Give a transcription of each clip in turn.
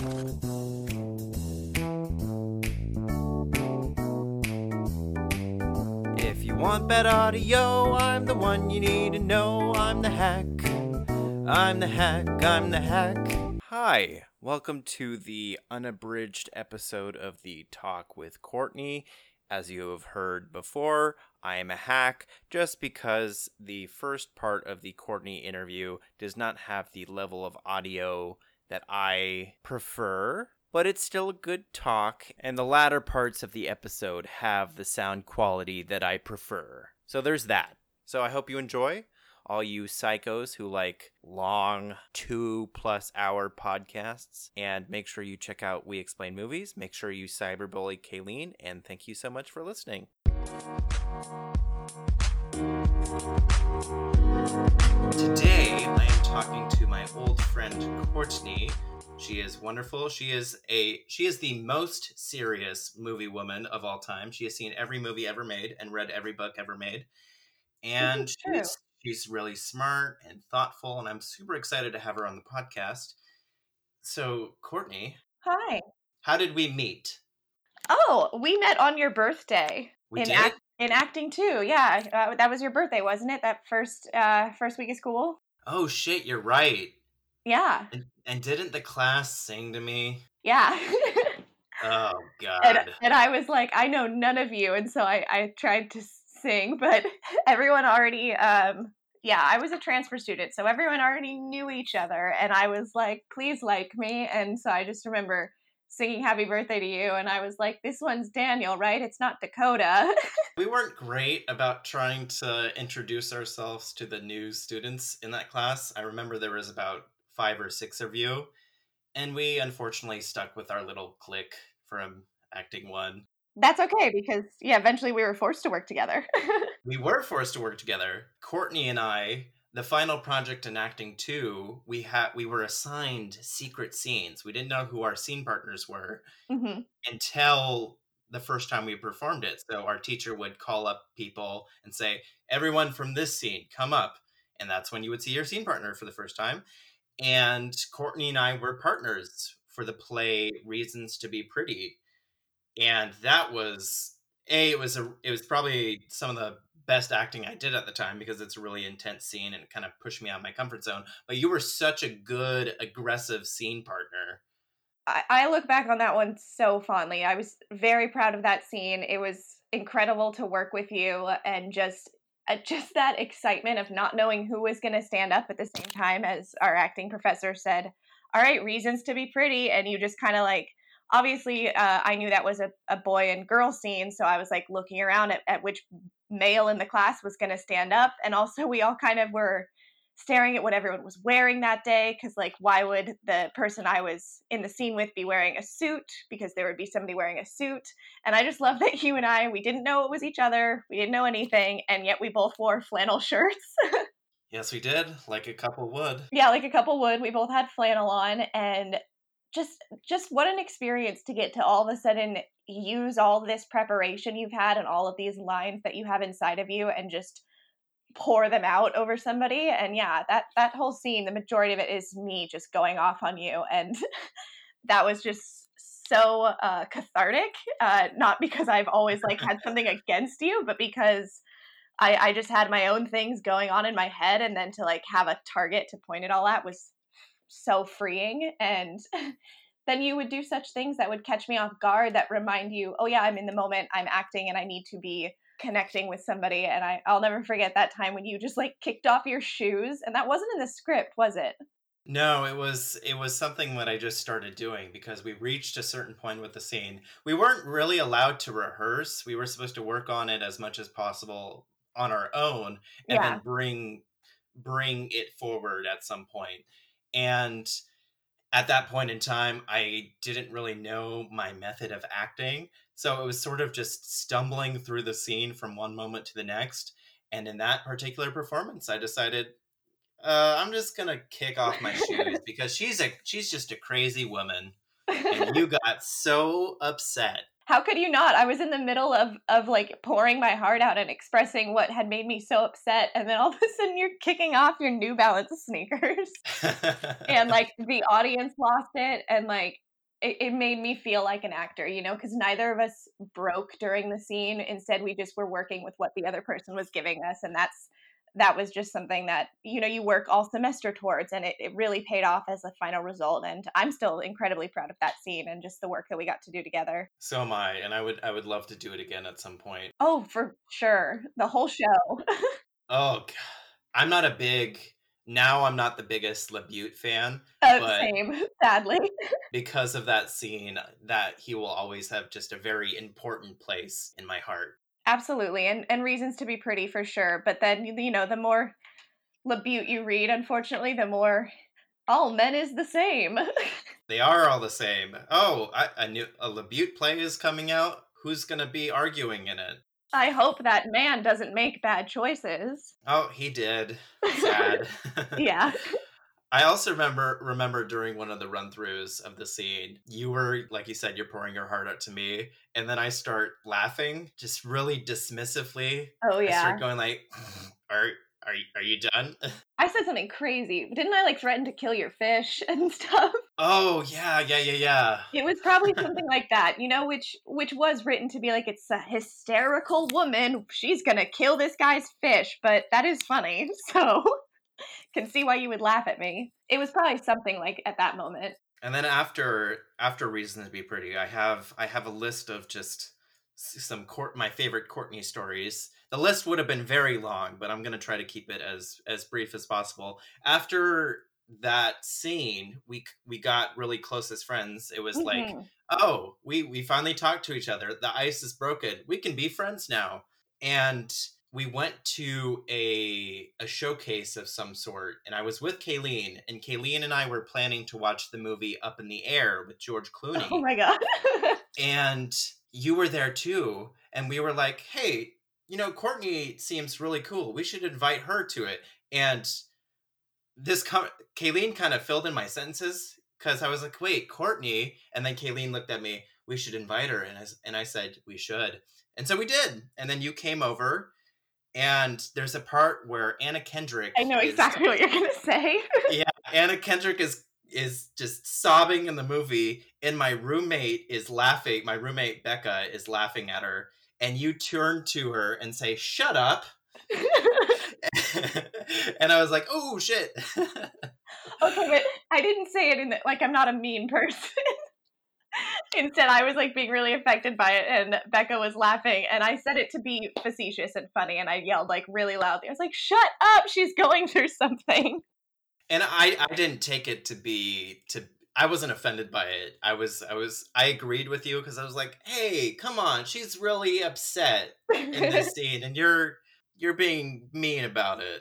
If you want bad audio, I'm the one you need to know. I'm the hack. I'm the hack. I'm the hack. Hi, welcome to the unabridged episode of the Talk with Courtney. As you have heard before, I am a hack just because the first part of the Courtney interview does not have the level of audio that I prefer, but it's still a good talk, and the latter parts of the episode have the sound quality that I prefer. So there's that. So I hope you enjoy. All you psychos who like long two plus hour podcasts, and make sure you check out We Explain Movies. Make sure you cyberbully Kayleen, and thank you so much for listening. Today, I am talking to my old friend Courtney. She is wonderful. She is a she is the most serious movie woman of all time. She has seen every movie ever made and read every book ever made. And she's, she's really smart and thoughtful, and I'm super excited to have her on the podcast. So, Courtney, Hi. how did we meet? Oh, we met on your birthday We in did? In acting too. Yeah, uh, that was your birthday, wasn't it? That first uh first week of school. Oh shit, you're right. Yeah, And, and didn't the class sing to me? yeah. Oh god. and, and I was like, I know none of you, and so I I tried to sing, but everyone already um. Yeah, I was a transfer student, so everyone already knew each other, and I was like, "Please like me," and so I just remember singing "Happy Birthday" to you, and I was like, "This one's Daniel, right? It's not Dakota." We weren't great about trying to introduce ourselves to the new students in that class. I remember there was about five or six of you, and we unfortunately stuck with our little clique from acting one. That's okay because yeah, eventually we were forced to work together. We were forced to work together. Courtney and I, the final project in acting two, we had we were assigned secret scenes. We didn't know who our scene partners were hmm until the first time we performed it. So our teacher would call up people and say, "Everyone from this scene, come up." And that's when you would see your scene partner for the first time. And Courtney and I were partners for the play Reasons to Be Pretty. And that was a it was a it was probably some of the best acting I did at the time because it's a really intense scene and kind of pushed me out of my comfort zone. But you were such a good aggressive scene partner. I, I look back on that one so fondly. I was very proud of that scene. It was incredible to work with you and just uh, just that excitement of not knowing who was going to stand up at the same time as our acting professor said, "All right, reasons to be pretty," and you just kind of like. Obviously, uh, I knew that was a, a boy and girl scene, so I was like looking around at, at which male in the class was going to stand up. And also, we all kind of were staring at what everyone was wearing that day because like why would the person i was in the scene with be wearing a suit because there would be somebody wearing a suit and i just love that you and i we didn't know it was each other we didn't know anything and yet we both wore flannel shirts Yes, we did, like a couple would. yeah like a couple would we both had flannel on and just just what an experience to get to all of a sudden use all this preparation you've had and all of these lines that you have inside of you and just pour them out over somebody. And yeah that that whole scene the majority of it is me just going off on you. And that was just so uh cathartic uh not because i've always like had something against you but because i i just had my own things going on in my head and then to like have a target to point it all at was so freeing and then you would do such things that would catch me off guard that remind you oh yeah i'm in the moment i'm acting and i need to be connecting with somebody and I, i'll never forget that time when you just like kicked off your shoes and that wasn't in the script was it No, it was it was something that I just started doing because we reached a certain point with the scene. We weren't really allowed to rehearse. We were supposed to work on it as much as possible on our own and Yeah. then bring bring it forward at some point. And at that point in time, I didn't really know my method of acting. So it was sort of just stumbling through the scene from one moment to the next. And in that particular performance, I decided uh, I'm just gonna kick off my shoes because she's a she's just a crazy woman, and you got so upset. How could you not i was in the middle of of like pouring my heart out and expressing what had made me so upset and then all of a sudden you're kicking off your new balance sneakers and like the audience lost it and like it, it made me feel like an actor, you know, because neither of us broke during the scene. Instead, we just were working with what the other person was giving us, and that's that was just something that you know you work all semester towards and it, it really paid off as a final result and i'm still incredibly proud of that scene and just the work that we got to do together so am i and i would i would love to do it again at some point oh for sure the whole show oh God. i'm not a big now I'm not the biggest LaBute fan. Uh, but same, sadly. because of that scene, that he will always have just a very important place in my heart. Absolutely, and and reasons to be pretty for sure. But then you know, the more LaBute you read, unfortunately, the more all men is the same. they are all the same. Oh, I, a new a LaBute play is coming out. Who's gonna be arguing in it? I hope that man doesn't make bad choices. Oh, he did. Sad. yeah. I also remember remember during one of the run throughs of the scene, you were like you said, you're pouring your heart out to me, and then I start laughing, just really dismissively. Oh yeah. I start going like, "Are are are you done? I said something crazy. Didn't I like threaten to kill your fish and stuff? Oh yeah, yeah, yeah, yeah. It was probably something like that, you know, which which was written to be like it's a hysterical woman. She's gonna kill this guy's fish, but that is funny. So can see why you would laugh at me. It was probably something like at that moment. And then after after Reason to Be Pretty, I have I have a list of just some court my favorite Courtney stories. The list would have been very long, but I'm going to try to keep it as as brief as possible. After that scene, we we got really close as friends. It was mm-hmm. like, "Oh, we we finally talked to each other. The ice is broken. We can be friends now." And we went to a a showcase of some sort and I was with Kayleen and Kayleen and I were planning to watch the movie Up in the Air with George oh Clooney. Oh my god. and you were there too and we were like, "Hey, you know, Courtney seems really cool. We should invite her to it." And this com- Kayleen kind of filled in my sentences cuz I was like, "Wait, Courtney?" And then Kayleen looked at me, "We should invite her." And I and I said, "We should." And so we did. And then you came over and there's a part where Anna Kendrick. I know exactly is, what you're gonna say. yeah, Anna Kendrick is is just sobbing in the movie, and my roommate is laughing. My roommate Becca is laughing at her, and you turn to her and say, "Shut up." and I was like, "Oh shit." okay, but I didn't say it in the, like I'm not a mean person. Instead, I was like being really affected by it, and Becca was laughing, and I said it to be facetious and funny, and I yelled like really loudly. I was like, "Shut up! She's going through something." And I, I didn't take it to be to. I wasn't offended by it. I was, I was, I agreed with you because I was like, "Hey, come on, she's really upset in this scene, and you're, you're being mean about it."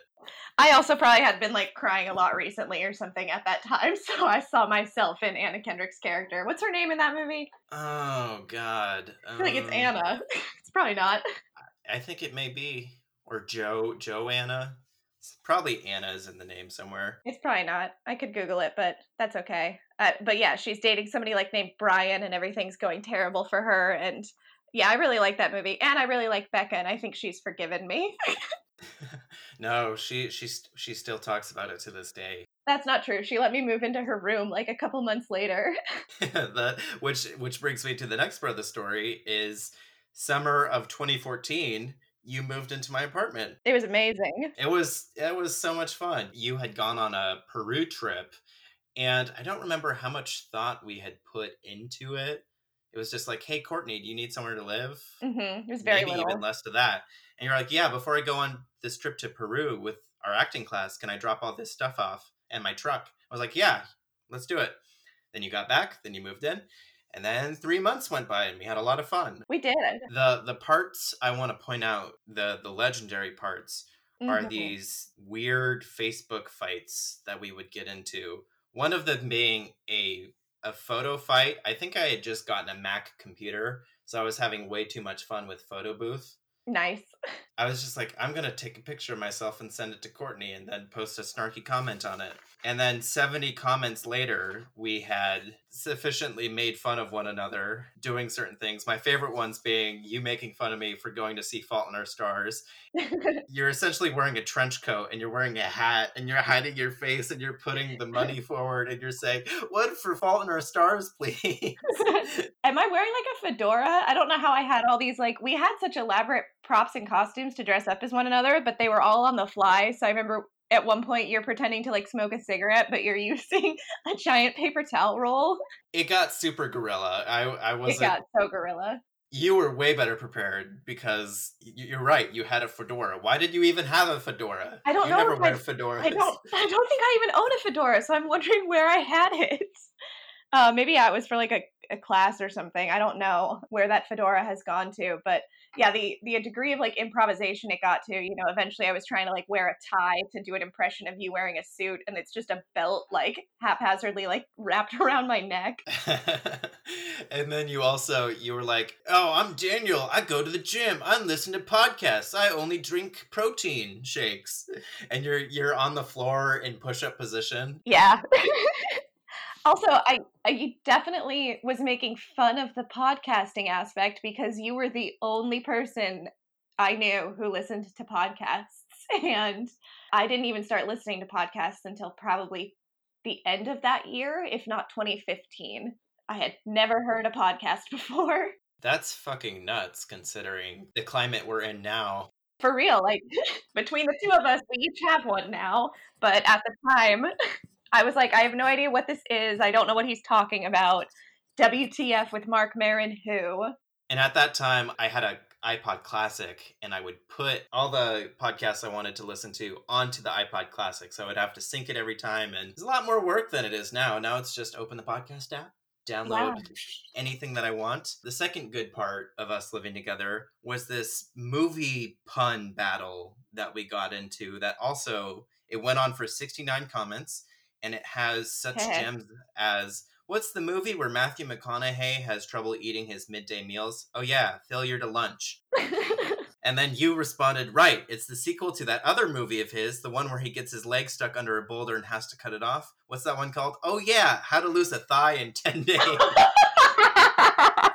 I also probably had been like crying a lot recently or something at that time, so I saw myself in Anna Kendrick's character. What's her name in that movie? Oh God, I feel like it's um, Anna. it's probably not. I think it may be or Joe Joanna. It's probably Anna is in the name somewhere. It's probably not. I could Google it, but that's okay. Uh, but yeah, she's dating somebody like named Brian, and everything's going terrible for her. And yeah, I really like that movie, and I really like Becca, and I think she's forgiven me. no, she she she still talks about it to this day. That's not true. She let me move into her room like a couple months later. that which which brings me to the next part of the story is summer of 2014 you moved into my apartment. It was amazing. It was it was so much fun. You had gone on a Peru trip and I don't remember how much thought we had put into it. It was just like, "Hey, Courtney, do you need somewhere to live?" Mm-hmm. It was very maybe little. even less to that. And you're like, "Yeah, before I go on this trip to Peru with our acting class, can I drop all this stuff off and my truck?" I was like, "Yeah, let's do it." Then you got back, then you moved in, and then three months went by and we had a lot of fun. We did. The the parts I want to point out, the the legendary parts, mm-hmm. are these weird Facebook fights that we would get into. One of them being a a photo fight. I think I had just gotten a Mac computer, so I was having way too much fun with Photo Booth. Nice. I was just like, I'm gonna take a picture of myself and send it to Courtney and then post a snarky comment on it. And then 70 comments later, we had sufficiently made fun of one another doing certain things. My favorite ones being you making fun of me for going to see Fault in Our Stars. you're essentially wearing a trench coat and you're wearing a hat and you're hiding your face and you're putting the money forward and you're saying, What for Fault in Our Stars, please? I wearing like a fedora? I don't know how I had all these like we had such elaborate props and costumes to dress up as one another, but they were all on the fly. So I remember at one point you're pretending to like smoke a cigarette, but you're using a giant paper towel roll. It got super gorilla. I I was It got so gorilla. You were way better prepared because you're right. You had a fedora. Why did you even have a fedora? I don't you know. Never wear I, fedoras. I don't. I don't think I even own a fedora, so I'm wondering where I had it. Uh, maybe yeah, it was for like a, a class or something. I don't know where that fedora has gone to, but yeah, the the degree of like improvisation it got to, you know, eventually I was trying to like wear a tie to do an impression of you wearing a suit, and it's just a belt like haphazardly like wrapped around my neck. and then you also you were like, "Oh, I'm Daniel. I go to the gym. I listen to podcasts. I only drink protein shakes." And you're you're on the floor in push-up position. Yeah. also, I I definitely was making fun of the podcasting aspect because you were the only person I knew who listened to podcasts and I didn't even start listening to podcasts until probably the end of that year, if not 2015. I had never heard a podcast before. That's fucking nuts considering the climate we're in now. For real, like between the two of us, we each have one now. But at the time, I was like, I have no idea what this is. I don't know what he's talking about. WTF with Marc Maron, who? And at that time, I had a iPod Classic, and I would put all the podcasts I wanted to listen to onto the iPod Classic. So I would have to sync it every time, and it's a lot more work than it is now. Now it's just open the podcast app, download yeah. anything that I want. The second good part of us living together was this movie pun battle that we got into. That also it went on for 69 comments, and it has such gems as What's the movie where Matthew McConaughey has trouble eating his midday meals? Oh, yeah, Failure to Lunch. and then you responded, right, it's the sequel to that other movie of his, the one where he gets his leg stuck under a boulder and has to cut it off. What's that one called? Oh, yeah, How to Lose a Thigh in 10 Days. I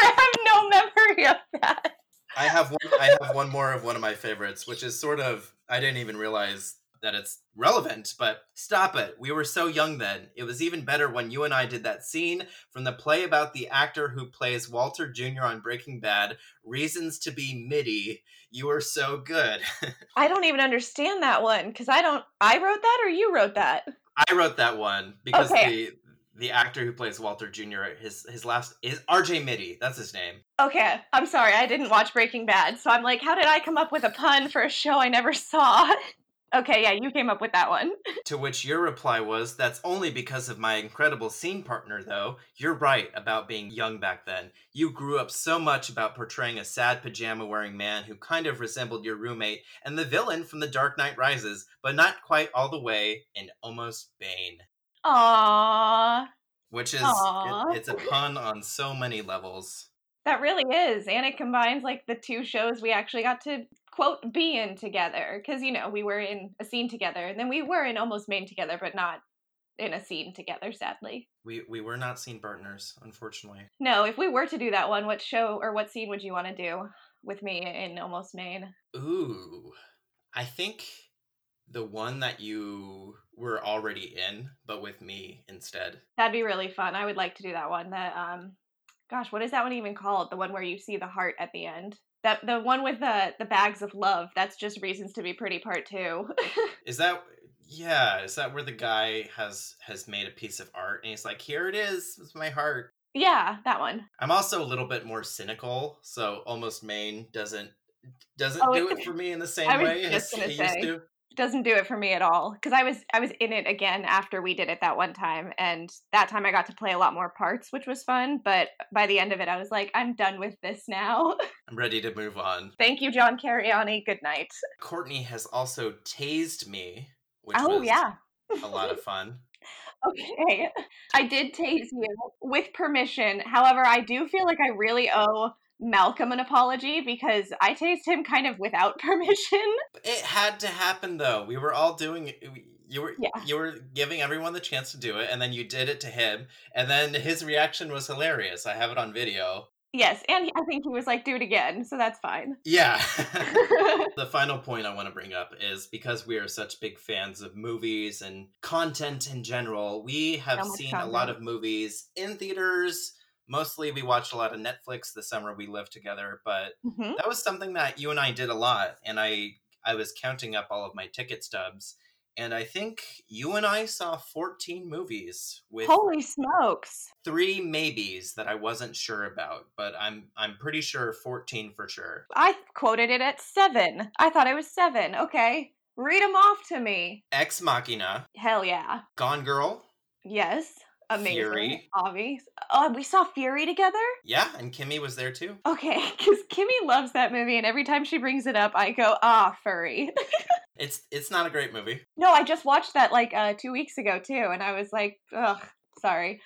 have no memory of that. I have one, I have one more of one of my favorites, which is sort of I didn't even realize that it's relevant, but stop it. We were so young then. It was even better when you and I did that scene from the play about the actor who plays Walter Jr. on Breaking Bad, Reasons to be Mitty. You were so good. I don't even understand that one because I don't. I wrote that or you wrote that? I wrote that one because okay. the the actor who plays Walter Jr. his his last is RJ Mitte. That's his name. Okay, I'm sorry. I didn't watch Breaking Bad, so I'm like, how did I come up with a pun for a show I never saw? Okay, yeah, you came up with that one. to which your reply was, That's only because of my incredible scene partner, though. You're right about being young back then. You grew up so much about portraying a sad pajama wearing man who kind of resembled your roommate and the villain from The Dark Knight Rises, but not quite all the way in Almost Bane. Aww. Which is, it, it's a pun on so many levels. That really is. And it combines like the two shows we actually got to quote being together because you know we were in a scene together and then we were in almost Maine together but not in a scene together sadly. We we were not scene partners unfortunately. No if we were to do that one what show or what scene would you want to do with me in almost Maine? Ooh i think the one that you were already in but with me instead. That'd be really fun i would like to do that one that um gosh what is that one even called? The one where you see the heart at the end that the one with the the bags of love. That's just reasons to be pretty part two. is that yeah? Is that where the guy has has made a piece of art and he's like, here it is, it's my heart. Yeah, that one. I'm also a little bit more cynical, so almost Maine doesn't doesn't oh, do it for me in the same way as he used to doesn't do it for me at all because i was i was in it again after we did it that one time and that time i got to play a lot more parts which was fun but by the end of it i was like i'm done with this now. I'm ready to move on. Thank you john cariani. Good night. Courtney has also tased me which oh yeah. a lot of fun. Okay. I did tase you with permission. However i do feel like i really owe Malcolm an apology because I tased him kind of without permission. It had to happen though. We were all doing it. You were Yeah. you were giving everyone the chance to do it, and then you did it to him, and then his reaction was hilarious. I have it on video. Yes, and I think he was like, "Do it again," so that's fine. Yeah. the final point I want to bring up is because we are such big fans of movies and content in general, we have So seen a lot of movies in theaters. Mostly we watched a lot of Netflix the summer we lived together, but Mhm. that was something that you and I did a lot and I I was counting up all of my ticket stubs and I think you and I saw 14 movies with Holy smokes! three maybes that I wasn't sure about, but I'm I'm pretty sure 14 for sure. I quoted it at seven. I thought it was seven. Okay, read them off to me. Ex Machina, Hell yeah. Gone Girl, Yes. Amazing. Fury. Obvious. Oh, we saw Fury together? yeah, and Kimmy was there too. Okay, because Kimmy loves that movie, and every time she brings it up, I go, ah, furry. It's it's not a great movie. no, I just watched that like uh, two weeks ago, too, and I was like, ugh, sorry.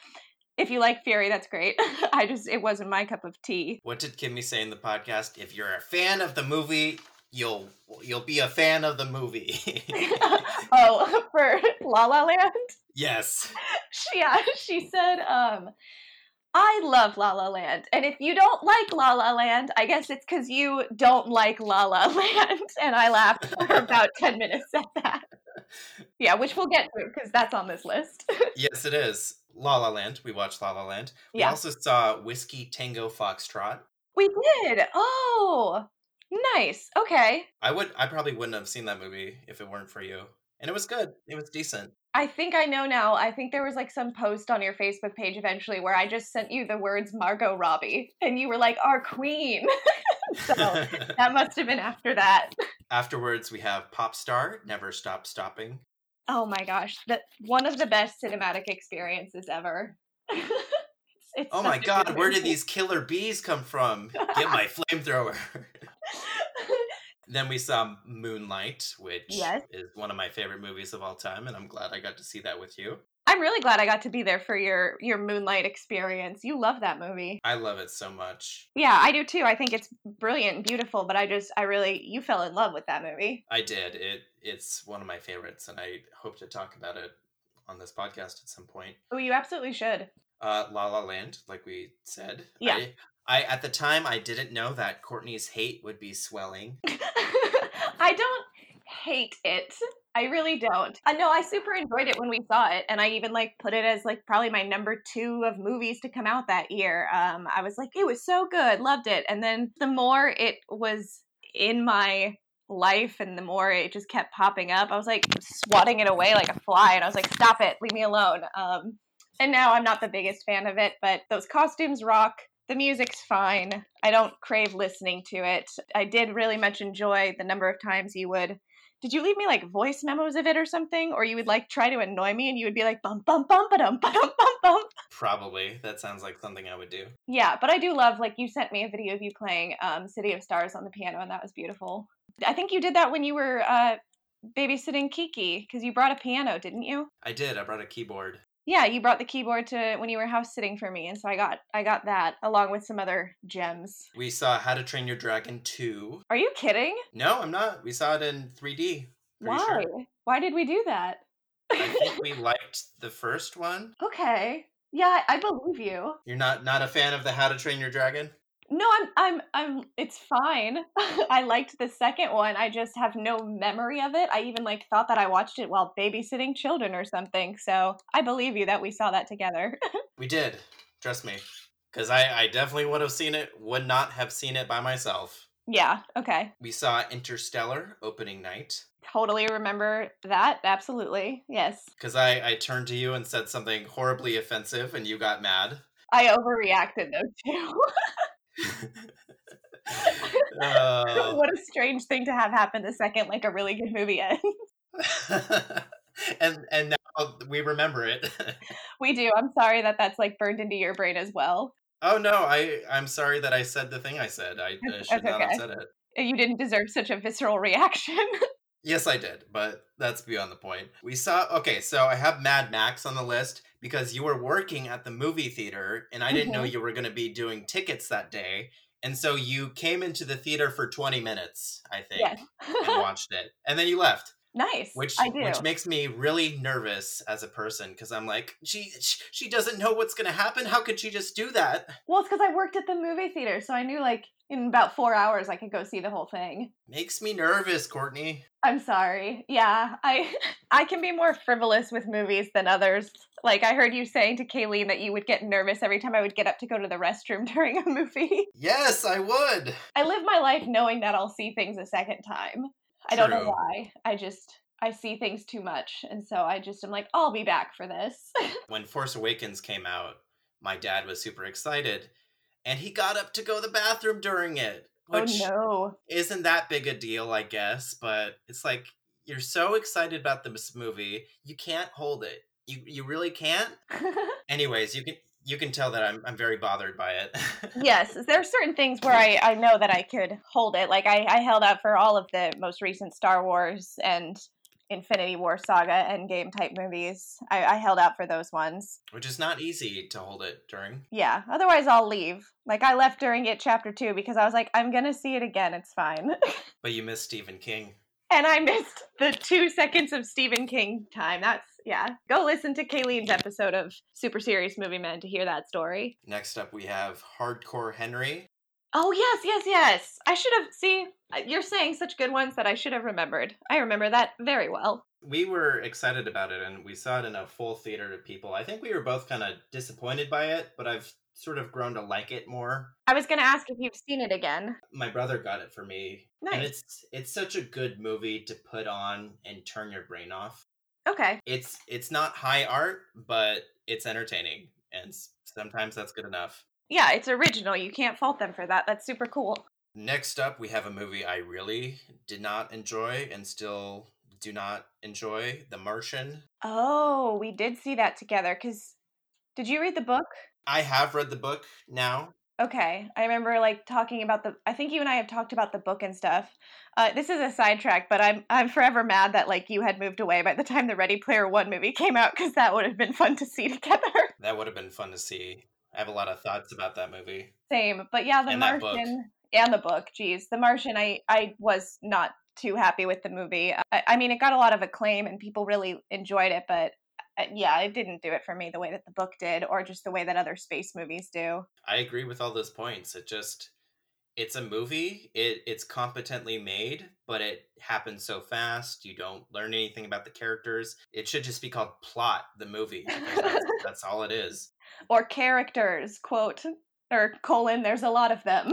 If you like Fury, that's great. I just, it wasn't my cup of tea. What did Kimmy say in the podcast? If you're a fan of the movie, you'll you'll be a fan of the movie. oh, for La La Land? yes. She, yeah, she said, um, I love La La Land. And if you don't like La La Land, I guess it's because you don't like La La Land. And I laughed for about 10 minutes at that. Yeah, which we'll get to because that's on this list. Yes, it is. La La Land. We watched La La Land. We Yeah. also saw Whiskey Tango Foxtrot. we did. Oh, nice. Okay. I would I probably wouldn't have seen that movie if it weren't for you. And it was good. It was decent. I think I know now. I think there was like some post on your Facebook page eventually where I just sent you the words Margot Robbie and you were like, our queen. so that must have been after that. Afterwards, we have Pop Star, Never Stop Stopping. Oh my gosh, that one of the best cinematic experiences ever. It's- it's Oh my god, where did these killer bees come from? Get my flamethrower. Then we saw Moonlight, which Yes. is one of my favorite movies of all time, and I'm glad I got to see that with you. I'm really glad I got to be there for your your Moonlight experience. You love that movie. I love it so much. Yeah, I do too. I think it's brilliant and beautiful, but I just I really you fell in love with that movie. I did. It it's one of my favorites, and I hope to talk about it on this podcast at some point. Oh, you absolutely should. Uh, La La Land, like we said. Yeah. I, I at the time I didn't know that Courtney's hate would be swelling. I don't hate it. I really don't. I know I super enjoyed it when we saw it, and I even like put it as like probably my number two of movies to come out that year. Um, I was like, it was so good, loved it, and then the more it was in my life, and the more it just kept popping up, I was like swatting it away like a fly, and I was like, stop it, leave me alone. Um, and now I'm not the biggest fan of it, but those costumes rock. The music's fine. I don't crave listening to it. I did really much enjoy the number of times you would. Did you leave me like voice memos of it or something? Or you would like try to annoy me and you would be like bum bum bum ba dum ba dum bum bum. Probably that sounds like something I would do. Yeah, but I do love like you sent me a video of you playing um, City of Stars on the piano and that was beautiful. I think you did that when you were uh, babysitting Kiki because you brought a piano, didn't you? I did. I brought a keyboard. Yeah, you brought the keyboard to when you were house sitting for me, and so I got I got that along with some other gems. We saw How to Train Your Dragon 2. Are you kidding? No, I'm not. We saw it in 3D. Pretty Why? sure. Why did we do that? I think we liked the first one. Okay. Yeah, I believe you. You're not not a fan of the How to Train Your Dragon? No, I'm I'm I'm it's fine. I liked the second one. I just have no memory of it. I even like thought that I watched it while babysitting children or something. So, I believe you that we saw that together. We did. Trust me. Because I, I definitely would have seen it, would not have seen it by myself. yeah, okay. We saw Interstellar opening night. Totally remember that. Absolutely. Yes. Because I, I turned to you and said something horribly offensive and you got mad. I overreacted though too. Uh, what a strange thing to have happen the second like a really good movie ends. and and now we remember it. we do. I'm sorry that that's like burned into your brain as well. oh no, I I'm sorry that I said the thing I said. I, I should not have said it. You didn't deserve such a visceral reaction. Yes, I did, but that's beyond the point. We saw okay, so I have Mad Max on the list because you were working at the movie theater and I didn't know Mhm. you were going to be doing tickets that day. And so you came into the theater for 20 minutes, I think, yes. and watched it. And then you left. Nice. which which makes me really nervous as a person because I'm like, she sh- she doesn't know what's gonna happen. How could she just do that? well, it's because I worked at the movie theater, so I knew like in about four hours I could go see the whole thing. Makes me nervous, Courtney. I'm sorry. Yeah, I I can be more frivolous with movies than others. Like I heard you saying to Kayleen that you would get nervous every time I would get up to go to the restroom during a movie. Yes, I would. I live my life knowing that I'll see things a second time. I don't know why. I just I see things too much, and so I just am like, I'll be back for this. When Force Awakens came out, my dad was super excited, and he got up to go to the bathroom during it, oh, which oh no. isn't that big a deal, I guess. But it's like you're so excited about this movie, you can't hold it. You you really can't. Anyways, you can you can tell that I'm I'm very bothered by it. yes, there are certain things where I, I know that I could hold it. Like I, I held out for all of the most recent Star Wars and Infinity War saga Endgame type movies. I, I held out for those ones. Which is not easy to hold it during. Yeah. Otherwise I'll leave. Like I left during it chapter two because I was like, I'm gonna see it again, it's fine. But you missed Stephen King. and I missed the two seconds of Stephen King time. That's yeah. Go listen to Kayleen's episode of Super Serious Movie Men to hear that story. Next up, we have Hardcore Henry. Oh yes, yes, yes. I should have. See, uh, you're saying such good ones that I should have remembered. I remember that very well. We were excited about it, and we saw it in a full theater of people. I think we were both kind of disappointed by it, but I've sort of grown to like it more. I was going to ask if you've seen it again. My brother got it for me, and it's it's such a good movie to put on and turn your brain off. Okay. It's it's not high art, but it's entertaining, and sometimes that's good enough. Yeah, it's original. You can't fault them for that. That's super cool. Next up, we have a movie I really did not enjoy and still do not enjoy The Martian. Oh, we did see that together. Cause did you read the book? I have read the book now. Okay, I remember like talking about the. I think you and I have talked about the book and stuff. Uh, this is a sidetrack, but I'm I'm forever mad that like you had moved away by the time the Ready Player One movie came out because that would have been fun to see together. That would have been fun to see. I have a lot of thoughts about that movie. Same, but yeah, the And. Martian and the book. Geez, the Martian. I I was not too happy with the movie. I, I mean, it got a lot of acclaim and people really enjoyed it, but uh, yeah, it didn't do it for me the way that the book did, or just the way that other space movies do. I agree with all those points. It just it's a movie. It it's competently made, but it happens so fast. You don't learn anything about the characters. It should just be called Plot the movie. That's, that's all it is. Or characters, quote or colon. There's a lot of them.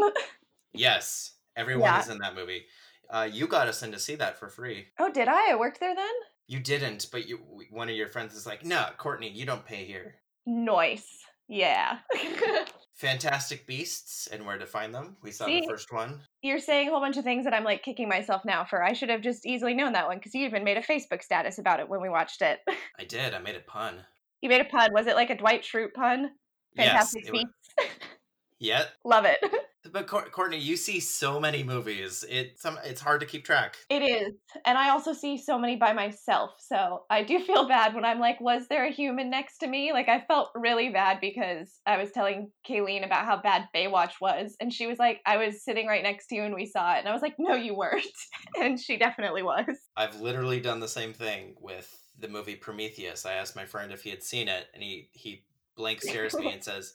Yes, everyone Yeah. is in that movie. Uh, you got us in to see that for free. oh, did I? I worked there then. You didn't, but you one of your friends is like, "No, Courtney, you don't pay here." Nice. Yeah. Fantastic Beasts and where to find them. We saw See? the first one. You're saying a whole bunch of things that I'm like kicking myself now for. I should have just easily known that one because you even made a Facebook status about it when we watched it. I did. I made a pun. You made a pun. Was it like a Dwight Schrute pun? Fantastic yes. Yeah, Love it. but Courtney, you see so many movies. It some it's hard to keep track. It is. And I also see so many by myself. So I do feel bad when I'm like, was there a human next to me? Like, I felt really bad because I was telling Kayleen about how bad Baywatch was. And she was like, I was sitting right next to you and we saw it. And I was like, no, you weren't. and she definitely was. I've literally done the same thing with the movie Prometheus. I asked my friend if he had seen it, and he he blank stares me and says,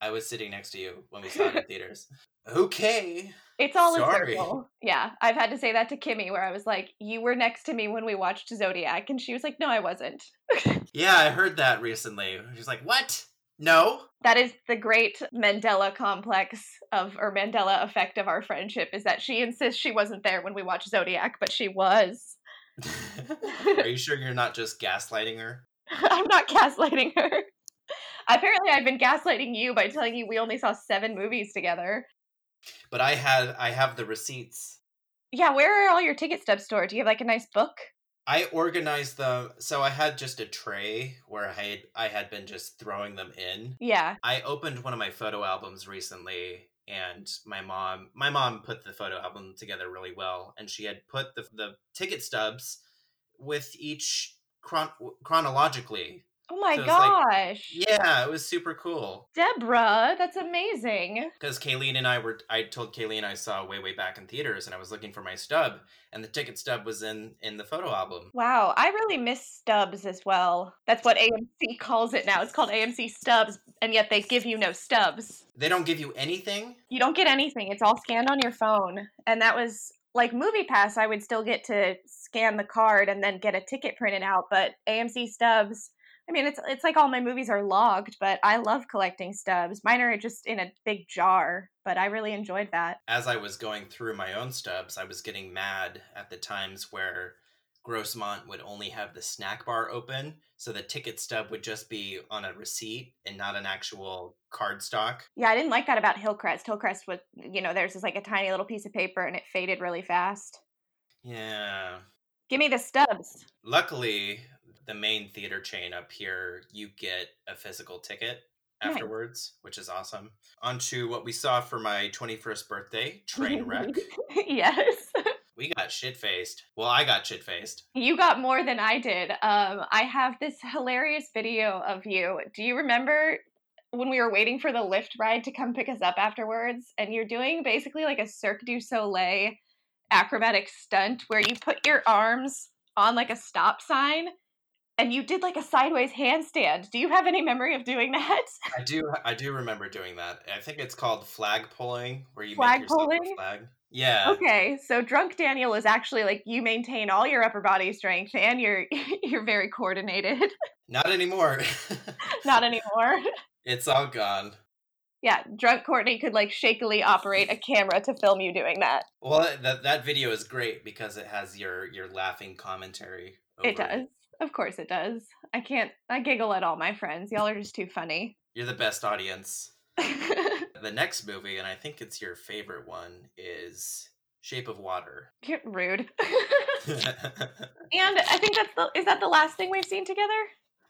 "I was sitting next to you when we saw it in theaters." Okay. It's all Sorry. a circle. Yeah. I've had to say that to Kimmy where I was like, you were next to me when we watched Zodiac. And she was like, no, I wasn't. Yeah, I heard that recently. She's like, "What? No." That is the great Mandela complex of, or Mandela effect of our friendship is that she insists she wasn't there when we watched Zodiac, but she was. Are you sure you're not just gaslighting her? I'm not gaslighting her. Apparently, I've been gaslighting you by telling you we only saw seven movies together. But I had I have the receipts. Yeah, where are all your ticket stubs stored? Do you have like a nice book? I organized them so I had just a tray where I had I had been just throwing them in. Yeah. I opened one of my photo albums recently and my mom my mom put the photo album together really well and she had put the the ticket stubs with each chron- chronologically Oh my So it's like- gosh. Yeah, it was super cool. Deborah, that's amazing. Because Kayleen and I were, I told Kayleen I saw way, way back in theaters, and I was looking for my stub, and the ticket stub was in in the photo album. Wow, I really miss stubs as well. That's what AMC calls it now. It's called AMC stubs, and yet they give you no stubs. They don't give you anything. You don't get anything. It's all scanned on your phone. And that was like Movie Pass, I would still get to scan the card and then get a ticket printed out, but AMC stubs I mean, it's it's like all my movies are logged, but I love collecting stubs. Mine are just in a big jar, but I really enjoyed that. As I was going through my own stubs, I was getting mad at the times where Grossmont would only have the snack bar open, so the ticket stub would just be on a receipt and not an actual card stock. Yeah, I didn't like that about Hillcrest. Hillcrest was, you know, there's just like a tiny little piece of paper and it faded really fast. Yeah. Give me the stubs. Luckily, the main theater chain up here, you get a physical ticket Nice. afterwards, which is awesome. On to what we saw for my 21st birthday, train wreck. yes. we got shit faced. Well, I got shit faced. You got more than I did. Um, I have this hilarious video of you. Do you remember when we were waiting for the Lyft ride to come pick us up afterwards? And you're doing basically like a Cirque du Soleil acrobatic stunt where you put your arms on like a stop sign and you did like a sideways handstand. Do you have any memory of doing that? I do I do remember doing that. I think it's called flag pulling, where you Flag make yourself pulling? a flag. Yeah. Okay, so drunk Daniel is actually like you maintain all your upper body strength and you're you're very coordinated. Not anymore. Not anymore. it's all gone. Yeah, drunk Courtney could like shakily operate a camera to film you doing that. Well, that that video is great because it has your your laughing commentary. It does. Of course it does. I can't I giggle at all my friends. Y'all are just too funny. You're the best audience. The next movie, and I think it's your favorite one, is Shape of Water. You're rude. and I think that's the is that the last thing we've seen together?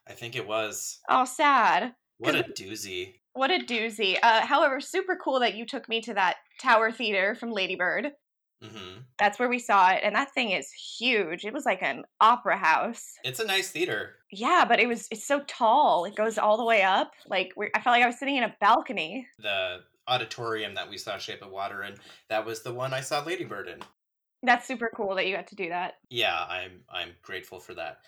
I think it was. Oh sad. What a doozy. What a doozy. Uh, however, super cool that you took me to that Tower Theater from Ladybird. Hmm That's where we saw it, and that thing is huge. It was like an opera house. It's a nice theater. Yeah, but it was it's so tall. It goes all the way up. Like we're, I felt like I was sitting in a balcony. The auditorium that we saw Shape of Water in, that was the one I saw Ladybird in. That's super cool that you got to do that. Yeah, I'm I'm grateful for that.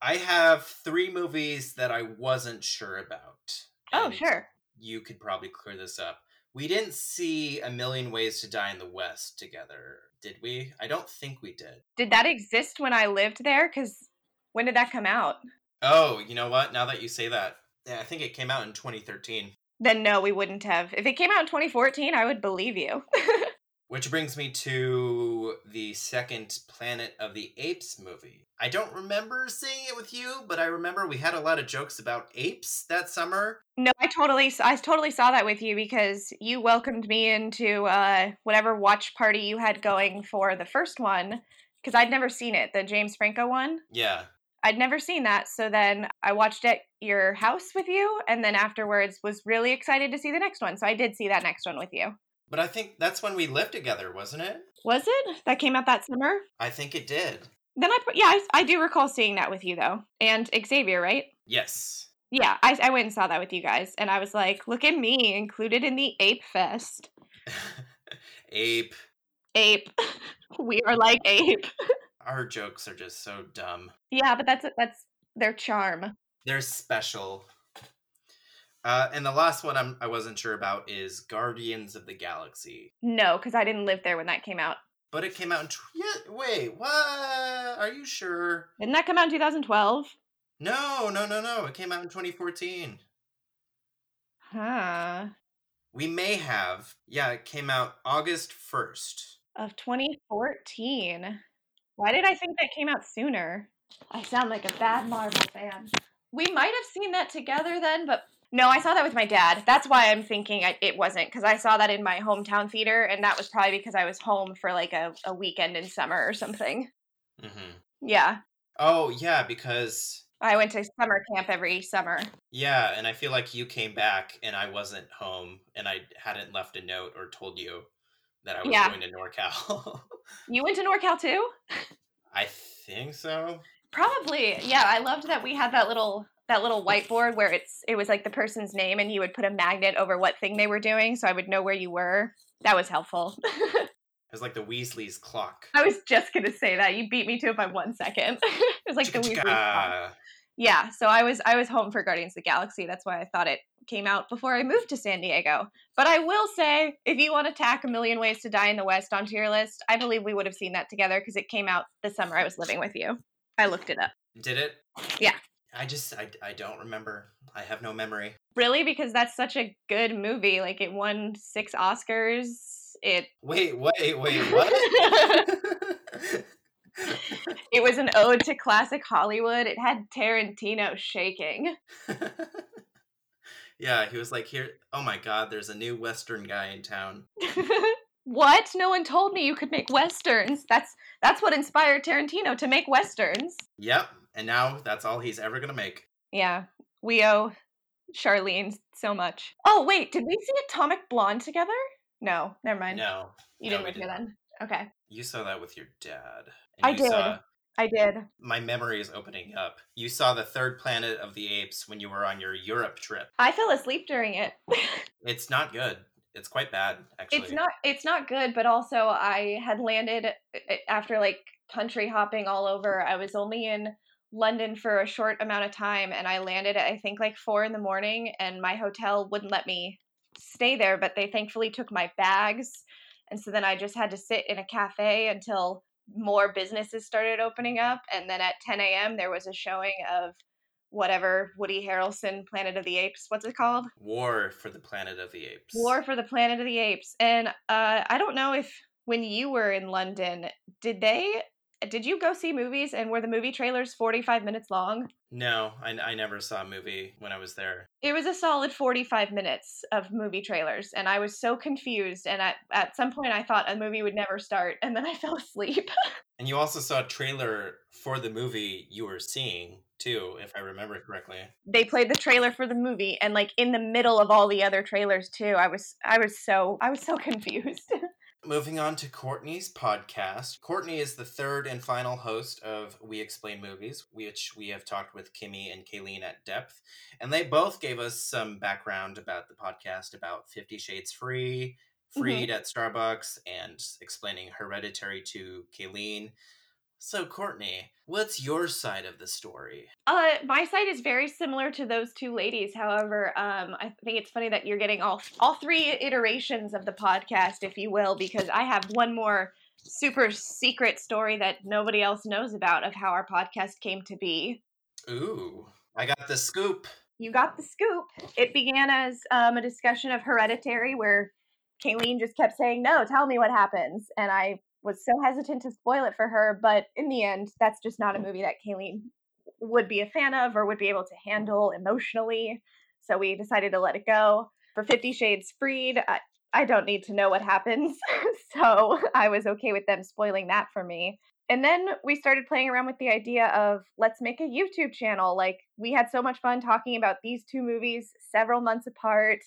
I have three movies that I wasn't sure about. Oh, sure. You could probably clear this up. We didn't see A Million Ways to Die in the West together, did we? I don't think we did. Did that exist when I lived there? Because when did that come out? Oh, you know what? Now that you say that, yeah, I think it came out in 2013. Then no, we wouldn't have. If it came out in 2014, I would believe you. Which brings me to the second Planet of the Apes movie. I don't remember seeing it with you, but I remember we had a lot of jokes about apes that summer. no, I totally, I totally saw that with you because you welcomed me into uh, whatever watch party you had going for the first one. Because I'd never seen it, the James Franco one. Yeah. I'd never seen that, so then I watched it at your house with you, and then afterwards was really excited to see the next one. So I did see that next one with you. But I think that's when we lived together, wasn't it? Was it that came out that summer? I think it did. Then I, yeah, I, I do recall seeing that with you though, and Xavier, right? Yes. Yeah, I, I went and saw that with you guys, and I was like, look at me, included in the Ape Fest. Ape. Ape, we are like ape. Our jokes are just so dumb. Yeah, but that's that's their charm. They're special. Uh, and the last one I'm, I wasn't sure about is Guardians of the Galaxy. No, because I didn't live there when that came out. But it came out in. Tw- yeah, wait, what? Are you sure? Didn't that come out in 2012? No, no, no, no. It came out in 2014. Huh. We may have. Yeah, it came out August 1st. Of 2014. Why did I think that came out sooner? I sound like a bad Marvel fan. We might have seen that together then, but no, I saw that with my dad. That's why I'm thinking I, it wasn't because I saw that in my hometown theater, and that was probably because I was home for like a, a weekend in summer or something. hmm Yeah, Oh, yeah, because. I went to summer camp every summer. Yeah, and I feel like you came back and I wasn't home and I hadn't left a note or told you that I was Yeah. going to NorCal. You went to NorCal too? I think so. Probably. Yeah, I loved that we had that little that little whiteboard where it's it was like the person's name and you would put a magnet over what thing they were doing so I would know where you were. That was helpful. it was like the Weasley's clock. I was just gonna say that. You beat me to it by one second. it was like the Weasley's clock. Yeah, so I was I was home for Guardians of the Galaxy. That's why I thought it came out before I moved to San Diego. But I will say, if you want to tack a million ways to die in the West onto your list, I believe we would have seen that together because it came out the summer I was living with you. I looked it up. Did it? Yeah. I just I, I don't remember. I have no memory. Really, because that's such a good movie. Like it won six Oscars. It wait, wait, wait, what? it was an ode to classic Hollywood. It had Tarantino shaking. yeah, he was like, "Here, oh my God, there's a new Western guy in town." what? No one told me you could make westerns. That's that's what inspired Tarantino to make westerns. Yep, and now that's all he's ever gonna make. Yeah, we owe Charlene so much. Oh wait, did we see Atomic Blonde together? No, never mind. No, you no, didn't live here then. Okay. You saw that with your dad. I did. Saw, I did. My memory is opening up. You saw the third planet of the apes when you were on your Europe trip. I fell asleep during it. it's not good. It's quite bad, actually. It's not it's not good, but also I had landed eh, eh, after like country hopping all over. I was only in London for a short amount of time and I landed at I think like four in the morning and my hotel wouldn't let me stay there, but they thankfully took my bags. And so then I just had to sit in a cafe until more businesses started opening up. And then at 10 a.m., there was a showing of whatever Woody Harrelson Planet of the Apes. What's it called? War for the Planet of the Apes. War for the Planet of the Apes. And uh, I don't know if when you were in London, did they did you go see movies and were the movie trailers 45 minutes long? No, I, I never saw a movie when I was there. It was a solid 45 minutes of movie trailers, and I was so confused. And at, at some point, I thought a movie would never start, and then I fell asleep. and you also saw a trailer for the movie you were seeing, too, if I remember correctly. They played the trailer for the movie, and like in the middle of all the other trailers, too. I was I was so I was so confused. Moving on to Courtney's podcast. Courtney is the third and final host of We Explain Movies, which we have talked with Kimmy and Kayleen at depth. And they both gave us some background about the podcast about Fifty Shades Free, Freed mm-hmm. at Starbucks, and explaining Hereditary to Kayleen. So, Courtney, what's your side of the story? Uh, my side is very similar to those two ladies. However, um, I think it's funny that you're getting all all three iterations of the podcast, if you will, because I have one more super secret story that nobody else knows about of how our podcast came to be. Ooh, I got the scoop. You got the scoop. It began as um, a discussion of Hereditary, where Kayleen just kept saying, "No, tell me what happens," and I was so hesitant to spoil it for her, but in the end, that's just not a movie that Kayleen would be a fan of or would be able to handle emotionally. So we decided to let it go. For Fifty Shades Freed, I, I don't need to know what happens. so I was okay with them spoiling that for me. And then we started playing around with the idea of let's make a YouTube channel. Like, we had so much fun talking about these two movies several months apart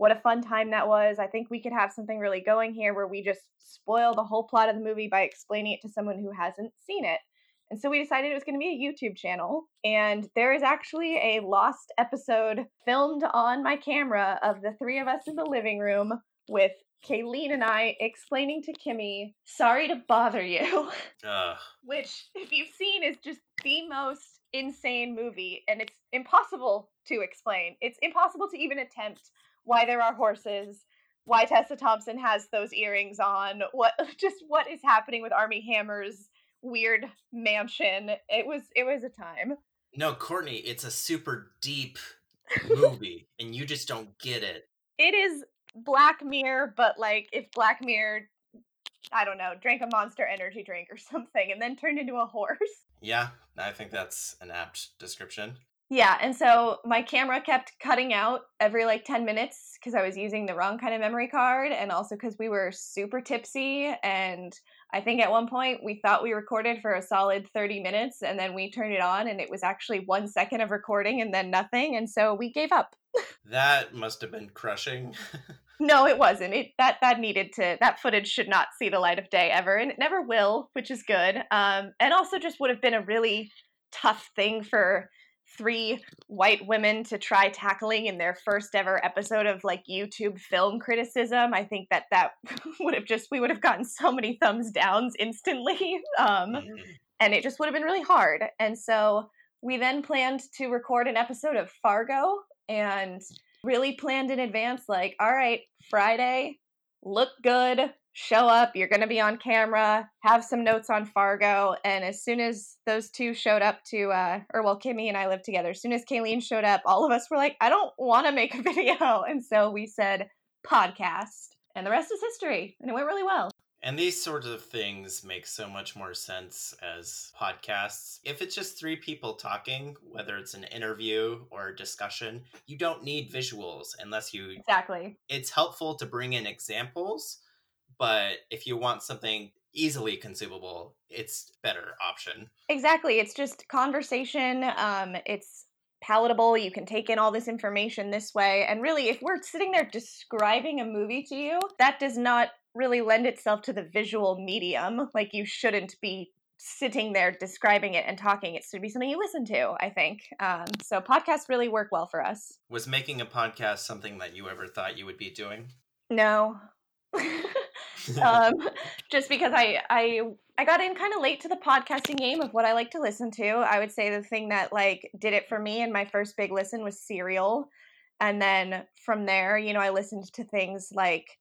what a fun time that was. I think we could have something really going here where we just spoil the whole plot of the movie by explaining it to someone who hasn't seen it. And so we decided it was going to be a YouTube channel. And there is actually a lost episode filmed on my camera of the three of us in the living room with Kayleen and I explaining to Kimmy, sorry to bother you. Uh. Which, if you've seen, is just the most insane movie. And it's impossible to explain. It's impossible to even attempt why there are horses, why Tessa Thompson has those earrings on, what just what is happening with Armie Hammer's weird mansion. It was it was a time. No, Courtney, it's a super deep movie and you just don't get it. It is Black Mirror, but like if Black Mirror I don't know, drank a monster energy drink or something and then turned into a horse. Yeah, I think that's an apt description. Yeah, and so my camera kept cutting out every like 10 minutes because I was using the wrong kind of memory card and also because we were super tipsy. And I think at one point we thought we recorded for a solid 30 minutes and then we turned it on and it was actually one second of recording and then nothing. And so we gave up. that must have been crushing. no, it wasn't. It that that needed to that footage should not see the light of day ever, and it never will, which is good. Um, and also just would have been a really tough thing for three white women to try tackling in their first ever episode of like YouTube film criticism. I think that that would have just we would have gotten so many thumbs downs instantly. Um, mm-hmm. and it just would have been really hard. And so we then planned to record an episode of Fargo and really planned in advance like all right, Friday, look good, show up, you're going to be on camera, have some notes on Fargo. And as soon as those two showed up to, uh, or well, Kimmy and I lived together, as soon as Kayleen showed up, all of us were like, I don't want to make a video. And so we said podcast. And the rest is history. And it went really well. And these sorts of things make so much more sense as podcasts. If it's just three people talking, whether it's an interview or a discussion, you don't need visuals unless you. Exactly. It's helpful to bring in examples but if you want something easily consumable, it's better option. Exactly. It's just conversation. Um, it's palatable. You can take in all this information this way. And really, if we're sitting there describing a movie to you, that does not really lend itself to the visual medium. Like you shouldn't be sitting there describing it and talking. It should be something you listen to, I think. Um, so podcasts really work well for us. Was making a podcast something that you ever thought you would be doing? No. um, just because I I I got in kind of late to the podcasting game of what I like to listen to. I would say the thing that like did it for me and my first big listen was Serial, and then from there, you know, I listened to things like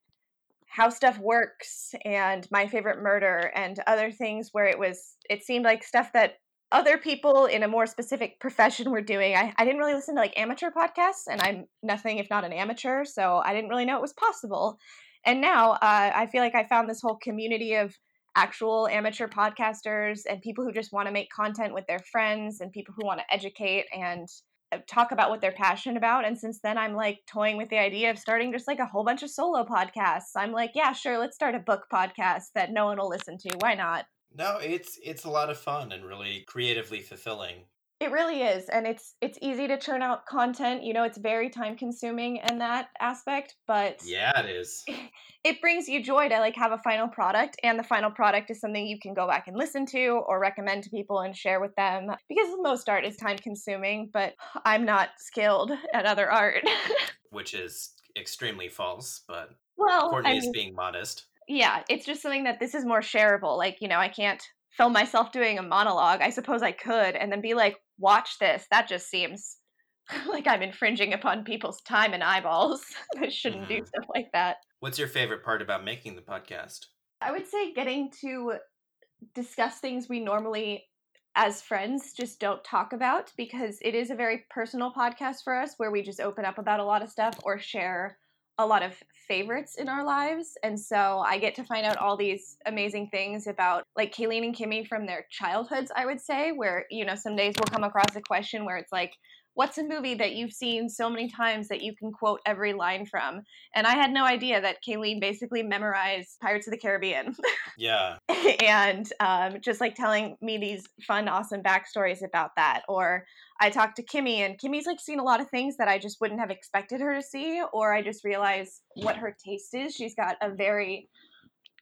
How Stuff Works and My Favorite Murder and other things where it was it seemed like stuff that other people in a more specific profession were doing. I, I didn't really listen to like amateur podcasts, and I'm nothing if not an amateur, so I didn't really know it was possible. And now uh, I feel like I found this whole community of actual amateur podcasters and people who just want to make content with their friends and people who want to educate and uh, talk about what they're passionate about. And since then, I'm like toying with the idea of starting just like a whole bunch of solo podcasts. I'm like, yeah, sure, let's start a book podcast that no one will listen to. Why not? No, it's it's a lot of fun and really creatively fulfilling. It really is, and it's it's easy to churn out content. You know, it's very time consuming in that aspect, but yeah, it is. It brings you joy to like have a final product, and the final product is something you can go back and listen to or recommend to people and share with them. Because most art is time consuming, but I'm not skilled at other art, which is extremely false. But well, Courtney I mean, is being modest. Yeah, it's just something that this is more shareable. Like you know, I can't film myself doing a monologue. I suppose I could, and then be like, watch this. That just seems like I'm infringing upon people's time and eyeballs. I shouldn't mm-hmm. do stuff like that. What's your favorite part about making the podcast? I would say getting to discuss things we normally as friends just don't talk about because it is a very personal podcast for us where we just open up about a lot of stuff or share a lot of favorites in our lives. And so I get to find out all these amazing things about like Kayleen and Kimmy from their childhoods, I would say, where, you know, some days we'll come across a question where it's like, what's a movie that you've seen so many times that you can quote every line from? And I had no idea that Kayleen basically memorized Pirates of the Caribbean. Yeah. and um, just like telling me these fun, awesome backstories about that. Or I talked to Kimmy, and Kimmy's like seen a lot of things that I just wouldn't have expected her to see, or I just realize what her taste is. She's got a very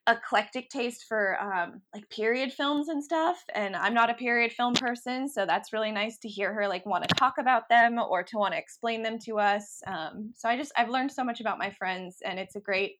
eclectic taste for um, like period films and stuff and i'm not a period film person so that's really nice to hear her like want to talk about them or to want to explain them to us um, so i just i've learned so much about my friends and it's a great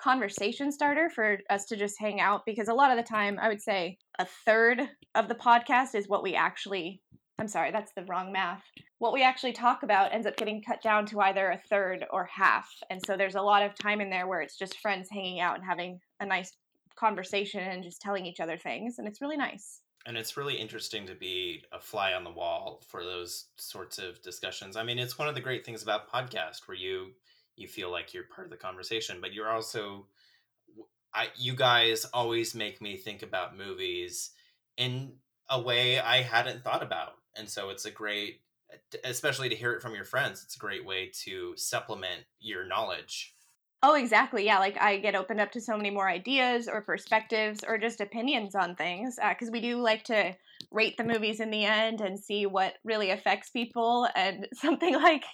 conversation starter for us to just hang out because a lot of the time i would say a third of the podcast is what we actually I'm sorry, that's the wrong math. What we actually talk about ends up getting cut down to either a third or half. And so there's a lot of time in there where it's just friends hanging out and having a nice conversation and just telling each other things. And it's really nice. And it's really interesting to be a fly on the wall for those sorts of discussions. I mean, it's one of the great things about podcast where you you feel like you're part of the conversation, but you're also I you guys always make me think about movies in a way I hadn't thought about and so it's a great especially to hear it from your friends it's a great way to supplement your knowledge. Oh exactly yeah like i get opened up to so many more ideas or perspectives or just opinions on things because uh, we do like to rate the movies in the end and see what really affects people and something like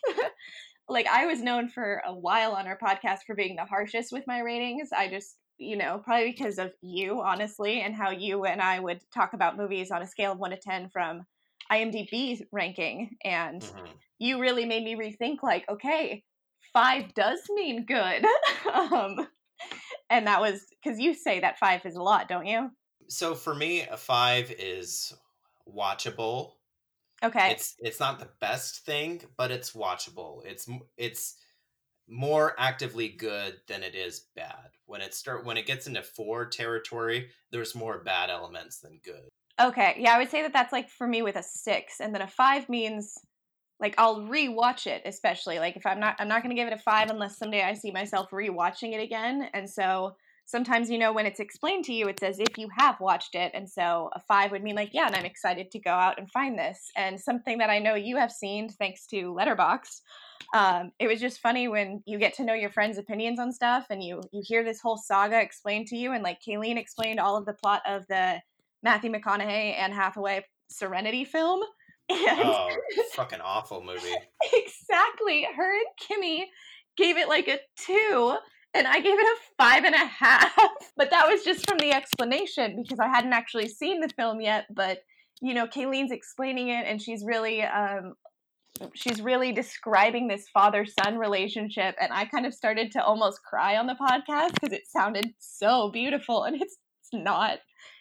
like i was known for a while on our podcast for being the harshest with my ratings i just you know probably because of you honestly and how you and i would talk about movies on a scale of 1 to 10 from IMDb ranking, and Mhm. you really made me rethink. Like, okay, five does mean good, um, and that was because you say that five is a lot, don't you? So for me, a five is watchable. Okay, It's it's not the best thing, but it's watchable. It's it's more actively good than it is bad. When it start when it gets into four territory, there's more bad elements than good. Okay, yeah, I would say that that's like for me with a six, and then a five means like I'll rewatch it, especially like if I'm not I'm not gonna give it a five unless someday I see myself rewatching it again, and so sometimes you know when it's explained to you it's as if you have watched it and so a five would mean like yeah and i'm excited to go out and find this and something that i know you have seen thanks to Letterboxd. um, it was just funny when you get to know your friends opinions on stuff and you you hear this whole saga explained to you and like kayleen explained all of the plot of the matthew mcconaughey and hathaway serenity film and Oh, fucking awful movie. exactly her and kimmy gave it like a two and I gave it a five and a half. But that was just from the explanation because I hadn't actually seen the film yet. But you know, Kayleen's explaining it, and she's really, um, she's really describing this father-son relationship, and I kind of started to almost cry on the podcast because it sounded so beautiful, and it's, it's not.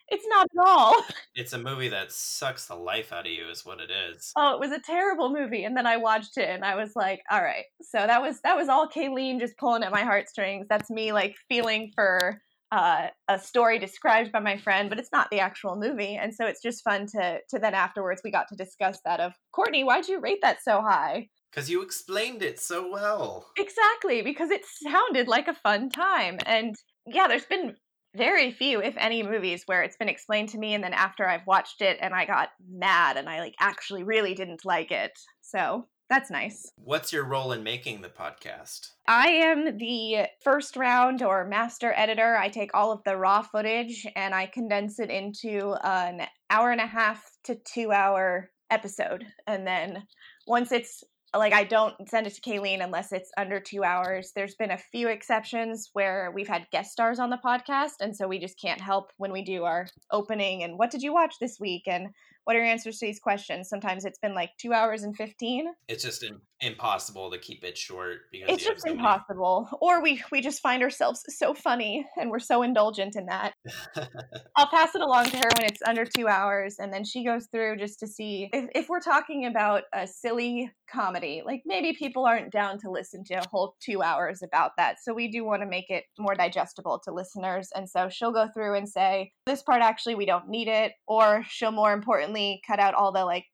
It's not at all. It's a movie that sucks the life out of you, is what it is. Oh, it was a terrible movie. And then I watched it and I was like, all right. So that was that was all Kayleen just pulling at my heartstrings. That's me like feeling for uh, a story described by my friend, but it's not the actual movie. And so it's just fun to to then afterwards we got to discuss that of Courtney, why'd you rate that so high? Because you explained it so well. Exactly, because it sounded like a fun time. And yeah, there's been very few, if any, movies where it's been explained to me and then after I've watched it and I got mad and I like actually really didn't like it. So that's nice. What's your role in making the podcast? I am the first round or master editor. I take all of the raw footage and I condense it into an hour and a half to two hour episode. And then once it's like I don't send it to Kayleen unless it's under two hours. There's been a few exceptions where we've had guest stars on the podcast, and so we just can't help when we do our opening and what did you watch this week and what are your answers to these questions. Sometimes it's been like two hours and fifteen. It's just im- impossible to keep it short because It's just so many- impossible. Or we we just find ourselves so funny and we're so indulgent in that. I'll pass it along to her when it's under two hours, and then she goes through just to see if, if we're talking about a silly comedy, like maybe people aren't down to listen to a whole two hours about that. So we do want to make it more digestible to listeners. And so she'll go through and say, this part actually, we don't need it. Or she'll more importantly cut out all the like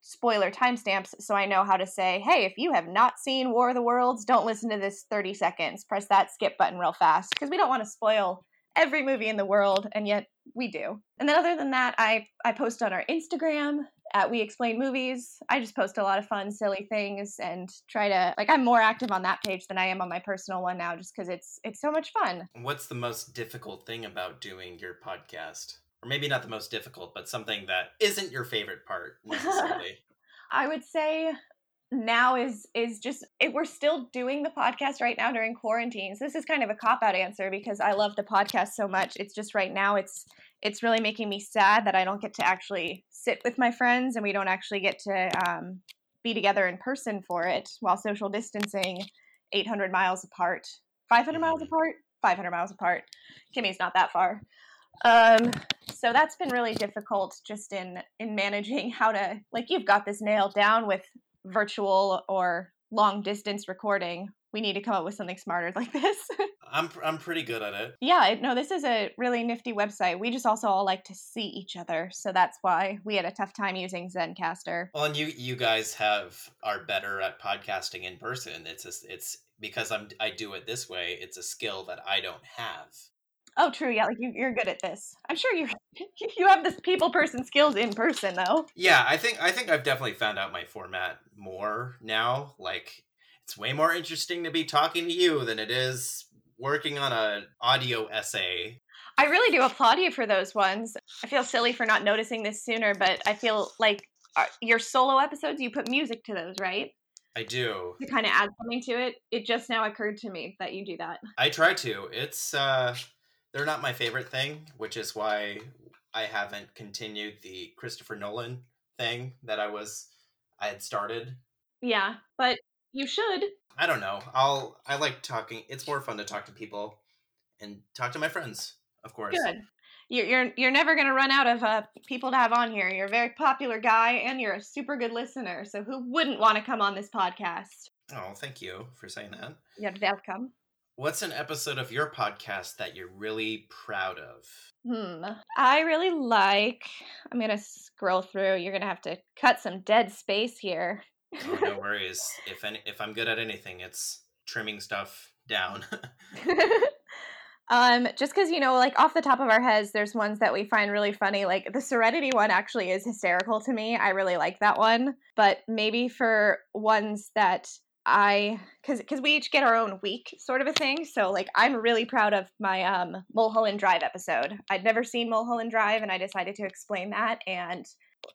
spoiler timestamps so I know how to say, hey, if you have not seen War of the Worlds, don't listen to this 30 seconds. Press that skip button real fast because we don't want to spoil every movie in the world, and yet we do. And then other than that, I I post on our Instagram at We Explain Movies. I just post a lot of fun, silly things and try to like I'm more active on that page than I am on my personal one now, just because it's it's so much fun. What's the most difficult thing about doing your podcast? Or maybe not the most difficult, but something that isn't your favorite part necessarily. I would say now is is just if we're still doing the podcast right now during quarantines this is kind of a cop out answer because i love the podcast so much it's just right now it's it's really making me sad that i don't get to actually sit with my friends and we don't actually get to um, be together in person for it while social distancing 800 miles apart 500 miles Mhm. apart 500 miles apart kimmy's not that far um so that's been really difficult just in in managing how to like you've got this nailed down with virtual or long distance recording we need to come up with something smarter like this I'm I'm pretty good at it. yeah no this is a really nifty website we just also all like to see each other so that's why we had a tough time using zencastr Well, and you you guys have are better at podcasting in person. It's a, it's because I'm I do it this way. It's a skill that I don't have. Oh true yeah like you, you're good at this i'm sure you you have this people person skills in person though Yeah, I think I think I've definitely found out my format more now. Like it's way more interesting to be talking to you than it is working on a audio essay. I really do applaud you for those ones. I feel silly for not noticing this sooner, but I feel like uh, your solo episodes, you put music to those, right? I do. To kind of add something to it. It just now occurred to me that you do that. I try to. It's uh they're not my favorite thing, which is why I haven't continued the Christopher Nolan thing that I was I had started. Yeah, but you should. I don't know. I'll I like talking. It's more fun to talk to people and talk to my friends, of course. Good. You're you're you're never gonna run out of uh, people to have on here. You're a very popular guy, and you're a super good listener. So who wouldn't want to come on this podcast? Oh, thank you for saying that. You're welcome. What's an episode of your podcast that you're really proud of? Hmm. I really like. I'm gonna scroll through. You're gonna have to cut some dead space here. Oh, no worries. If any, if I'm good at anything, it's trimming stuff down. um, just because you know, like off the top of our heads, there's ones that we find really funny. Like the Serenity one actually is hysterical to me. I really like that one. But maybe for ones that I because because we each get our own week sort of a thing. So like I'm really proud of my um Mulholland Drive episode. I'd never seen Mulholland Drive, and I decided to explain that. And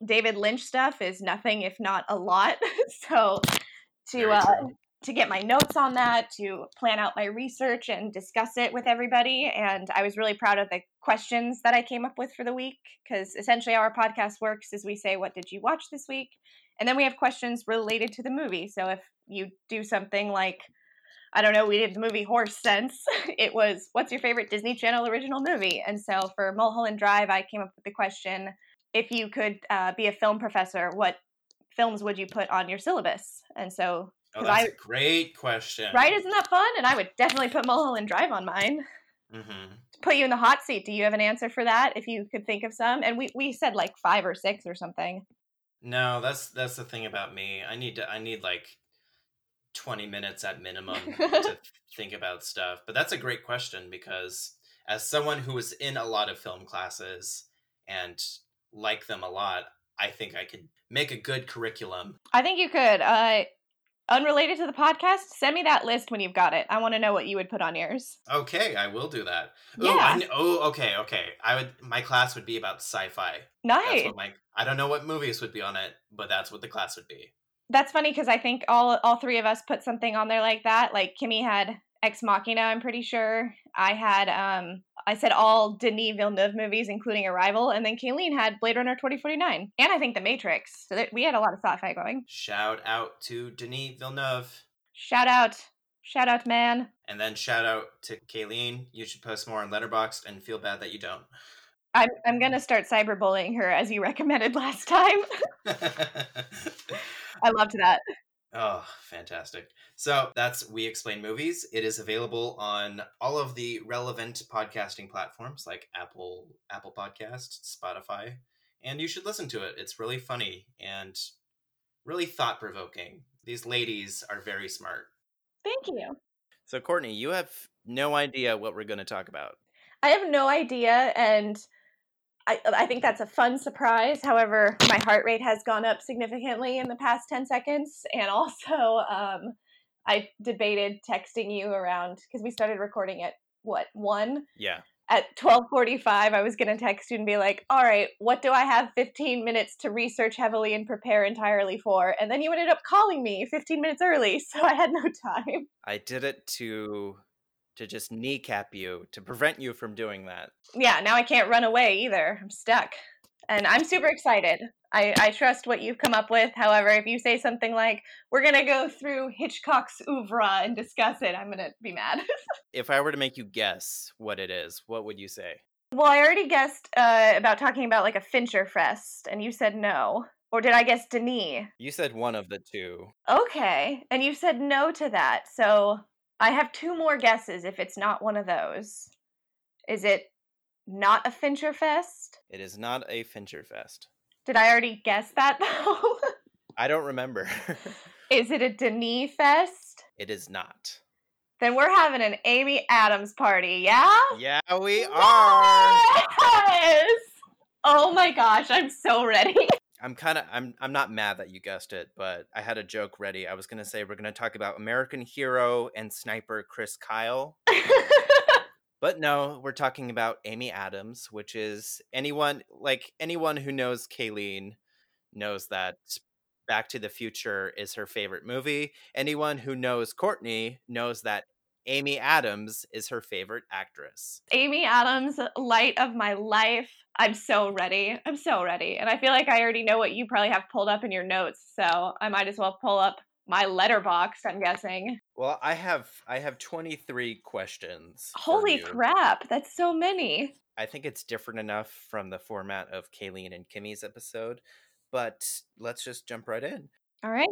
David Lynch stuff is nothing if not a lot. so to uh, to get my notes on that, to plan out my research and discuss it with everybody, and I was really proud of the questions that I came up with for the week because essentially our podcast works is we say what did you watch this week and then we have questions related to the movie. So if you do something like, I don't know, we did the movie Horse Sense, it was, what's your favorite Disney Channel original movie? And so for Mulholland Drive, I came up with the question if you could uh, be a film professor, what films would you put on your syllabus? And so. Oh, that's I, a great question. Right? Isn't that fun? And I would definitely put Mulholland Drive on mine. Mm-hmm. To put you in the hot seat. Do you have an answer for that? If you could think of some, and we we said like five or six or something. No, that's that's the thing about me. I need to I need like 20 minutes at minimum to think about stuff. But that's a great question because as someone who was in a lot of film classes and like them a lot, I think I could make a good curriculum. I think you could. Uh unrelated to the podcast, send me that list when you've got it. I want to know what you would put on yours. Okay, I will do that. Yeah. Ooh, oh, okay, okay. I would. My class would be about sci-fi. Nice. That's what my. I don't know what movies would be on it, but that's what the class would be. That's funny because I think all all three of us put something on there like that. Like Kimmy had Ex Machina, I'm pretty sure. I had um I said all Denis Villeneuve movies, including Arrival, and then Kayleen had Blade Runner 2049, and I think The Matrix. So we had a lot of sci-fi going. Shout out to Denis Villeneuve. Shout out, shout out, man. And then shout out to Kayleen. You should post more on Letterboxd and feel bad that you don't. I'm I'm gonna start cyberbullying her as you recommended last time. I loved that. Oh, fantastic. So that's We Explain Movies. It is available on all of the relevant podcasting platforms like Apple, Apple Podcasts, Spotify, and you should listen to it. It's really funny and really thought provoking. These ladies are very smart. Thank you. So, Courtney, you have no idea what we're going to talk about. I have no idea, and I, I think that's a fun surprise. However, my heart rate has gone up significantly in the past 10 seconds. And also, um, I debated texting you around because we started recording at what, one? Yeah. At 1245, I was going to text you and be like, all right, what do I have 15 minutes to research heavily and prepare entirely for? And then you ended up calling me 15 minutes early, so I had no time. I did it to to just kneecap you to prevent you from doing that. Yeah, now I can't run away either. I'm stuck. And I'm super excited. I, I trust what you've come up with. However, if you say something like, we're going to go through Hitchcock's oeuvre and discuss it, I'm going to be mad. if I were to make you guess what it is, what would you say? Well, I already guessed uh, about talking about like a Fincher Fest, and you said no. Or did I guess Denis? You said one of the two. Okay. And you said no to that. So I have two more guesses if it's not one of those. Is it not a Fincher Fest? It is not a Fincher Fest. Did I already guess that though? I don't remember. is it a Denis Fest? It is not. Then we're having an Amy Adams party, yeah? Yeah, we are. Yes! Oh my gosh, I'm so ready. I'm kind of I'm I'm not mad that you guessed it, but I had a joke ready. I was gonna say we're gonna talk about American hero and sniper Chris Kyle. but no, we're talking about Amy Adams, which is anyone like anyone who knows Kayleen knows that Back to the Future is her favorite movie. Anyone who knows Courtney knows that Amy Adams is her favorite actress. Amy Adams, light of my life. I'm so ready. I'm so ready. And I feel like I already know what you probably have pulled up in your notes, so I might as well pull up my letterboxd, I'm guessing. Well, I have I have 23 questions. Holy crap, that's so many. I think it's different enough from the format of Kayleen and Kimmy's episode, but let's just jump right in. All right.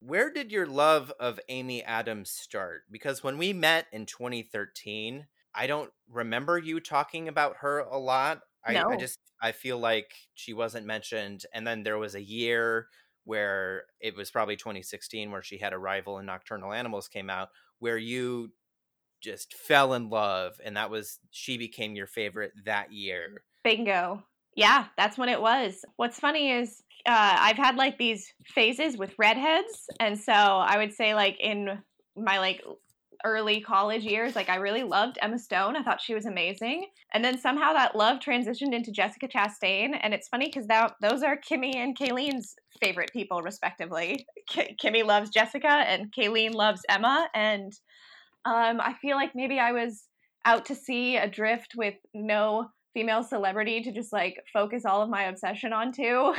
Where did your love of Amy Adams start? Because when we met in 2013, I don't remember you talking about her a lot. I, I just I feel like she wasn't mentioned, and then there was a year where it was probably 2016 where she had Arrival and Nocturnal Animals came out, where you just fell in love, and that was she became your favorite that year. Bingo. Yeah, that's when it was. What's funny is uh, I've had like these phases with redheads, and so I would say like in my like early college years, like I really loved Emma Stone. I thought she was amazing, and then somehow that love transitioned into Jessica Chastain, and it's funny because now those are Kimmy and Kayleen's favorite people, respectively. K- Kimmy loves Jessica, and Kayleen loves Emma, and um, I feel like maybe I was out to sea adrift with no female celebrity to just like focus all of my obsession onto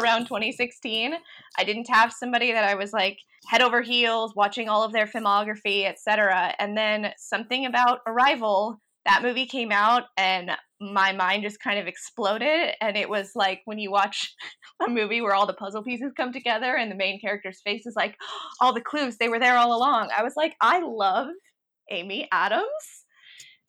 around 2016. I didn't have somebody that I was like head over heels watching all of their filmography, etc. And then something about Arrival, that movie came out and my mind just kind of exploded and it was like when you watch a movie where all the puzzle pieces come together and the main character's face is like all the clues they were there all along. I was like I love Amy Adams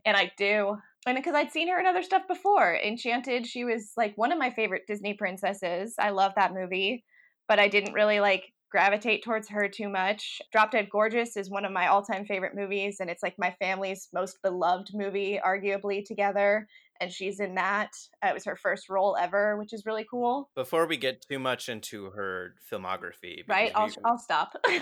and I do. And because I'd seen her in other stuff before. Enchanted, she was like one of my favorite Disney princesses. I love that movie, but I didn't really like gravitate towards her too much. Drop Dead Gorgeous is one of my all time favorite movies, and it's like my family's most beloved movie, arguably, together. And she's in that. Uh, it was her first role ever, which is really cool. Before we get too much into her filmography, Right? I'll, we- I'll stop.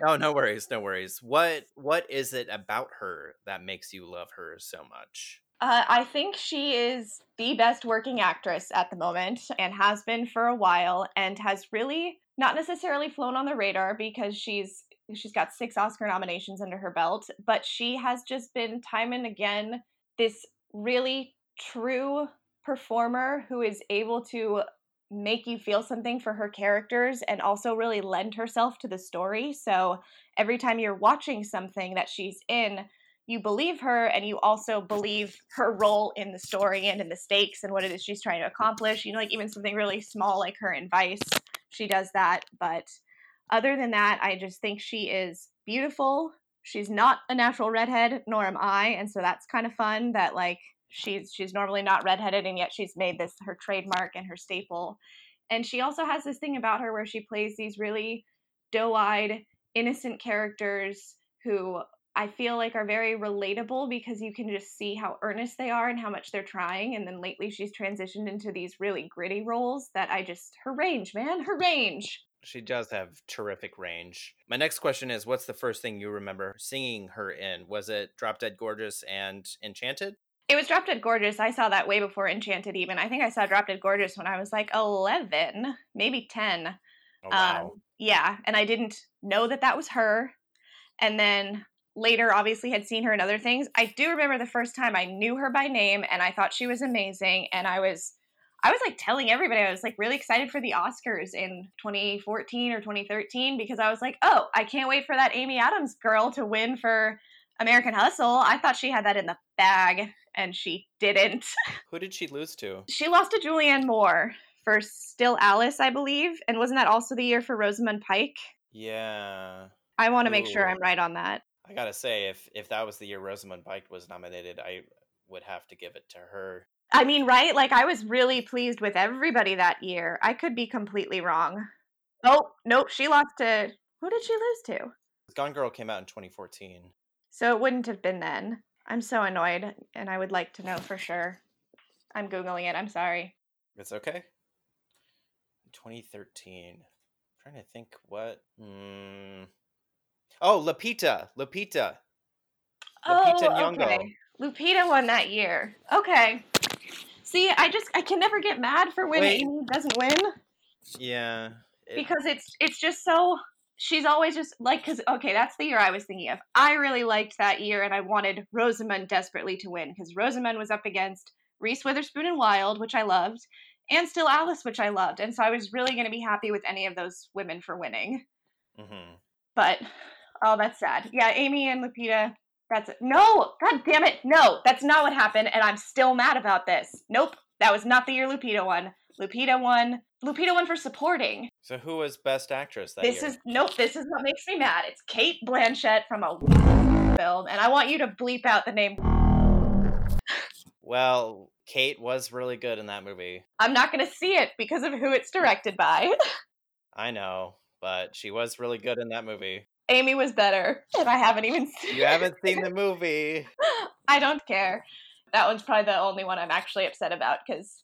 No, no worries, no worries. What what is it about her that makes you love her so much? Uh, I think she is the best working actress at the moment and has been for a while and has really not necessarily flown on the radar because she's she's got six Oscar nominations under her belt, but she has just been time and again this really true performer who is able to make you feel something for her characters and also really lend herself to the story. So every time you're watching something that she's in, you believe her and you also believe her role in the story and in the stakes and what it is she's trying to accomplish. You know, like even something really small like her advice, she does that. But other than that, I just think she is beautiful. She's not a natural redhead, nor am I, and so that's kind of fun that like she's she's normally not redheaded and yet she's made this her trademark and her staple. And she also has this thing about her where she plays these really doe-eyed, innocent characters who I feel like are very relatable because you can just see how earnest they are and how much they're trying. And then lately she's transitioned into these really gritty roles that I just her range, man, her range. She does have terrific range. My next question is what's the first thing you remember singing her in? Was it Drop Dead Gorgeous and Enchanted? It was Drop Dead Gorgeous. I saw that way before Enchanted even. I think I saw Drop Dead Gorgeous when I was like 11, maybe 10. Oh wow. Um, yeah, and I didn't know that that was her. And then later, obviously, had seen her in other things. I do remember the first time I knew her by name, and I thought she was amazing. And I was, I was like telling everybody I was like really excited for the Oscars in 2014 or 2013 because I was like, oh, I can't wait for that Amy Adams girl to win for American Hustle. I thought she had that in the bag, and she didn't. Who did she lose to? She lost to Julianne Moore for Still Alice, I believe. And wasn't that also the year for Rosamund Pike? Yeah. I want to make sure I'm right on that. I gotta say, if if that was the year Rosamund Pike was nominated, I would have to give it to her. I mean, right? Like, I was really pleased with everybody that year. I could be completely wrong. Oh, nope. She lost to. Who did she lose to? Gone Girl came out in 2014. So it wouldn't have been then. I'm so annoyed, and I would like to know for sure. I'm Googling it. I'm sorry. It's okay. 2013. trying to think what. Hmm. Oh, Lupita. Lupita. Lupita Nyong'o. Oh, Lupita won that year. Okay. See, I just I can never get mad for when Wait. Amy doesn't win Yeah. it- because it's it's just so she's always just like because okay that's the year i was thinking of i really liked that year and i wanted rosamund desperately to win because rosamund was up against reese witherspoon and wild which i loved and still alice which i loved and so i was really going to be happy with any of those women for winning hmm but oh that's sad yeah amy and lupita that's it. no god damn it no that's not what happened and i'm still mad about this nope that was not the year lupita won lupita won lupita won for supporting So who was best actress that this year? is nope. This is what makes me mad. It's Cate Blanchett from a film, and I want you to bleep out the name. Well, Kate was really good in that movie. I'm not going to see it because of who it's directed by. I know, but she was really good in that movie. Amy was better, and I haven't even seen. You haven't seen the movie. I don't care. That one's probably the only one I'm actually upset about because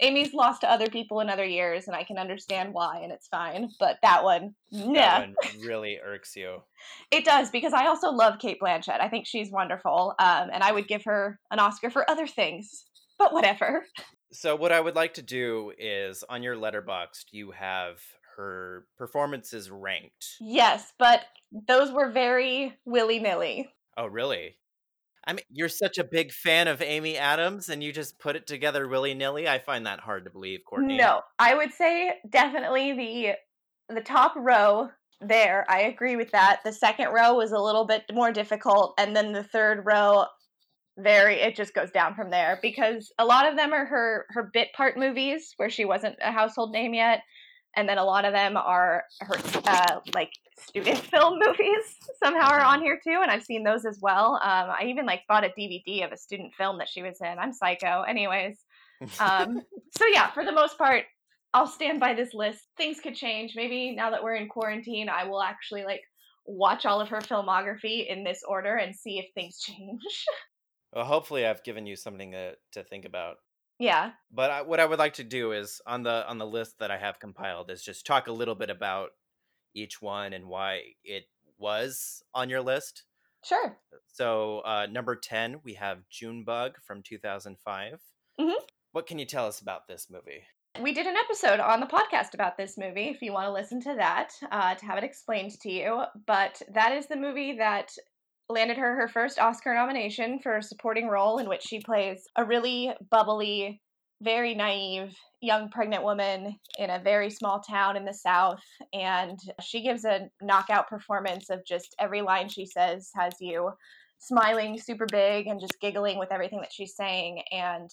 Amy's lost to other people in other years, and I can understand why, and it's fine. But that one, nah. That one really irks you. It does because I also love Cate Blanchett. I think she's wonderful, um, and I would give her an Oscar for other things. But whatever. So what I would like to do is on your letterboxd, you have her performances ranked. Yes, but those were very willy nilly. Oh, really? I mean, you're such a big fan of Amy Adams, and you just put it together willy nilly. I find that hard to believe, Courtney. No, I would say definitely the the top row there. I agree with that. The second row was a little bit more difficult, and then the third row, very it just goes down from there because a lot of them are her her bit part movies where she wasn't a household name yet, and then a lot of them are her uh, like student film movies somehow are on here too, and I've seen those as well. Um, I even like bought a DVD of a student film that she was in. I'm psycho, anyways. Um, so yeah, for the most part, I'll stand by this list. Things could change. Maybe now that we're in quarantine, I will actually like watch all of her filmography in this order and see if things change. well, hopefully, I've given you something to, to think about. Yeah. But I, what I would like to do is on the on the list that I have compiled is just talk a little bit about each one and why it was on your list. Sure. So uh, number ten, we have Junebug from two thousand five. Mhm. What can you tell us about this movie? We did an episode on the podcast about this movie if you want to listen to that uh, to have it explained to you. But that is the movie that landed her her first Oscar nomination for a supporting role in which she plays a really bubbly, very naive young pregnant woman in a very small town in the South. And she gives a knockout performance of just every line she says has you smiling super big and just giggling with everything that she's saying. And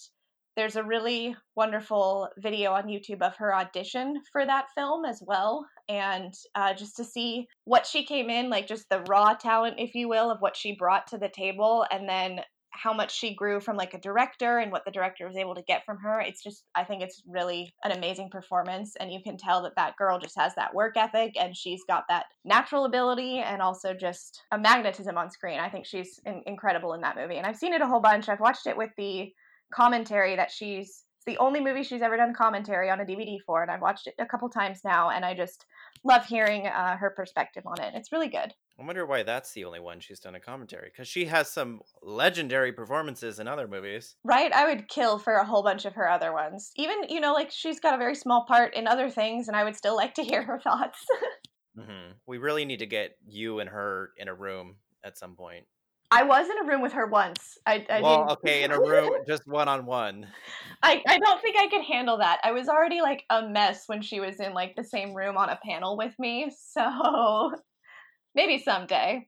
there's a really wonderful video on YouTube of her audition for that film as well. And uh, just to see what she came in, like just the raw talent, if you will, of what she brought to the table, and then how much she grew from like a director and what the director was able to get from her. It's just, I think it's really an amazing performance. And you can tell that that girl just has that work ethic and she's got that natural ability and also just a magnetism on screen. I think she's in- incredible in that movie. And I've seen it a whole bunch. I've watched it with the commentary that she's the only movie she's ever done commentary on a DVD for, and I've watched it a couple times now, and I just love hearing uh, her perspective on it. It's really good. I wonder why that's the only one she's done a commentary because she has some legendary performances in other movies. Right? I would kill for a whole bunch of her other ones. Even, you know, like she's got a very small part in other things, and I would still like to hear her thoughts. hmm We really need to get you and her in a room at some point. I was in a room with her once. I, I well, okay, in a room, just one on one. I, I don't think I could handle that. I was already like a mess when she was in like the same room on a panel with me. So maybe someday.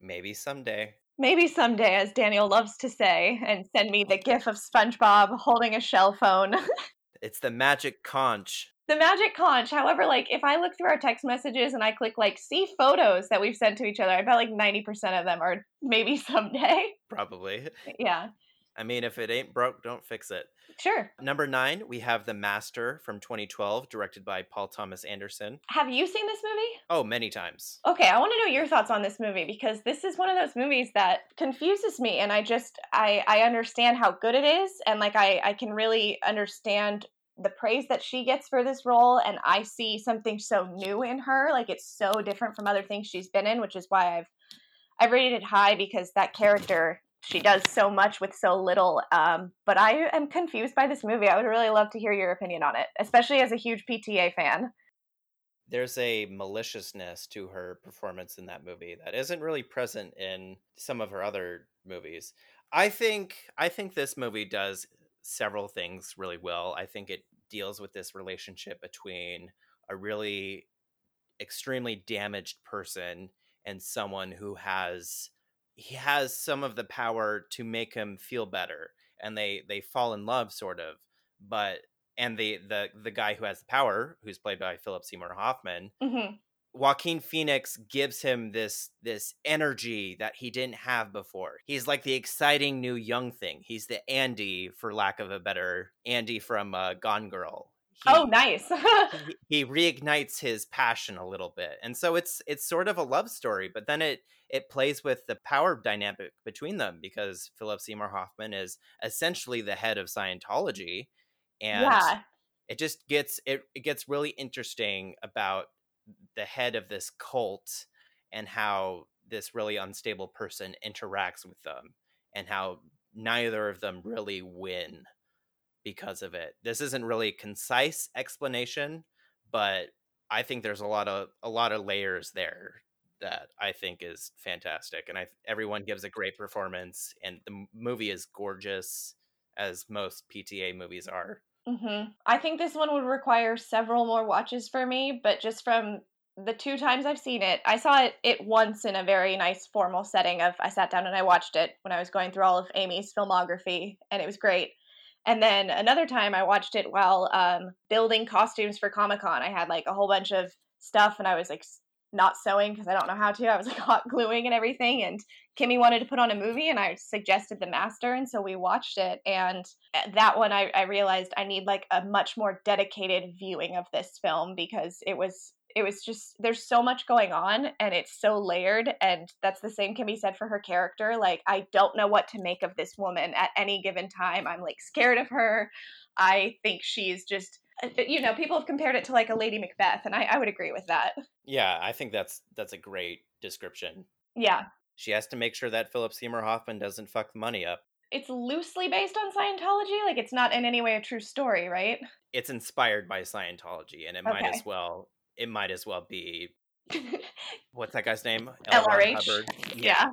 Maybe someday. Maybe someday, as Daniel loves to say, and send me the gif of SpongeBob holding a shell phone. It's the magic conch. The magic conch. However, like if I look through our text messages and I click like see photos that we've sent to each other, I bet like 90% of them are maybe someday. Probably. yeah, I mean, if it ain't broke, don't fix it. sure. Number nine, we have The Master from 2012, directed by Paul Thomas Anderson. Have you seen this movie? Oh, many times. Okay, I want to know your thoughts on this movie because this is one of those movies that confuses me and I just I I understand how good it is and like I I can really understand the praise that she gets for this role and I see something so new in her like it's so different from other things she's been in which is why I've I've rated it high because that character she does so much with so little um but I am confused by this movie I would really love to hear your opinion on it especially as a huge PTA fan there's a maliciousness to her performance in that movie that isn't really present in some of her other movies. I think I think this movie does several things really well. I think it deals with this relationship between a really extremely damaged person and someone who has he has some of the power to make him feel better and they they fall in love sort of but and the the the guy who has the power who's played by Philip Seymour Hoffman hmm Joaquin Phoenix gives him this this energy that he didn't have before. He's like the exciting new young thing. He's the Andy, for lack of a better Andy from uh, Gone Girl. He, Oh, nice. he, he reignites his passion a little bit, and so it's it's sort of a love story. But then it it plays with the power dynamic between them because Philip Seymour Hoffman is essentially the head of Scientology, and yeah. it just gets it, it gets really interesting about the head of this cult and how this really unstable person interacts with them and how neither of them really win because of it. This isn't really a concise explanation, but I think there's a lot of a lot of layers there that I think is fantastic and I everyone gives a great performance and the movie is gorgeous as most PTA movies are. hmm I think this one would require several more watches for me, but just from the two times I've seen it, I saw it, it once in a very nice formal setting of I sat down and I watched it when I was going through all of Amy's filmography and it was great. And then another time I watched it while um, building costumes for Comic Con. I had like a whole bunch of stuff and I was like not sewing because I don't know how to. I was like hot gluing and everything. And Kimmy wanted to put on a movie and I suggested The Master. And so we watched it. And that one, I, I realized I need like a much more dedicated viewing of this film because it was. It was just there's so much going on and it's so layered and that's the same can be said for her character like I don't know what to make of this woman at any given time I'm like scared of her I think she's just uh, you know people have compared it to like a Lady Macbeth and I, I would agree with that Yeah, I think that's that's a great description. yeah She has to make sure that Philip Seymour Hoffman doesn't fuck the money up. it's loosely based on Scientology like it's not in any way a true story right It's inspired by Scientology, and it might as well it might as well be what's that guy's name? LRH? yeah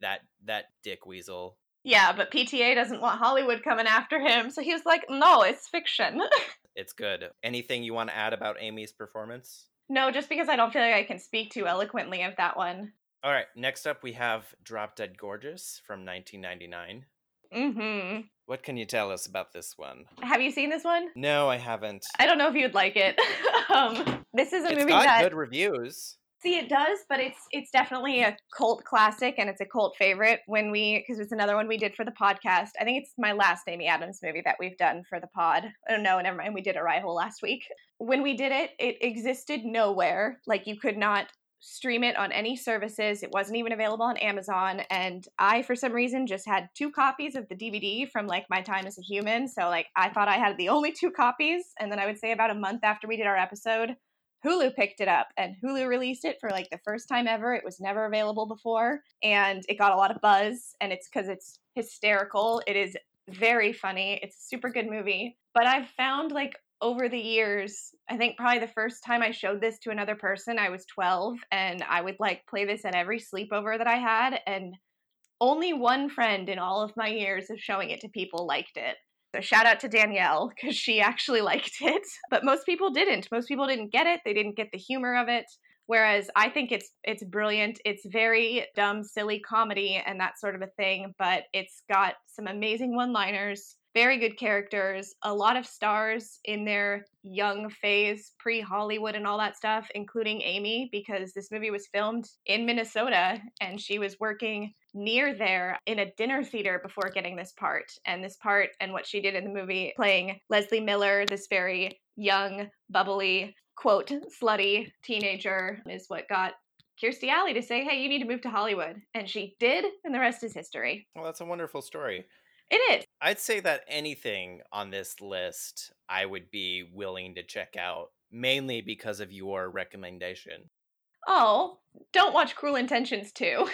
that that dick weasel. yeah but PTA doesn't want Hollywood coming after him so he was like no it's fiction It's good. Anything you want to add about Amy's performance? no just because I don't feel like I can speak too eloquently of that one All right, next up we have Drop Dead Gorgeous from 1999. Mm-hmm What can you tell us about this one? have you seen this one No, I haven't. I don't know if you'd like it. um, this is a It's movie got that good reviews. see it does, but it's it's definitely a cult classic and it's a cult favorite. When we because it's another one we did for the podcast. I think it's my last Amy Adams movie that we've done for the pod. Oh no, never mind. We did Arrival last week. When we did it, it existed nowhere. Like you could not stream it on any services. It wasn't even available on Amazon. And I, for some reason, just had two copies of the DVD from like my time as a human. So like I thought I had the only two copies. And then I would say about a month after we did our episode, Hulu picked it up and Hulu released it for like the first time ever. It was never available before and it got a lot of buzz and it's because it's hysterical. It is very funny. It's a super good movie. But I've found like over the years, I think probably the first time I showed this to another person, I was 12 and I would like play this at every sleepover that I had. And only one friend in all of my years of showing it to people liked it. So shout out to Danielle because she actually liked it, but most people didn't. Most people didn't get it. They didn't get the humor of it. Whereas I think it's it's brilliant. It's very dumb, silly comedy and that sort of a thing, but it's got some amazing one-liners, very good characters, a lot of stars in their young phase, pre-Hollywood and all that stuff, including Amy because this movie was filmed in Minnesota and she was working near there in a dinner theater before getting this part. And this part and what she did in the movie, playing Leslie Miller, this very young, bubbly, quote, slutty teenager, is what got Kirstie Alley to say, hey, you need to move to Hollywood. And she did, and the rest is history. Well, that's a wonderful story. It is. I'd say that anything on this list I would be willing to check out, mainly because of your recommendation. Oh, don't watch Cruel Intentions too.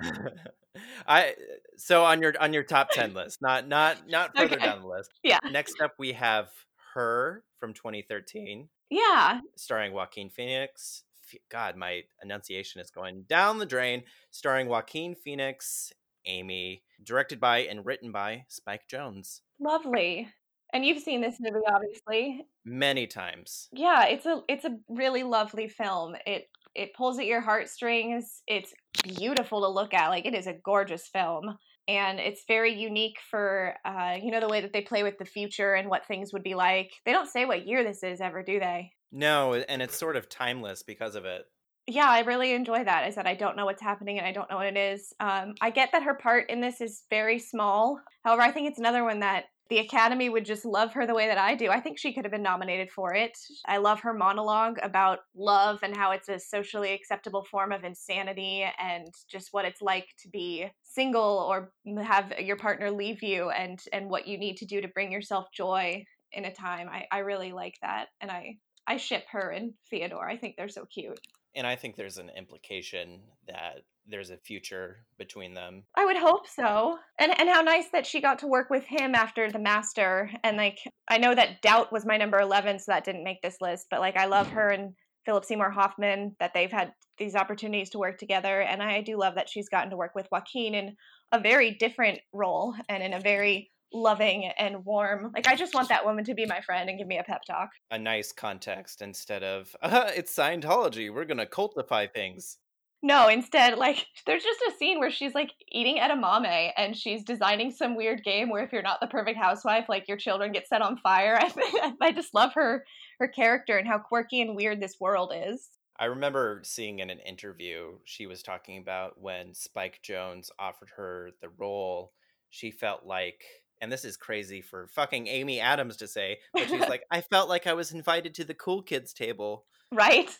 I so on your on your top 10 list, not not not further Okay. down the list. Yeah. Next up we have Her from 2013. Yeah. Starring Joaquin Phoenix. God, my enunciation is going down the drain. Starring Joaquin Phoenix, Amy, directed by and written by Spike Jonze. Lovely. And you've seen this movie obviously many times. Yeah, it's a it's a really lovely film. It it pulls at your heartstrings. It's beautiful to look at. Like it is a gorgeous film and it's very unique for uh, you know the way that they play with the future and what things would be like. They don't say what year this is ever, do they? No, and it's sort of timeless because of it. Yeah, I really enjoy that. Is that I don't know what's happening and I don't know what it is. Um, I get that her part in this is very small. However, I think it's another one that the Academy would just love her the way that I do. I think she could have been nominated for it. I love her monologue about love and how it's a socially acceptable form of insanity and just what it's like to be single or have your partner leave you and and what you need to do to bring yourself joy in a time. I, I really like that and I I ship her and Theodore. I think they're so cute. And I think there's an implication that there's a future between them. I would hope so. And and how nice that she got to work with him after the master. And like I know that Doubt was my number 11 so that didn't make this list, but like I love mm-hmm. her and Philip Seymour Hoffman that they've had these opportunities to work together and I do love that she's gotten to work with Joaquin in a very different role and in a very loving and warm. Like I just want that woman to be my friend and give me a pep talk. A nice context instead of uh, it's Scientology. We're gonna cultify things. No, instead, like there's just a scene where she's like eating edamame and she's designing some weird game where if you're not the perfect housewife, like your children get set on fire. I I just love her her character and how quirky and weird this world is. I remember seeing in an interview she was talking about when Spike Jonze offered her the role, she felt like and this is crazy for fucking Amy Adams to say, but she's like, I felt like I was invited to the cool kids table. Right.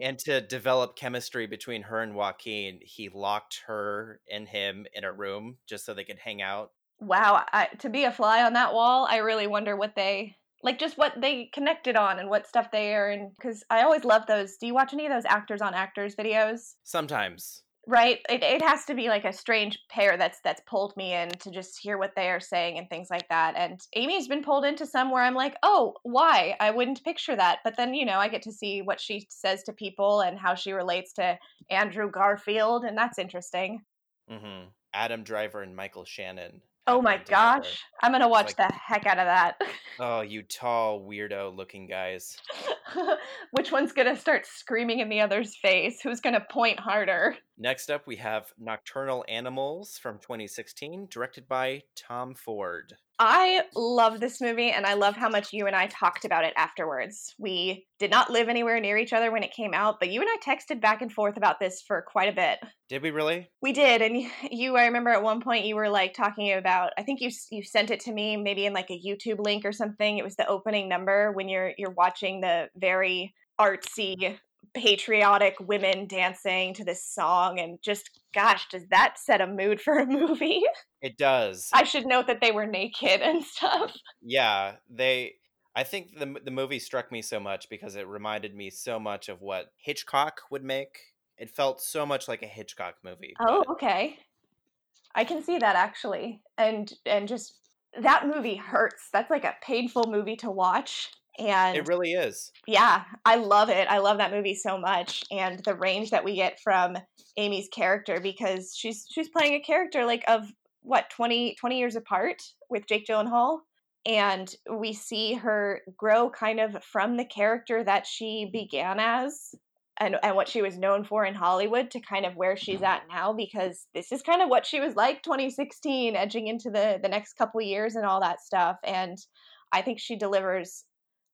and to develop chemistry between her and Joaquin, he locked her and him in a room just so they could hang out. Wow, I, to be a fly on that wall, I really wonder what they like just what they connected on and what stuff they are and because I always love those. Do you watch any of those actors on actors videos? Sometimes right it, it has to be like a strange pair that's that's pulled me in to just hear what they are saying and things like that and amy's been pulled into some where i'm like oh why i wouldn't picture that but then you know i get to see what she says to people and how she relates to andrew garfield and that's interesting mm-hmm. adam driver and michael shannon Oh my gosh. I'm going to watch like, the heck out of that. oh, you tall, weirdo looking guys. Which one's going to start screaming in the other's face? Who's going to point harder? Next up, we have Nocturnal Animals from 2016, directed by Tom Ford. I love this movie and I love how much you and I talked about it afterwards. We did not live anywhere near each other when it came out, but you and I texted back and forth about this for quite a bit. Did we really? We did. And you I remember at one point you were like talking about I think you you sent it to me maybe in like a YouTube link or something. It was the opening number when you're you're watching the very artsy patriotic women dancing to this song and just gosh does that set a mood for a movie? It does. I should note that they were naked and stuff. Yeah they i think the, the movie struck me so much because it reminded me so much of what hitchcock would make. It felt so much like a hitchcock movie oh okay. I can see that actually and and just that movie hurts. That's like a painful movie to watch and it really is. yeah i love it. I love that movie so much and the range that we get from amy's character because she's she's playing a character like of what 20 20 years apart with jake gyllenhaal and we see her grow kind of from the character that she began as and, and what she was known for in Hollywood to kind of where she's at now because this is kind of what she was like 2016 edging into the the next couple years and all that stuff and I think she delivers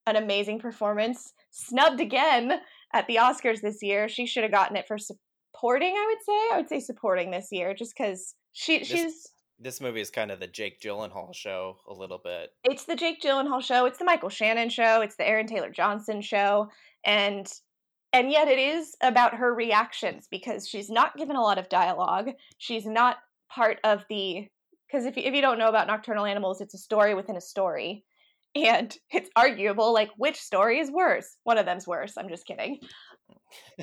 an amazing performance. Snubbed again at the Oscars this year. She should have gotten it for supporting, I would say. I would say supporting this year just because she this, she's this movie is kind of the Jake Gyllenhaal show a little bit. It's the Jake Gyllenhaal show. It's the Michael Shannon show. It's the Aaron Taylor Johnson show, and and yet it is about her reactions because she's not given a lot of dialogue. She's not part of the because if you, if you don't know about Nocturnal Animals, it's a story within a story and it's arguable like which story is worse one of them's worse i'm just kidding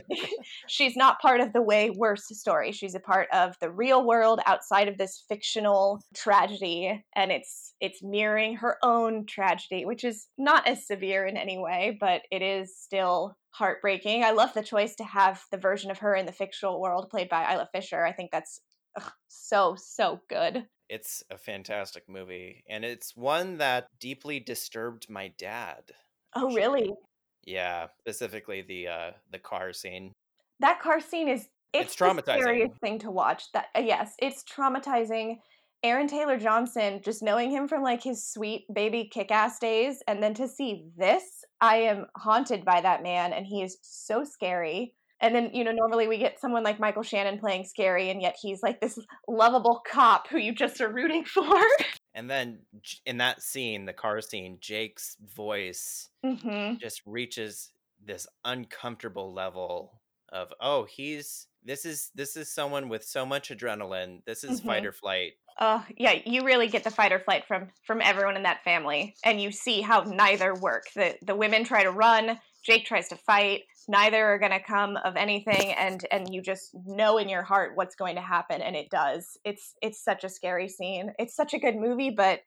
she's not part of the way worse story. She's a part of the real world outside of this fictional tragedy and it's it's mirroring her own tragedy, which is not as severe in any way, but it is still heartbreaking. I love the choice to have the version of her in the fictional world played by Isla Fisher. I think that's ugh, so so good. It's a fantastic movie and it's one that deeply disturbed my dad. Oh, really? Yeah, specifically the uh the car scene. That car scene is it's, It's the traumatizing. scariest thing to watch. That uh, yes, it's traumatizing. Aaron Taylor Johnson, just knowing him from like his sweet baby kick-ass days, and then to see this, I am haunted by that man, and he is so scary. And then you know, normally we get someone like Michael Shannon playing scary, and yet he's like this lovable cop who you just are rooting for. And then in that scene, the car scene, Jake's voice hmm just reaches this uncomfortable level of oh, he's this is this is someone with so much adrenaline. This is fight Mhm. or flight. Oh yeah, you really get the fight or flight from from everyone in that family, and you see how neither work. the The women try to run, Jake tries to fight. Neither are going to come of anything, and and you just know in your heart what's going to happen, and it does. It's it's such a scary scene. It's such a good movie, but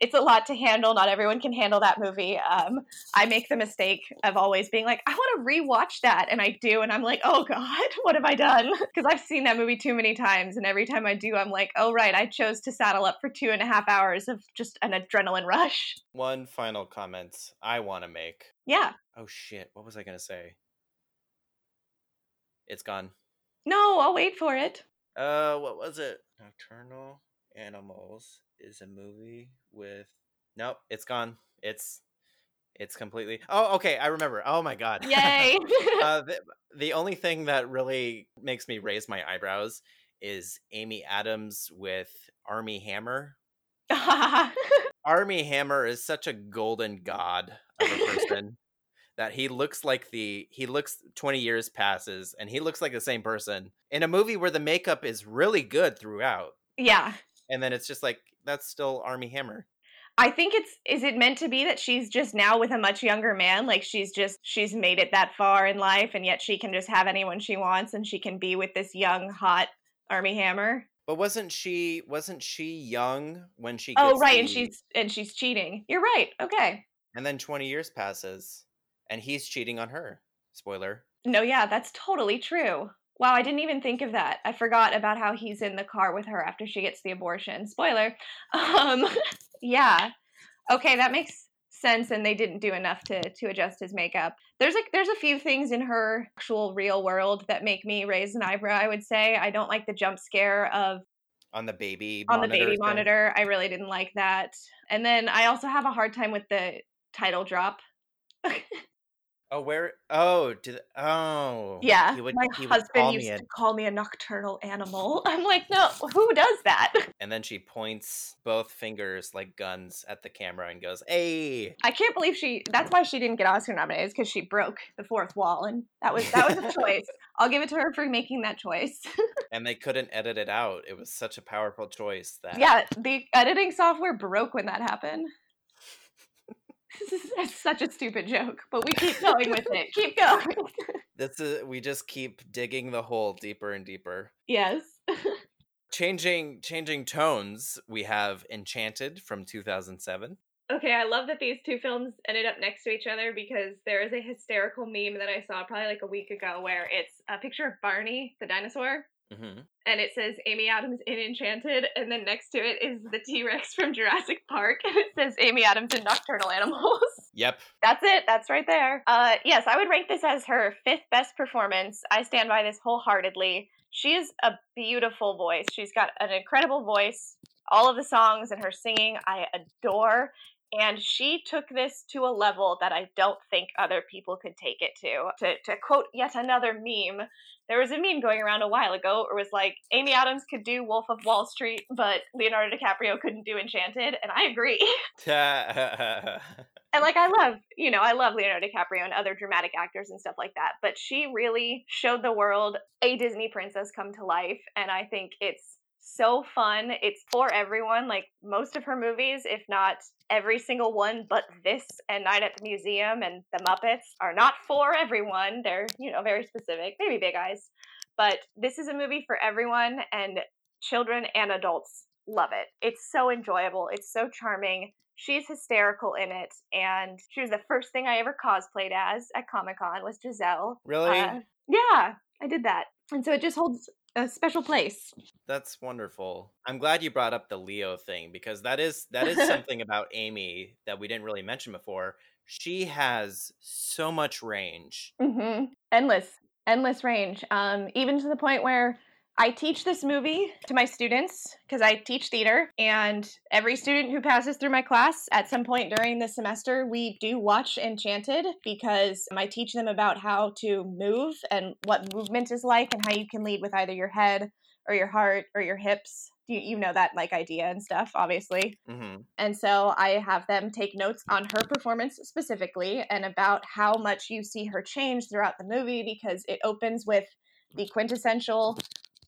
it's a lot to handle. Not everyone can handle that movie. Um, I make the mistake of always being like, I want to rewatch that, and I do, and I'm like, oh god, what have I done? Because I've seen that movie too many times, and every time I do, I'm like, oh right, I chose to saddle up for two and a half hours of just an adrenaline rush. One final comment I want to make. Yeah, Oh shit, what was I gonna say? It's gone. no, I'll wait for it. Uh, what was it? Nocturnal Animals is a movie with. Nope, it's gone. It's, it's completely. Oh, okay, I remember. Oh my god. Yay! uh, the, the only thing that really makes me raise my eyebrows is Amy Adams with Armie Hammer. Armie Hammer is such a golden god of a person that he looks like the he looks 20 years passes and he looks like the same person in a movie where the makeup is really good throughout yeah. and then it's just like that's still Armie Hammer. I think it's is it meant to be that she's just now with a much younger man like she's just she's made it that far in life and yet she can just have anyone she wants and she can be with this young hot Armie Hammer. But wasn't she wasn't she young when she Oh right, and she's and she's cheating. You're right. Okay. and then 20 years passes and he's cheating on her. Spoiler. No, yeah, that's totally true. Wow, I didn't even think of that. I forgot about how he's in the car with her after she gets the abortion. Spoiler. Um yeah. Okay, that makes sense and they didn't do enough to to adjust his makeup. There's like there's a few things in her actual real world that make me raise an eyebrow, I would say. I don't like the jump scare of on the baby on the baby thing. monitor. I really didn't like that. And then I also have a hard time with the title drop. Oh, where? Oh, did oh Yeah, would, my husband used a- to call me a nocturnal animal. I'm like, no, who does that? and then she points both fingers like guns at the camera and goes, "Hey!" I can't believe she. That's why she didn't get Oscar nominated because she broke the fourth wall, and that was that was a choice. I'll give it to her for making that choice. And they couldn't edit it out. It was such a powerful choice that yeah, the editing software broke when that happened. This is that's such a stupid joke, but we keep going with it. Keep going. this is we just keep digging the hole deeper and deeper. yes. Changing changing tones, we have Enchanted from 2007. Okay, I love that these two films ended up next to each other because there is a hysterical meme that I saw probably like a week ago where it's a picture of Barney, the dinosaur, hmm and it says Amy Adams in Enchanted, and then next to it is the T Rex from Jurassic Park, and it says Amy Adams in Nocturnal Animals. Yep. That's it. That's right there. Uh, yes, I would rank this as her fifth best performance. I stand by this wholeheartedly. She is a beautiful voice. She's got an incredible voice. All of the songs and her singing, I adore. And she took this to a level that I don't think other people could take it to. To, to quote yet another meme, there was a meme going around a while ago where it was like, Amy Adams could do Wolf of Wall Street, but Leonardo DiCaprio couldn't do Enchanted. And I agree. And like I love, you know, I love Leonardo DiCaprio and other dramatic actors and stuff like that, but she really showed the world a Disney princess come to life and I think it's so fun. It's for everyone. Like most of her movies, if not every single one, but this and Night at the Museum and The Muppets are not for everyone. They're, you know, very specific, maybe big eyes. But this is a movie for everyone, and children and adults love it. It's so enjoyable. It's so charming. She's hysterical in it, and she was the first thing I ever cosplayed as at Comic Con was Giselle. Really? Uh, yeah, I did that, and so it just holds a special place. That's wonderful. I'm glad you brought up the Leo thing because that is that is something about Amy that we didn't really mention before. She has so much range. Mm-hmm. Endless, endless range. Um, even to the point where I teach this movie to my students because I teach theater, and every student who passes through my class at some point during the semester, we do watch Enchanted because I teach them about how to move and what movement is like, and how you can lead with either your head or your heart or your hips. You, you know that like idea and stuff, obviously. hmm And so I have them take notes on her performance specifically and about how much you see her change throughout the movie because it opens with the quintessential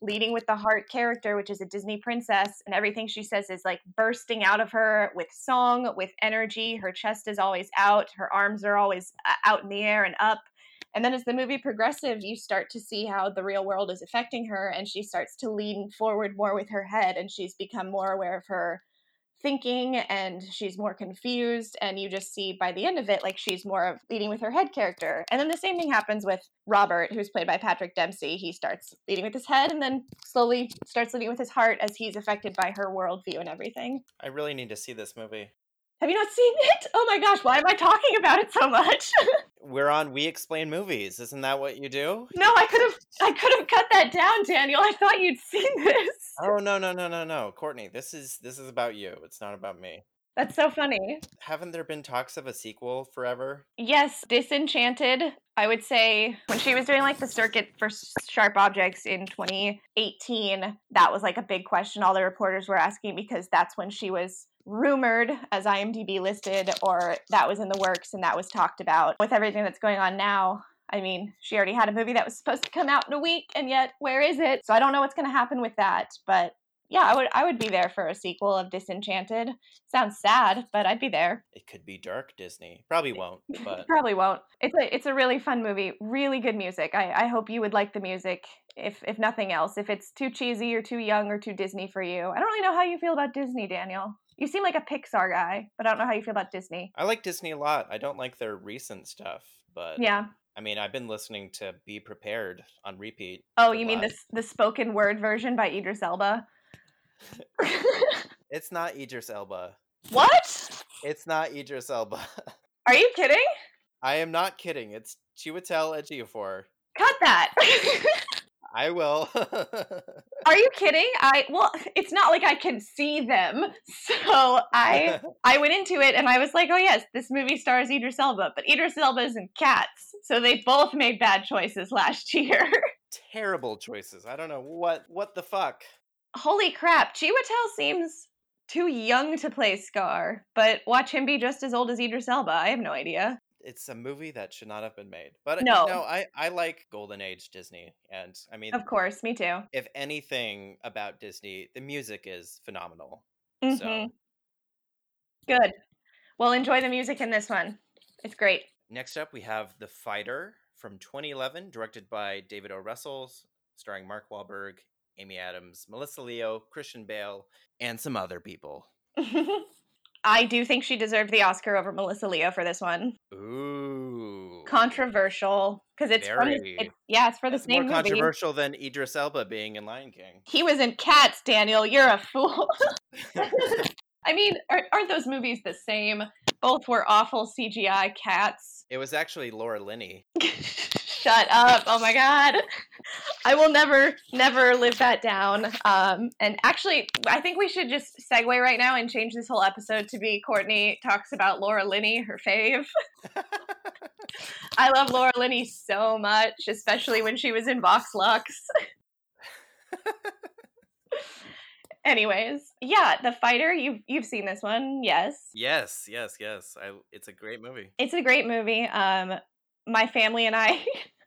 leading with the heart character, which is a Disney princess, and everything she says is like bursting out of her with song, with energy. Her chest is always out, her arms are always uh, out in the air and up. And then as the movie progresses, you start to see how the real world is affecting her, and she starts to lean forward more with her head, and she's become more aware of her thinking and she's more confused and you just see by the end of it like she's more of leading with her head character. And then the same thing happens with robert who's played by patrick dempsey. He starts leading with his head and then slowly starts leading with his heart as he's affected by her worldview and everything. I really need to see this movie. have you not seen it? Oh my gosh why am i talking about it so much We're on We Explain Movies. Isn't that what you do? no i could have i could have cut that down daniel i thought you'd seen this Oh no no no no no, Courtney. This is this is about you. It's not about me. that's so funny Haven't there been talks of a sequel forever? Yes, Disenchanted. I would say when she was doing like the circuit for Sharp Objects in 2018, that was like a big question all the reporters were asking because that's when she was rumored as IMDb listed or that was in the works and that was talked about. With everything that's going on now, I mean, she already had a movie that was supposed to come out in a week and yet where is it? So I don't know what's going to happen with that, but yeah, I would I would be there for a sequel of Disenchanted. Sounds sad, but I'd be there. It could be dark Disney. Probably won't, but Probably won't. It's a it's a really fun movie. Really good music. I, I hope you would like the music. If if nothing else, if it's too cheesy or too young or too Disney for you, I don't really know how you feel about Disney, Daniel. You seem like a Pixar guy, but I don't know how you feel about Disney. I like Disney a lot. I don't like their recent stuff, but Yeah. I mean, I've been listening to Be Prepared on repeat. Oh, you mean the the the spoken word version by Idris Elba? It's not Idris Elba. what? It's not Idris Elba. Are you kidding? I am not kidding. It's Chiwetel Ejiofor. Cut that. I will. Are you kidding? I well, it's not like I can see them. So I I went into it and I was like, oh yes, this movie stars Idris Elba, but Idris Elba is in Cats, so they both made bad choices last year. Terrible choices. I don't know what what the fuck. Holy crap, Chiwetel seems too young to play Scar, but watch him be just as old as Idris Elba. I have no idea. It's a movie that should not have been made. But No. no, I I like golden age Disney, and I mean, Of course, me too. if anything about Disney, the music is phenomenal. hmm So Good. Well, enjoy the music in this one. It's great. next up, we have The Fighter from 2011, directed by David O. Russell, starring Mark Wahlberg, Amy Adams, Melissa Leo, Christian Bale, and some other people. I do think she deserved the Oscar over Melissa Leo for this one. Ooh, Controversial because it's from it's, yeah, it's for the That's same more movie. controversial than Idris Elba being in Lion King. He was in Cats, Daniel. You're a fool. I mean, are, aren't those movies the same? Both were awful CGI cats. it was actually Laura Linney. Shut up. Oh my god. I will never, never live that down. Um, and actually, I think we should just segue right now and change this whole episode to be Courtney talks about Laura Linney, her fave. I love Laura Linney so much, especially when she was in Vox Lux. Anyways, yeah, The Fighter, you've you've seen this one, yes. yes, yes, yes. I, it's a great movie. It's a great movie. Um, my family and I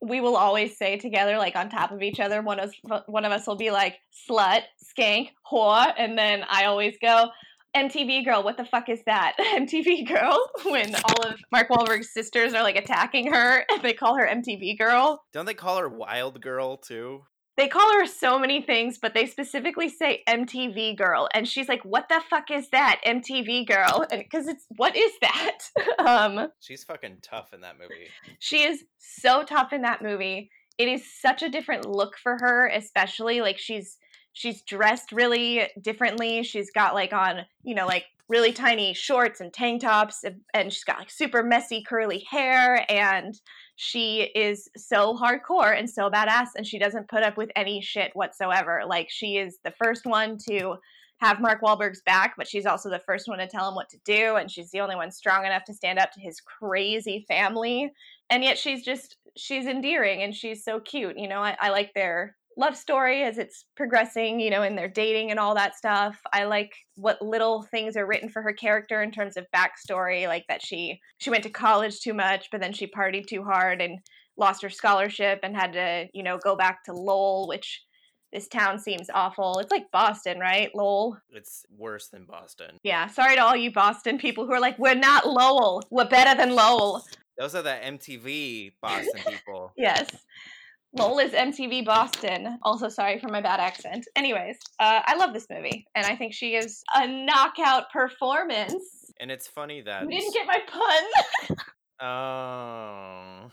we will always say together, like on top of each other. One of one of us will be like slut, skank, whore, and then I always go. MTV girl, what the fuck is that? MTV girl, when all of Mark Wahlberg's sisters are like attacking her, and they call her MTV girl. Don't they call her Wild Girl too? They call her so many things, but they specifically say MTV girl, and she's like, "What the fuck is that, MTV girl?" Because it's what is that? um, she's fucking tough in that movie. She is so tough in that movie. It is such a different look for her, especially like she's she's dressed really differently. She's got like on, you know, like really tiny shorts and tank tops and she's got like super messy curly hair and she is so hardcore and so badass and she doesn't put up with any shit whatsoever. Like she is the first one to have Mark Wahlberg's back, but she's also the first one to tell him what to do and she's the only one strong enough to stand up to his crazy family. And yet she's just she's endearing and she's so cute. You know, I, I like their love story as it's progressing, you know, in their dating and all that stuff. I like what little things are written for her character in terms of backstory, like that she she went to college too much, but then she partied too hard and lost her scholarship and had to, you know, go back to Lowell, which this town seems awful. It's like Boston, right? Lowell. It's worse than Boston. Yeah, sorry to all you Boston people who are like, we're not Lowell. We're better than Lowell. Those are the MTV Boston people. yes. Lowell is MTV Boston. Also, sorry for my bad accent. Anyways, uh, I love this movie, and I think she gives a knockout performance. And it's funny that you didn't get my pun. oh,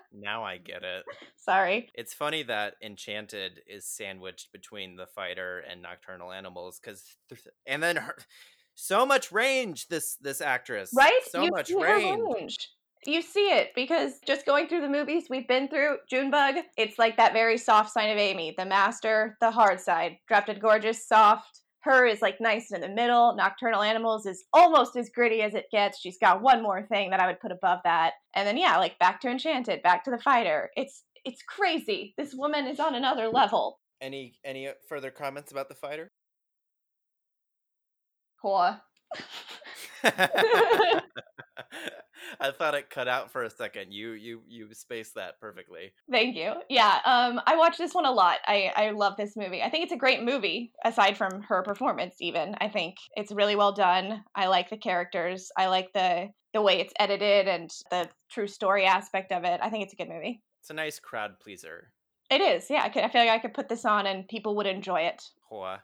now I get it. Sorry. It's funny that Enchanted is sandwiched between the fighter and Nocturnal Animals, because and then her, so much range. This this actress, right? So you much range. range you see it because just going through the movies we've been through, Junebug, it's like that very soft side of Amy. The master, the hard side. Drop Dead Gorgeous, soft. Her is like nice in the middle. Nocturnal Animals is almost as gritty as it gets. She's got one more thing that I would put above that. And then yeah, like back to Enchanted, back to the fighter. It's it's crazy. This woman is on another level. Any any further comments about the fighter? Whore. I thought it cut out for a second. You you you spaced that perfectly. Thank you. Yeah, um, I watch this one a lot. I I love this movie. I think it's a great movie. Aside from her performance, even I think it's really well done. I like the characters. I like the the way it's edited and the true story aspect of it. I think it's a good movie. It's a nice crowd pleaser. It is. Yeah, I, could, I feel like I could put this on and people would enjoy it. Hoa.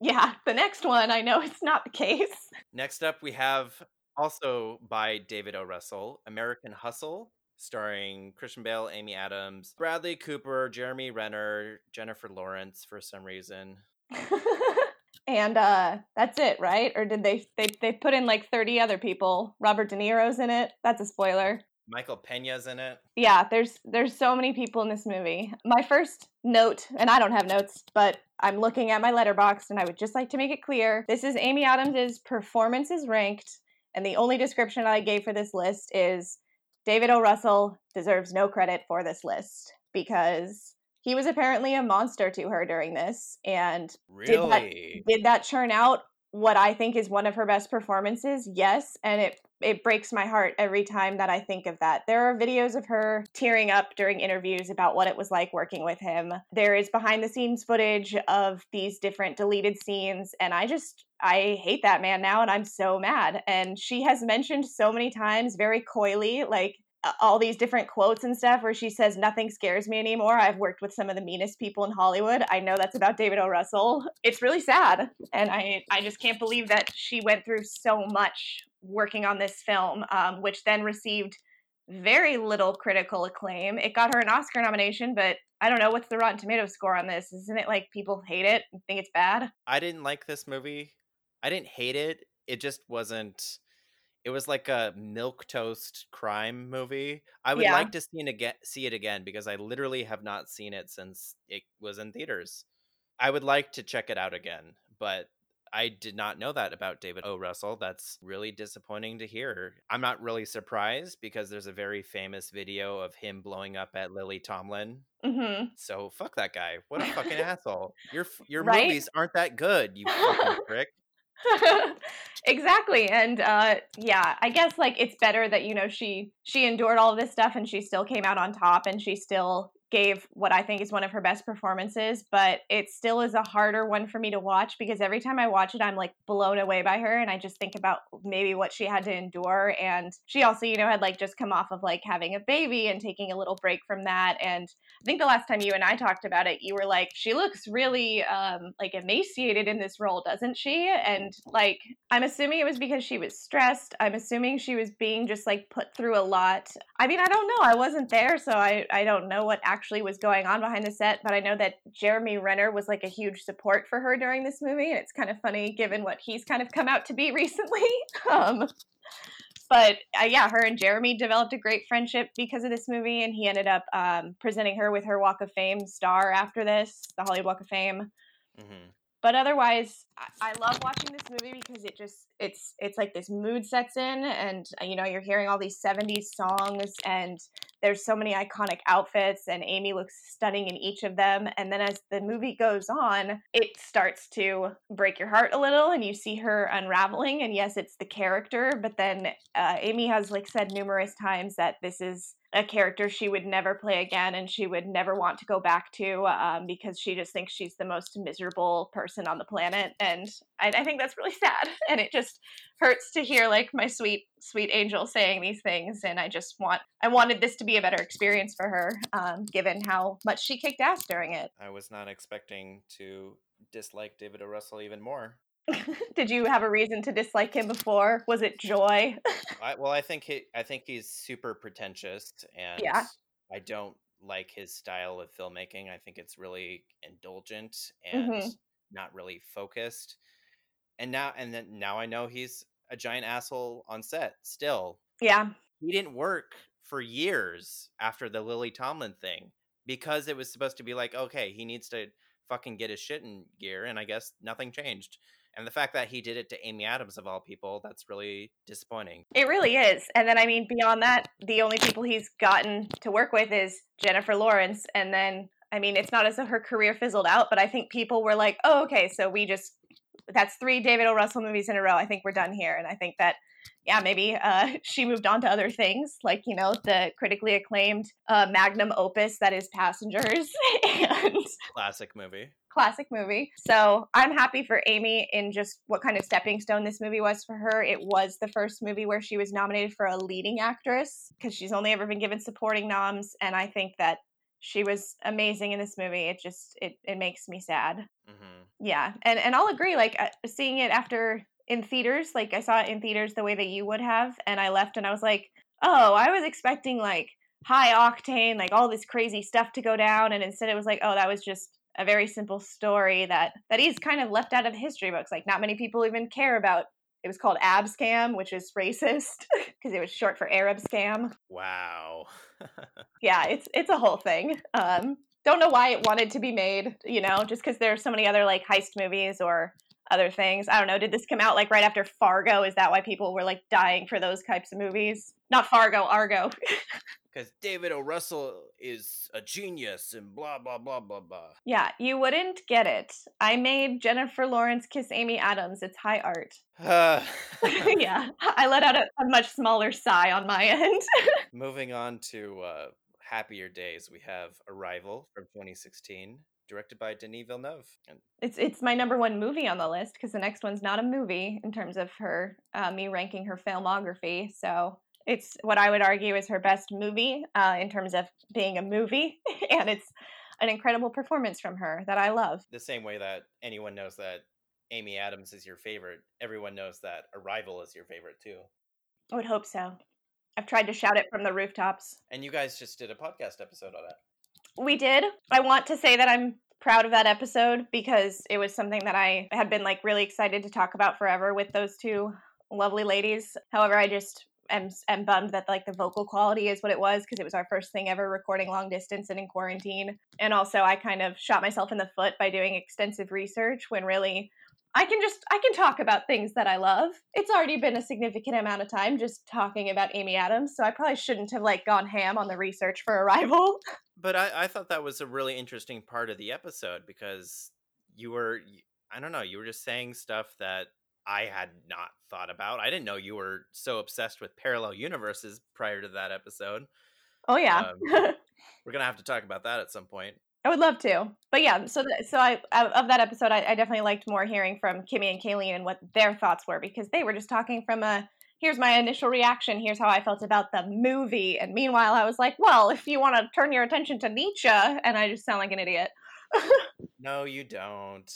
Yeah, the next one, I know it's not the case. Next up, we have also by David O. Russell, American Hustle, starring Christian Bale, Amy Adams, Bradley Cooper, Jeremy Renner, Jennifer Lawrence for some reason. and uh that's it, right? Or did they they they put in like 30 other people? Robert De Niro's in it. That's a spoiler. Michael Pena's in it. Yeah, there's there's so many people in this movie. My first note, and I don't have notes, but I'm looking at my letterboxd and I would just like to make it clear. This is Amy Adams' performance is ranked and the only description I gave for this list is David O. Russell deserves no credit for this list because he was apparently a monster to her during this. And really? did, that, did that churn out what I think is one of her best performances? Yes. And it it breaks my heart every time that I think of that. There are videos of her tearing up during interviews about what it was like working with him. There is behind the scenes footage of these different deleted scenes, and I just I hate that man now and I'm so mad. And she has mentioned so many times very coyly like all these different quotes and stuff where she says nothing scares me anymore. I've worked with some of the meanest people in Hollywood. I know that's about David O. Russell. It's really sad, and I I just can't believe that she went through so much working on this film, um, which then received very little critical acclaim. It got her an Oscar nomination, but I don't know what's the Rotten Tomato score on this. Isn't it like people hate it and think it's bad? I didn't like this movie. I didn't hate it. It just wasn't. It was like a milk toast crime movie. I would yeah. like to see it again. See it again because I literally have not seen it since it was in theaters. I would like to check it out again, but I did not know that about David O. Russell. That's really disappointing to hear. I'm not really surprised because there's a very famous video of him blowing up at Lily Tomlin. Mm-hmm. So fuck that guy. What a fucking asshole. Your your right? movies aren't that good. You fucking prick. exactly and uh yeah i guess like it's better that you know she she endured all this stuff and she still came out on top and she still gave what I think is one of her best performances, but it still is a harder one for me to watch because every time I watch it, I'm like blown away by her. And I just think about maybe what she had to endure. And she also, you know, had like just come off of like having a baby and taking a little break from that. And I think the last time you and I talked about it, you were like, she looks really um, like emaciated in this role, doesn't she? And like, I'm assuming it was because she was stressed. I'm assuming she was being just like put through a lot. I mean, I don't know. I wasn't there, so I, I don't know what actually was going on behind the set, but I know that Jeremy Renner was like a huge support for her during this movie, and it's kind of funny given what he's kind of come out to be recently. um, but uh, yeah, her and Jeremy developed a great friendship because of this movie, and he ended up um, presenting her with her Walk of Fame star after this, the Hollywood Walk of Fame. Mm-hmm but otherwise I, I love watching this movie because it just it's it's like this mood sets in and uh, you know you're hearing all these 70s songs and there's so many iconic outfits and amy looks stunning in each of them and then as the movie goes on it starts to break your heart a little and you see her unraveling and yes it's the character but then uh, amy has like said numerous times that this is a character she would never play again and she would never want to go back to um, because she just thinks she's the most miserable person on the planet and I, I, think that's really sad and it just hurts to hear like my sweet sweet angel saying these things and i just want i wanted this to be a better experience for her um, given how much she kicked ass during it i was not expecting to dislike david o russell even more Did you have a reason to dislike him before? Was it joy? I, well, I think he, I think he's super pretentious, and yeah. I don't like his style of filmmaking. I think it's really indulgent and mm-hmm. not really focused. And now, and then now I know he's a giant asshole on set. Still, yeah, he didn't work for years after the Lily Tomlin thing because it was supposed to be like, okay, he needs to fucking get his shit in gear, and I guess nothing changed. And the fact that he did it to Amy Adams of all people, that's really disappointing. It really is. And then I mean beyond that, the only people he's gotten to work with is Jennifer Lawrence and then I mean it's not as though her career fizzled out, but I think people were like, "Oh, okay, so we just that's three David O. Russell movies in a row. I think we're done here." And I think that yeah, maybe uh, she moved on to other things, like you know the critically acclaimed uh, magnum opus that is Passengers, and classic movie. Classic movie. So I'm happy for Amy in just what kind of stepping stone this movie was for her. It was the first movie where she was nominated for a leading actress because she's only ever been given supporting noms, and I think that she was amazing in this movie. It just it it makes me sad. Mm-hmm. Yeah, and and I'll agree. Like uh, seeing it after in theaters. Like I saw it in theaters the way that you would have, and I left and I was like, oh, I was expecting like high octane, like all this crazy stuff to go down, and instead it was like, oh, that was just a very simple story that that he's kind of left out of history books. Like not many people even care about. It was called Abscam, which is racist because it was short for Arab scam. Wow. yeah, it's it's a whole thing. Um, don't know why it wanted to be made. You know, just because there are so many other like heist movies or other things. I don't know. Did this come out like right after Fargo? Is that why people were like dying for those types of movies? Not Fargo, Argo. Because David O. Russell is a genius and blah, blah, blah, blah, blah. Yeah, you wouldn't get it. I made Jennifer Lawrence kiss Amy Adams. It's high art. Uh. yeah, I let out a, a, much smaller sigh on my end. Moving on to uh, happier days, we have Arrival from 2016 directed by Denis Villeneuve. And it's it's my number one movie on the list because the next one's not a movie in terms of her uh, me ranking her filmography. So it's what I would argue is her best movie uh, in terms of being a movie, and it's an incredible performance from her that I love. The same way that anyone knows that Amy Adams is your favorite, everyone knows that Arrival is your favorite too. I would hope so. I've tried to shout it from the rooftops. And you guys just did a podcast episode on it. We did. I want to say that I'm proud of that episode because it was something that I had been like really excited to talk about forever with those two lovely ladies. However, I just am, am bummed that like the vocal quality is what it was because it was our first thing ever recording long distance and in quarantine. And also, I kind of shot myself in the foot by doing extensive research when really I can just I can talk about things that I love. It's already been a significant amount of time just talking about Amy Adams, so I probably shouldn't have like gone ham on the research for Arrival. But I, I thought that was a really interesting part of the episode because you were I don't know, you were just saying stuff that I had not thought about. I didn't know you were so obsessed with parallel universes prior to that episode. Oh yeah. Um, we're gonna have to talk about that at some point. I would love to, but yeah. So, th- so I of that episode, I, I definitely liked more hearing from Kimmy and Kayleen and what their thoughts were because they were just talking from a here's my initial reaction, here's how I felt about the movie, and meanwhile, I was like, well, if you want to turn your attention to Nietzsche, and I just sound like an idiot. no, you don't.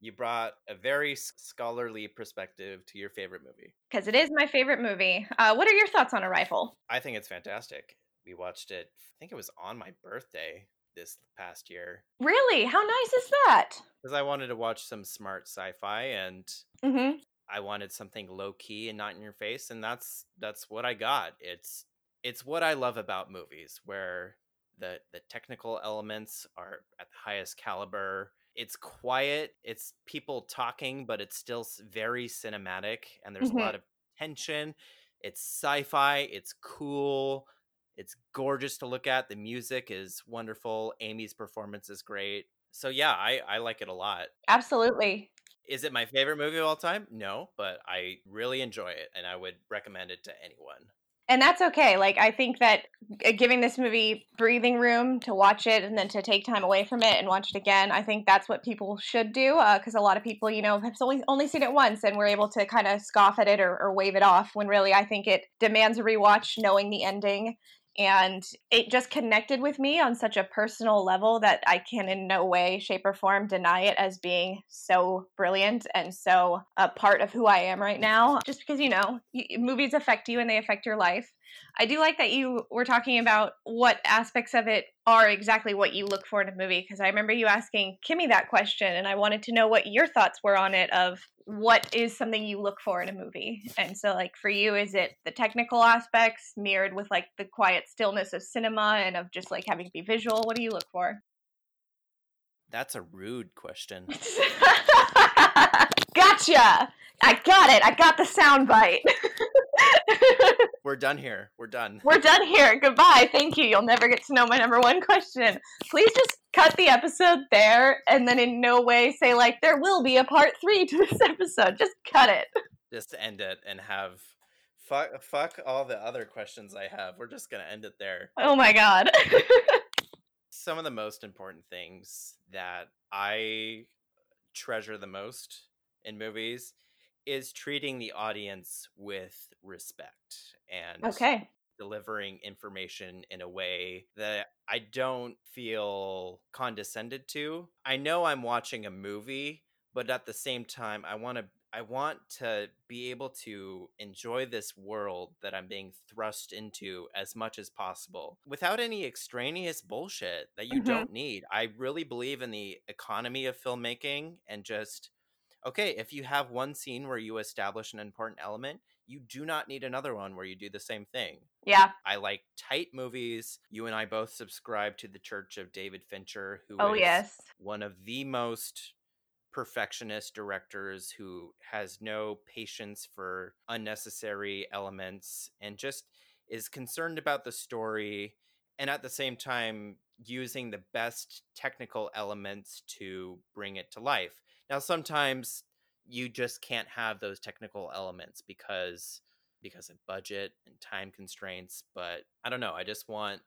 You brought a very scholarly perspective to your favorite movie because it is my favorite movie. Uh, what are your thoughts on Arrival? I think it's fantastic. We watched it. I think it was on my birthday this past year. Really? How nice is that? Because I wanted to watch some smart sci-fi and mm-hmm. I wanted something low key and not in your face, and that's that's what I got. It's it's what I love about movies, where the the technical elements are at the highest caliber. It's quiet. It's people talking, but it's still very cinematic, and there's mm-hmm. a lot of tension. It's sci-fi. It's cool it's gorgeous to look at. The music is wonderful. Amy's performance is great. So yeah, I I like it a lot. Absolutely. Is it my favorite movie of all time? No, but I really enjoy it and I would recommend it to anyone. And that's okay. Like I think that giving this movie breathing room to watch it and then to take time away from it and watch it again, I think that's what people should do. Because uh, a lot of people, you know, have only only seen it once and we're able to kind of scoff at it or, or wave it off. When really, I think it demands a rewatch, knowing the ending and it just connected with me on such a personal level that I can in no way, shape, or form deny it as being so brilliant and so a part of who I am right now. Just because, you know, movies affect you and they affect your life. I do like that you were talking about what aspects of it are exactly what you look for in a movie because I remember you asking Kimmy that question and I wanted to know what your thoughts were on it of what is something you look for in a movie. And so like for you is it the technical aspects mirrored with like the quiet stillness of cinema and of just like having to be visual? What do you look for? That's a rude question. gotcha. I got it. I got the sound bite. We're done here. We're done. We're done here. Goodbye. Thank you. You'll never get to know my number one question. Please just cut the episode there and then in no way say like there will be a part 3 to this episode. Just cut it. Just end it and have fuck fuck all the other questions I have. We're just going to end it there. Oh my god. Some of the most important things that I treasure the most in movies is treating the audience with respect and okay delivering information in a way that I don't feel condescended to. I know I'm watching a movie, but at the same time I want to I want to be able to enjoy this world that I'm being thrust into as much as possible without any extraneous bullshit that you mm-hmm. don't need. I really believe in the economy of filmmaking and just okay, if you have one scene where you establish an important element, you do not need another one where you do the same thing. Yeah. I like tight movies. You and I both subscribe to the Church of David Fincher, who oh, is yes. one of the most perfectionist directors who has no patience for unnecessary elements and just is concerned about the story and at the same time using the best technical elements to bring it to life. Now, sometimes you just can't have those technical elements because because of budget and time constraints. But I don't know. I just want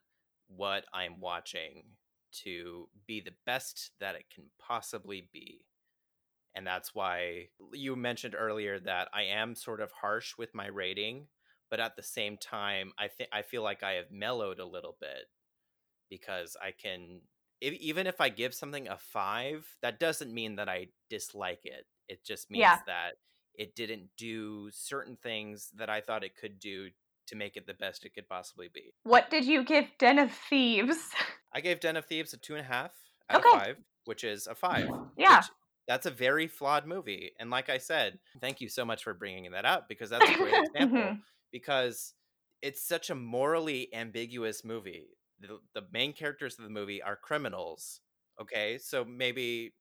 what I'm watching to be the best that it can possibly be. And that's why you mentioned earlier that I am sort of harsh with my rating, but at the same time, I think I feel like I have mellowed a little bit because I can if, even if I give something a five, that doesn't mean that I dislike it. It just means yeah. that it didn't do certain things that I thought it could do to make it the best it could possibly be. What did you give Den of Thieves? I gave Den of Thieves a two and a half out okay. of five, which is a five. Yeah. that's a very flawed movie. And like I said, thank you so much for bringing that up because that's a great example. Mm-hmm. Because it's such a morally ambiguous movie the, main characters of the movie are criminals. Okay, so maybe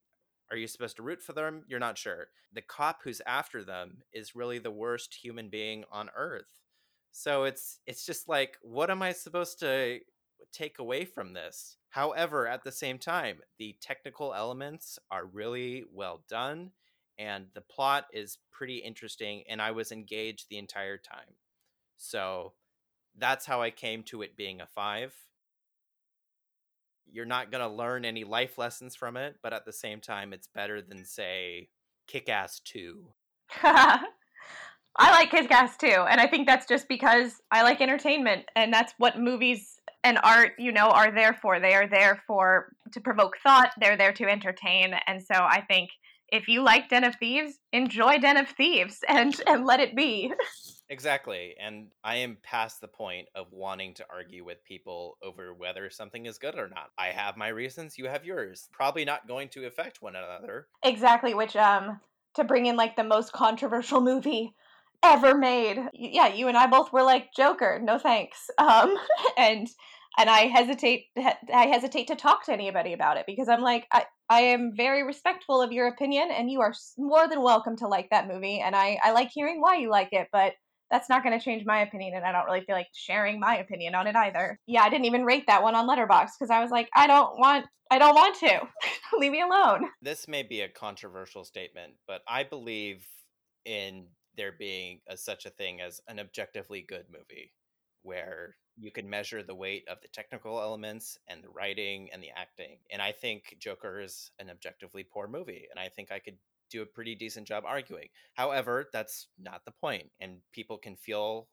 are you supposed to root for them? You're not sure. The cop who's after them is really the worst human being on earth. So it's it's just like what am I supposed to take away from this? However, at the same time, the technical elements are really well done and the plot is pretty interesting, and I was engaged the entire time. So that's how I came to it being a five. You're not going to learn any life lessons from it, but at the same time, it's better than, say, Kick Ass 2. I like Kick Ass 2, and I think that's just because I like entertainment, and that's what movies and art, you know, are there for. They are there for to provoke thought. They're there to entertain, and so I think if you like Den of Thieves, enjoy Den of Thieves, and and let it be. Exactly. And I am past the point of wanting to argue with people over whether something is good or not. I have my reasons, you have yours. Probably not going to affect one another. Exactly, which um to bring in like the most controversial movie ever made. Yeah, you and I both were like Joker, no thanks. Um and and I hesitate I hesitate to talk to anybody about it because I'm like I I am very respectful of your opinion and you are more than welcome to like that movie and I I like hearing why you like it, but that's not going to change my opinion and i don't really feel like sharing my opinion on it either. Yeah i didn't even rate that one on letterboxd because i was like i don't want i don't want to. Leave me alone. This may be a controversial statement but i believe in there being a, such a thing as an objectively good movie where you can measure the weight of the technical elements and the writing and the acting and i think joker is an objectively poor movie and i think i could do a pretty decent job arguing. However, that's not the point, and people can feel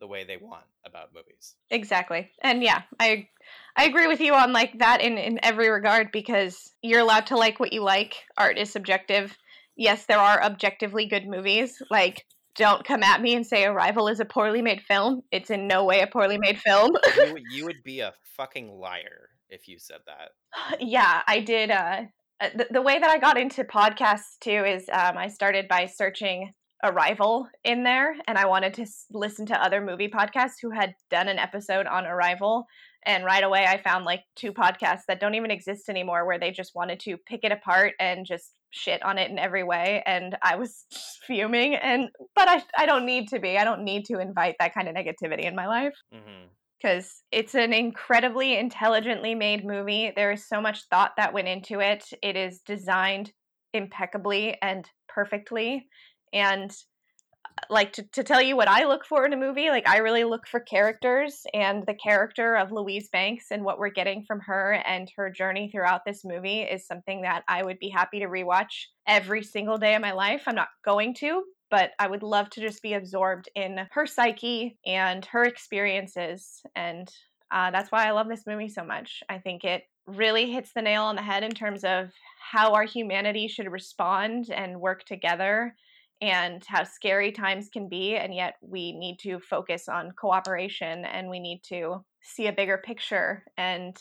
the way they want about movies. Exactly. And yeah, I I agree with you on like that in in every regard because you're allowed to like what you like. Art is subjective. Yes, there are objectively good movies. Like don't come at me and say Arrival is a poorly made film. It's in no way a poorly made film. you, you would be a fucking liar if you said that. yeah, I did uh uh, the, the way that I got into podcasts too is um, I started by searching Arrival in there, and I wanted to s- listen to other movie podcasts who had done an episode on Arrival. And right away, I found like two podcasts that don't even exist anymore, where they just wanted to pick it apart and just shit on it in every way. And I was fuming. And but I I don't need to be. I don't need to invite that kind of negativity in my life. Mm-hmm because it's an incredibly intelligently made movie. There is so much thought that went into it. It is designed impeccably and perfectly. And uh, like to, to tell you what I look for in a movie, like I really look for characters and the character of Louise Banks and what we're getting from her and her journey throughout this movie is something that I would be happy to rewatch every single day of my life. I'm not going to, but I would love to just be absorbed in her psyche and her experiences. And uh, that's why I love this movie so much. I think it really hits the nail on the head in terms of how our humanity should respond and work together and how scary times can be and yet we need to focus on cooperation and we need to see a bigger picture and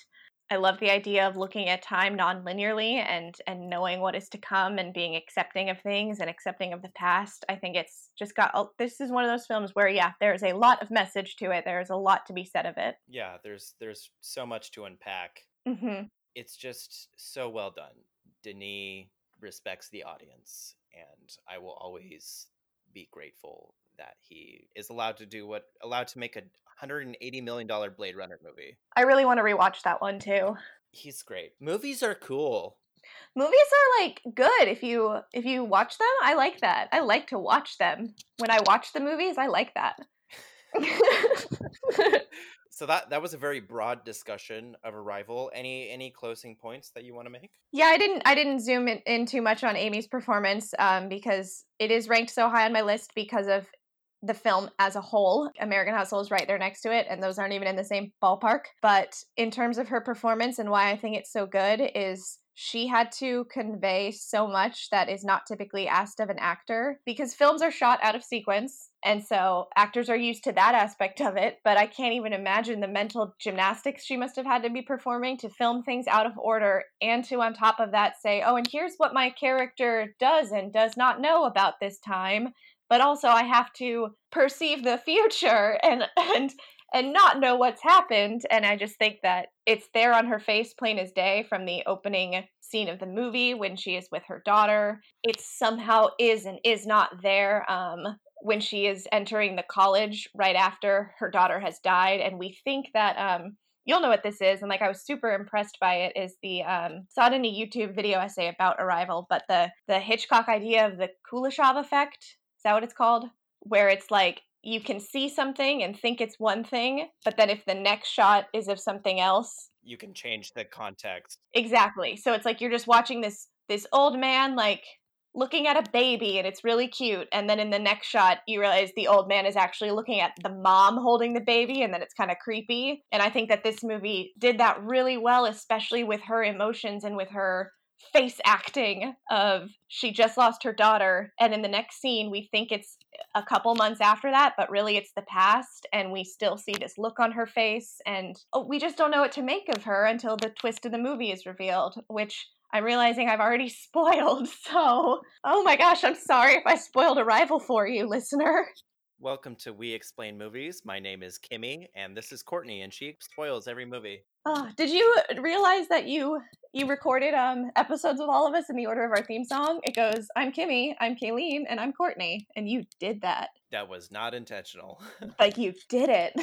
I love the idea of looking at time non-linearly and and knowing what is to come and being accepting of things and accepting of the past. I think it's just got this is one of those films where yeah, there's a lot of message to it. There's a lot to be said of it. Yeah, there's there's so much to unpack. Mm-hmm. It's just so well done. Denis respects the audience, and I will always be grateful that he is allowed to do what allowed to make a 180 million dollar Blade Runner movie. I really want to rewatch that one too. He's great. Movies are cool. Movies are like good if you if you watch them. I like that. I like to watch them. When I watch the movies, I like that. so that that was a very broad discussion of arrival any any closing points that you want to make yeah i didn't i didn't zoom in, in too much on amy's performance um, because it is ranked so high on my list because of the film as a whole. American Hustle is right there next to it, and those aren't even in the same ballpark. But in terms of her performance and why I think it's so good, is she had to convey so much that is not typically asked of an actor because films are shot out of sequence. And so actors are used to that aspect of it. But I can't even imagine the mental gymnastics she must have had to be performing to film things out of order and to, on top of that, say, oh, and here's what my character does and does not know about this time but also I have to perceive the future and and and not know what's happened. And I just think that it's there on her face, plain as day, from the opening scene of the movie when she is with her daughter. It somehow is and is not there um, when she is entering the college right after her daughter has died. And we think that um, you'll know what this is and like i was super impressed by it is the um saw it in a youtube video essay about arrival but the the hitchcock idea of the kuleshov effect is that what it's called? Where it's like you can see something and think it's one thing but then if the next shot is of something else You can change the context. exactly. So it's like you're just watching this this old man like looking at a baby and it's really cute and then in the next shot you realize the old man is actually looking at the mom holding the baby and then it's kind of creepy. And i think that this movie did that really well especially with her emotions and with her face acting of she just lost her daughter and in the next scene we think it's a couple months after that but really it's the past and we still see this look on her face and oh, we just don't know what to make of her until the twist of the movie is revealed which I'm realizing I've already spoiled. So, oh my gosh, I'm sorry if I spoiled Arrival for you, listener. Welcome to We Explain Movies. My name is Kimmy, and this is Courtney, and she spoils every movie. Oh, did you realize that you you recorded um episodes with all of us in the order of our theme song? It goes, "I'm Kimmy, I'm Kayleen, and I'm Courtney," and you did that. That was not intentional. Like you did it.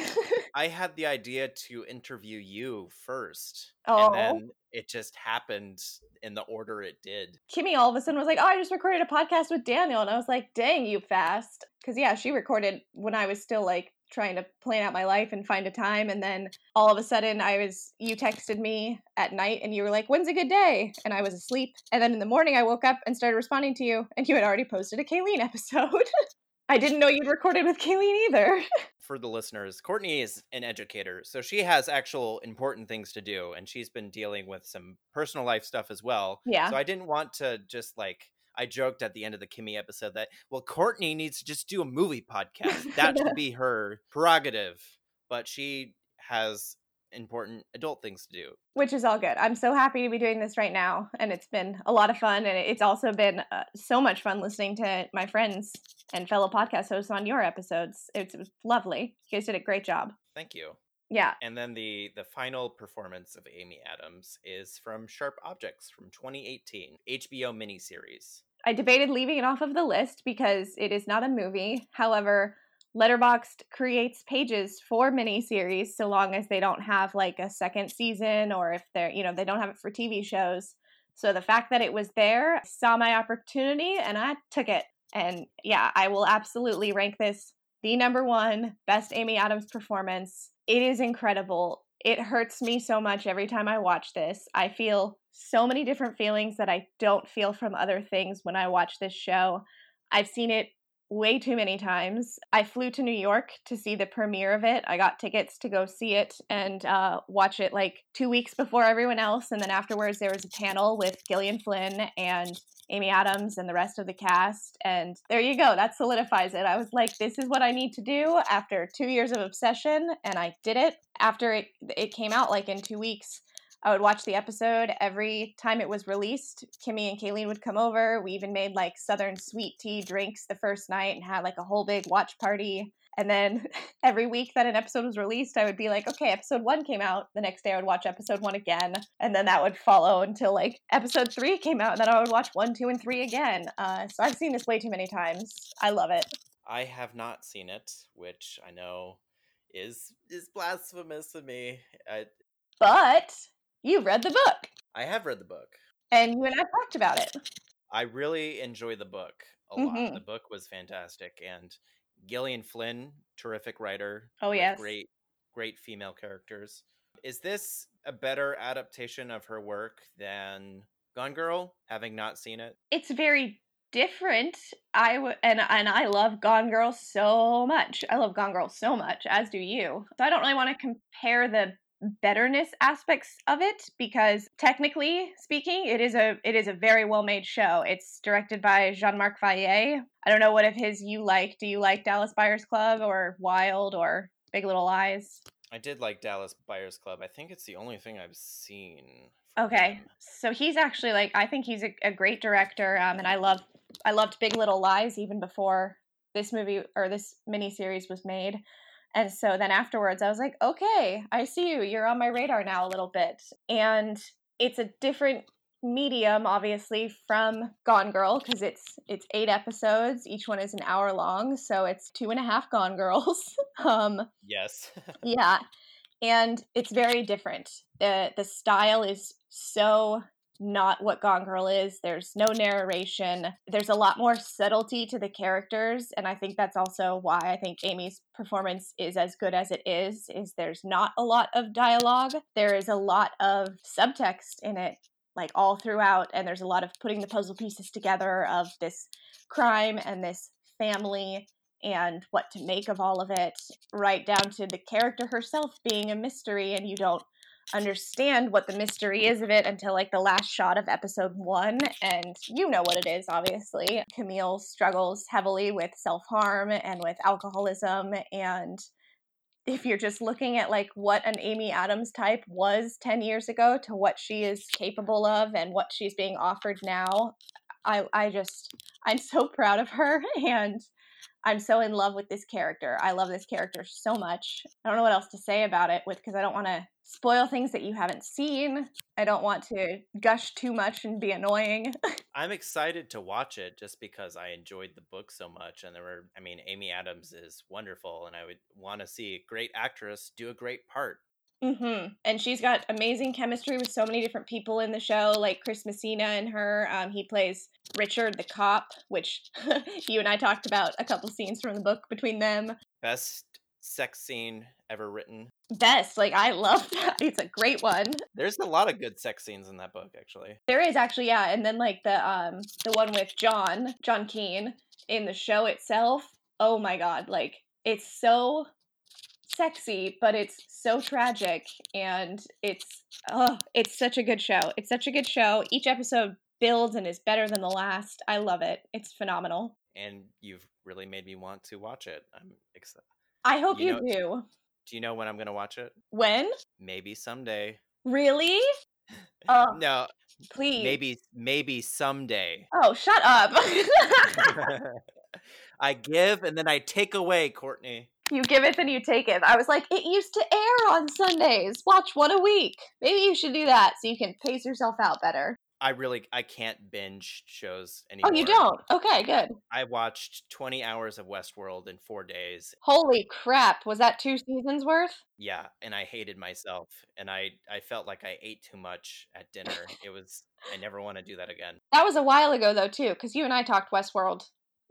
I had the idea to interview you first, oh, and then it just happened in the order it did. Kimmy all of a sudden was like, "Oh, I just recorded a podcast with Daniel," and I was like, "Dang, you fast!" Because yeah, she recorded when I was still like trying to plan out my life and find a time, and then all of a sudden I was you texted me at night and you were like, "When's a good day?" and I was asleep, and then in the morning I woke up and started responding to you, and you had already posted a Kayleen episode. I didn't know you'd recorded with Kayleen either. For the listeners, Courtney is an educator, so she has actual important things to do, and she's been dealing with some personal life stuff as well. Yeah. So I didn't want to just like I joked at the end of the Kimmy episode that well, Courtney needs to just do a movie podcast. That should be her prerogative, but she has important adult things to do. which is all good. I'm so happy to be doing this right now, and it's been a lot of fun, and it's also been uh, so much fun listening to my friends and fellow podcast hosts on your episodes. It's, it was lovely. You guys did a great job. Thank you. Yeah, And then the the final performance of Amy Adams is from Sharp Objects from 2018, HBO miniseries. I debated leaving it off of the list because it is not a movie. However, Letterboxd creates pages for miniseries so long as they don't have like a second season or if they're, you know, they don't have it for TV shows. So the fact that it was there, saw my opportunity and I took it. And yeah, I will absolutely rank this the number one best Amy Adams performance. It is incredible. It hurts me so much every time I watch this. I feel so many different feelings that I don't feel from other things when I watch this show. I've seen it way too many times. I flew to New York to see the premiere of it. I got tickets to go see it and uh, watch it like two weeks before everyone else. And then afterwards, there was a panel with Gillian Flynn and Amy Adams and the rest of the cast. And there you go. That solidifies it. I was like, this is what I need to do after two years of obsession. And I did it. After it, it came out, like in two weeks, I would watch the episode every time it was released. Kimmy and Kayleen would come over. We even made like Southern sweet tea drinks the first night and had like a whole big watch party. And then every week that an episode was released, I would be like, okay, episode one came out. The next day I would watch episode one again. And then that would follow until like episode three came out. And then I would watch one, two, and three again. Uh, so I've seen this way too many times. I love it. I have not seen it, which I know is is blasphemous of me. I, But you've read the book I have read the book. and you and I talked about it. I really enjoy the book a lot. Mhm. The book was fantastic, and Gillian Flynn, terrific writer. Oh, yes. great, great female characters. Is this a better adaptation of her work than Gone Girl? Having not seen it, it's very different. I w- and and I love Gone Girl so much. I love Gone Girl so much, as do you. So I don't really want to compare the betterness aspects of it because technically speaking, it is a it is a very well made show. It's directed by Jean Marc Vallée. I don't know what of his you like. Do you like Dallas Buyers Club or Wild or Big Little Lies? I did like Dallas Buyers Club. I think it's the only thing I've seen. Okay, him. so he's actually like I think he's a, a great director, um, and I love I loved Big Little Lies even before this movie or this miniseries was made, and so then afterwards I was like, okay, I see you. You're on my radar now a little bit, and it's a different medium obviously from Gone Girl because it's it's eight episodes each one is an hour long so it's two and a half Gone Girls um Yes. yeah and it's very different. the The style is so not what Gone Girl is. There's no narration. There's a lot more subtlety to the characters, and I think that's also why I think Amy's performance is as good as it is. Is there's not a lot of dialogue. There is a lot of subtext in it, like all throughout, and there's a lot of putting the puzzle pieces together of this crime and this family and what to make of all of it, right down to the character herself being a mystery, and you don't understand what the mystery is of it until like the last shot of episode one. And you know what it is, obviously. Camille struggles heavily with self harm and with alcoholism. And if you're just looking at like what an Amy Adams type was 10 years ago to what she is capable of and what she's being offered now, I, I just, I'm so proud of her. And I'm so in love with this character. I love this character so much. I don't know what else to say about it with because I don't want to spoil things that you haven't seen. I don't want to gush too much and be annoying. I'm excited to watch it just because I enjoyed the book so much and there were I mean Amy Adams is wonderful and I would want to see a great actress do a great part. Mm-hmm. And she's got amazing chemistry with so many different people in the show, like Chris Messina and her. Um, he plays Richard the cop, which you and I talked about a couple scenes from the book between them. Best sex scene ever written. Best, like I love that. It's a great one. There's a lot of good sex scenes in that book, actually. There is actually, yeah. And then like the um the one with John John Keene in the show itself. Oh my god, like it's so sexy, but it's so tragic and it's oh, it's such a good show. It's such a good show. Each episode builds and is better than the last. I love it. It's phenomenal. And you've really made me want to watch it. I'm excited. I hope you, you know, do. Do you know when I'm going to watch it? When? Maybe someday. Really? Oh, no. Please. Maybe maybe someday. Oh, shut up. I give and then I take away, Courtney. You give it and you take it. I was like, it used to air on Sundays. Watch one a week. Maybe you should do that so you can pace yourself out better. I really I can't binge shows anymore. Oh, you don't? Okay, good. I watched 20 hours of Westworld in 4 days. Holy crap. Was that 2 seasons worth? Yeah, and I hated myself and I I felt like I ate too much at dinner. it was I never want to do that again. That was a while ago though too cuz you and I talked Westworld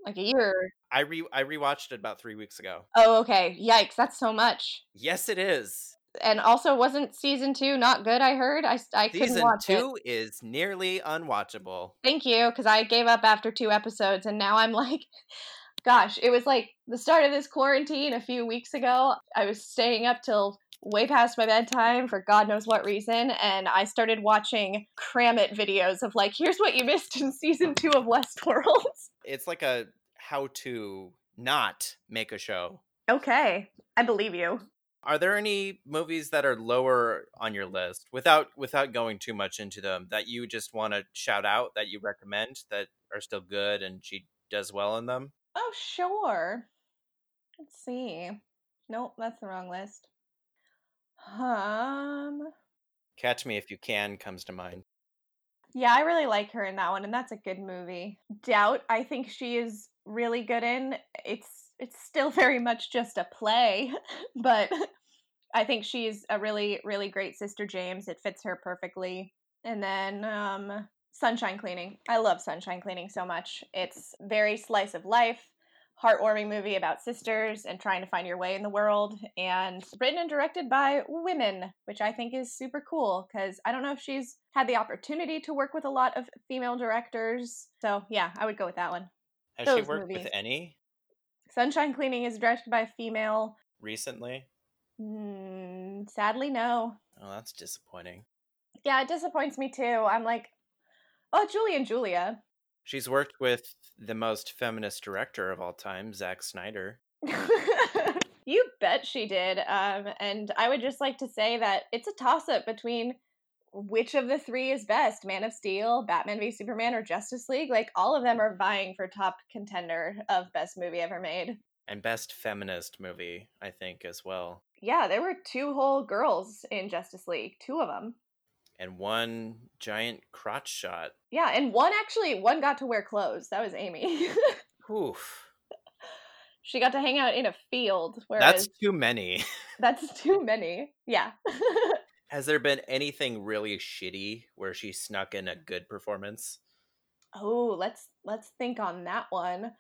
like a year. I re I rewatched it about 3 weeks ago. Oh, okay. Yikes, that's so much. Yes, it is and also wasn't season two not good? I heard. I I season couldn't watch two it. is nearly unwatchable. Thank you, because I gave up after two episodes, and now I'm like, gosh, it was like the start of this quarantine a few weeks ago. I was staying up till way past my bedtime for God knows what reason, and I started watching cram it videos of like, here's what you missed in season two of Westworld. It's like a how to not make a show. Okay, I believe you. Are there any movies that are lower on your list without without going too much into them that you just want to shout out that you recommend that are still good and she does well in them? Oh, sure. Let's see. Nope, that's the wrong list. Um Catch Me If You Can comes to mind. Yeah, I really like her in that one and that's a good movie. Doubt, I think she is really good in. It's it's still very much just a play, but I think she's a really, really great sister James. It fits her perfectly. And then um, Sunshine Cleaning. I love Sunshine Cleaning so much. It's very slice of life, heartwarming movie about sisters and trying to find your way in the world, and written and directed by women, which I think is super cool because I don't know if she's had the opportunity to work with a lot of female directors. So yeah, I would go with that one. Has Those she worked movies. with any? Sunshine Cleaning is directed by a female. Recently? Mm, sadly, no. Oh, that's disappointing. Yeah, it disappoints me too. I'm like, oh, Julie and Julia. She's worked with the most feminist director of all time, Zack Snyder. you bet she did. Um, and I would just like to say that it's a toss up between which of the three is best man of steel batman v superman or justice league like all of them are vying for top contender of best movie ever made and best feminist movie i think as well yeah there were two whole girls in justice league two of them and one giant crotch shot yeah and one actually one got to wear clothes that was amy Oof. she got to hang out in a field whereas... that's too many That's too many. Yeah. Has there been anything really shitty where she snuck in a good performance? Oh, let's let's think on that one.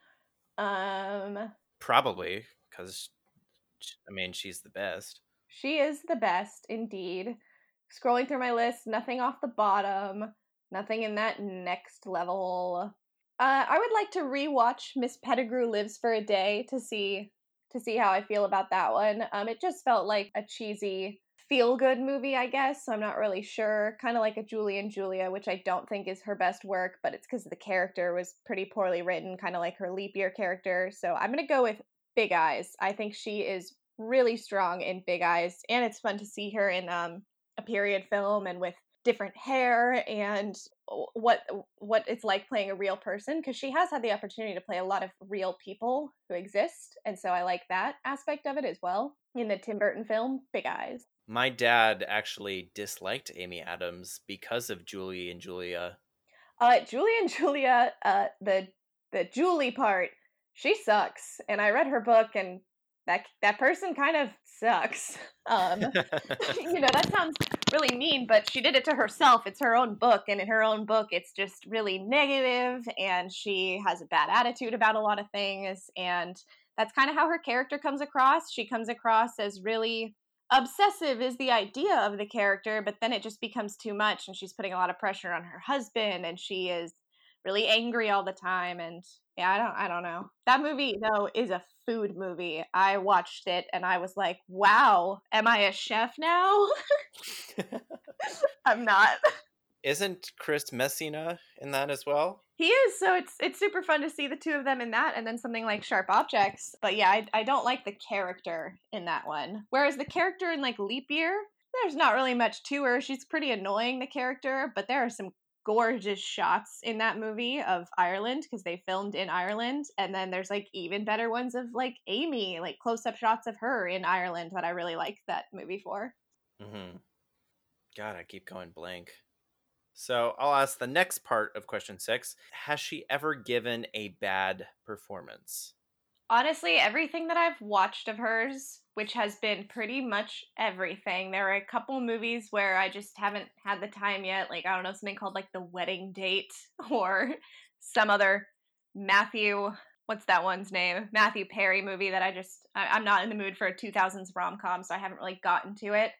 Um Probably cuz I mean, she's the best. She is the best indeed. Scrolling through my list, nothing off the bottom, nothing in that next level. Uh, I would like to rewatch Miss Pettigrew Lives for a Day to see to see how I feel about that one. Um, it just felt like a cheesy feel good movie, I guess. So I'm not really sure. Kind of like a Julie and Julia, which I don't think is her best work, but it's because the character was pretty poorly written, kind of like her leap year character. So I'm gonna go with Big Eyes. I think she is really strong in Big Eyes, and it's fun to see her in um, a period film and with different hair and what what it's like playing a real person because she has had the opportunity to play a lot of real people who exist and so I like that aspect of it as well in the Tim Burton film Big Eyes. My dad actually disliked Amy Adams because of Julie and Julia. Uh Julie and Julia uh the the Julie part she sucks and I read her book and that that person kind of sucks. Um, you know, that sounds really mean, but she did it to herself. It's her own book, and in her own book, it's just really negative, and she has a bad attitude about a lot of things, and that's kind of how her character comes across. She comes across as really obsessive is the idea of the character, but then it just becomes too much, and she's putting a lot of pressure on her husband, and she is really angry all the time and yeah, I don't I don't know. That movie though is a food movie. I watched it and I was like, "Wow, am I a chef now?" I'm not. Isn't Chris Messina in that as well? He is, so it's it's super fun to see the two of them in that, and then something like Sharp Objects. But yeah, I, I don't like the character in that one. Whereas the character in like Leap Year, there's not really much to her. She's pretty annoying, the character, but there are some gorgeous shots in that movie of Ireland because they filmed in Ireland. And then there's like even better ones of like Amy, like close up shots of her in Ireland that I really like that movie for. Mm-hmm. God, I keep going blank. So I'll ask the next part of question six Has she ever given a bad performance? Honestly, everything that I've watched of hers which has been pretty much everything. There are a couple movies where I just haven't had the time yet. Like, I don't know, something called like The Wedding Date or some other Matthew, what's that one's name? Matthew Perry movie that I just, I, am not in the mood for a 2000s rom com, so I haven't really gotten to it.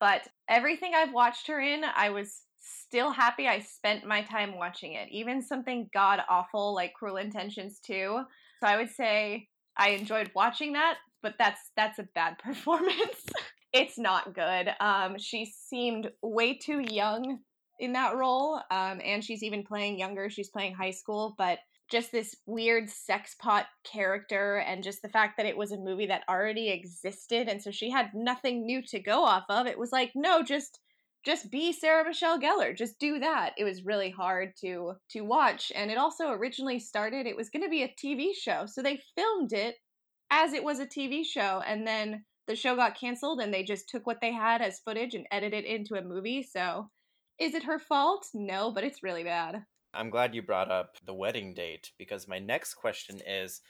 But everything I've watched her in, I was still happy I spent my time watching it. Even something god awful like Cruel Intentions 2. So I would say I enjoyed watching that, but that's that's a bad performance. it's not good. Um, she seemed way too young in that role, um, and she's even playing younger. She's playing high school, but just this weird sex pot character, and just the fact that it was a movie that already existed, and so she had nothing new to go off of. It was like, no, just just be Sarah Michelle Gellar. Just do that. It was really hard to to watch, and it also originally started. It was going to be a TV show, so they filmed it as it was a TV show, and then the show got canceled, and they just took what they had as footage and edited it into a movie. So, is it her fault? No, but it's really bad. I'm glad you brought up the wedding date because my next question is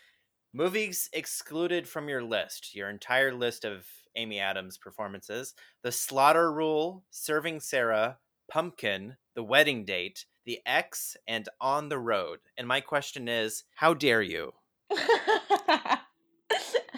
movies excluded from your list, your entire list of Amy Adams performances The Slaughter Rule, Serving Sara, Pumpkin, The Wedding Date, The Ex, and On the Road. And my question is how dare you?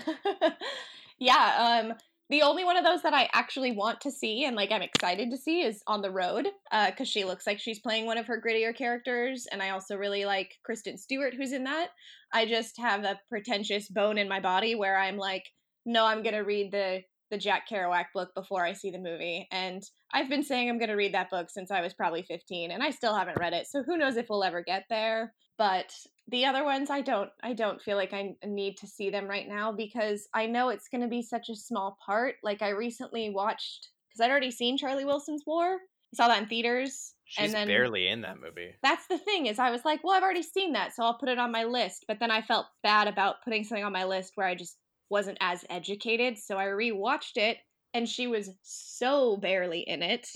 yeah, um, the only one of those that I actually want to see and like I'm excited to see is on the road because uh, she looks like she's playing one of her grittier characters, and I also really like Kristen Stewart who's in that. I just have a pretentious bone in my body where I'm like, no, I'm gonna read the the Jack Kerouac book before I see the movie, and I've been saying I'm gonna read that book since I was probably 15, and I still haven't read it. So who knows if we'll ever get there? But the other ones i don't i don't feel like i need to see them right now because i know it's going to be such a small part like i recently watched because i'd already seen charlie wilson's war i saw that in theaters She's and then barely in that movie. That's the thing is I was like, well, I've already seen that, so I'll put it on my list. But then I felt bad about putting something on my list where I just wasn't as educated, so I rewatched it and she was so barely in it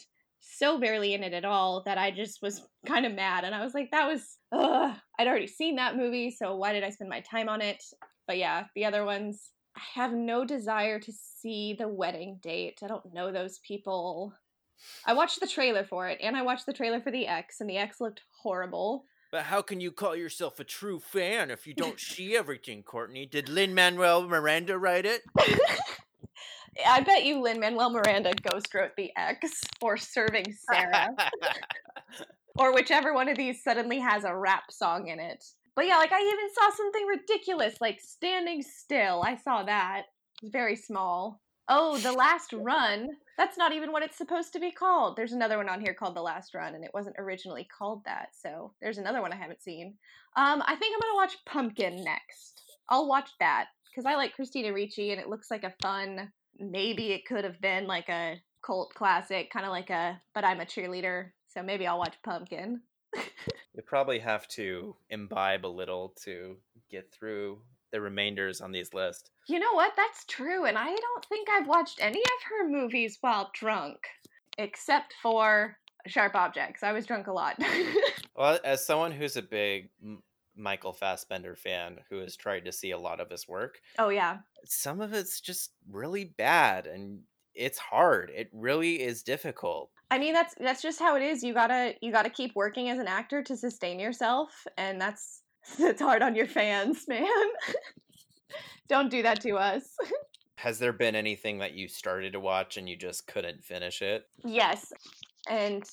so barely in it at all that I just was kind of mad. And I was like, that was, ugh, I'd already seen that movie, so why did I spend my time on it? But yeah, the other ones, I have no desire to see the wedding date. I don't know those people. I watched the trailer for it, and I watched the trailer for the Ex, and the Ex looked horrible. But how can you call yourself a true fan if you don't see everything, Courtney? Did Lin Manuel Miranda write it? I bet you Lin Manuel Miranda ghost wrote the Ex for Serving Sara, or whichever one of these suddenly has a rap song in it. But yeah, like I even saw something ridiculous like Standing Still. I saw that. It's very small. Oh, The Last Run. That's not even what it's supposed to be called. There's another one on here called The Last Run, and it wasn't originally called that. So there's another one I haven't seen. Um, I think I'm gonna watch Pumpkin next. I'll watch that because I like Christina Ricci, and it looks like a fun. Maybe it could have been like a cult classic, kind of like a. But I'm a cheerleader, so maybe I'll watch Pumpkin. you probably have to imbibe a little to get through the remainders on these lists. You know what? That's true. And I don't think I've watched any of her movies while drunk, except for Sharp Objects. I was drunk a lot. well, as someone who's a big Michael Fassbender fan who has tried to see a lot of his work. Oh, yeah. Some of it's just really bad and it's hard. It really is difficult. I mean that's that's just how it is. You got to you got to keep working as an actor to sustain yourself and that's it's hard on your fans, man. Don't do that to us. Has there been anything that you started to watch and you just couldn't finish it? Yes. And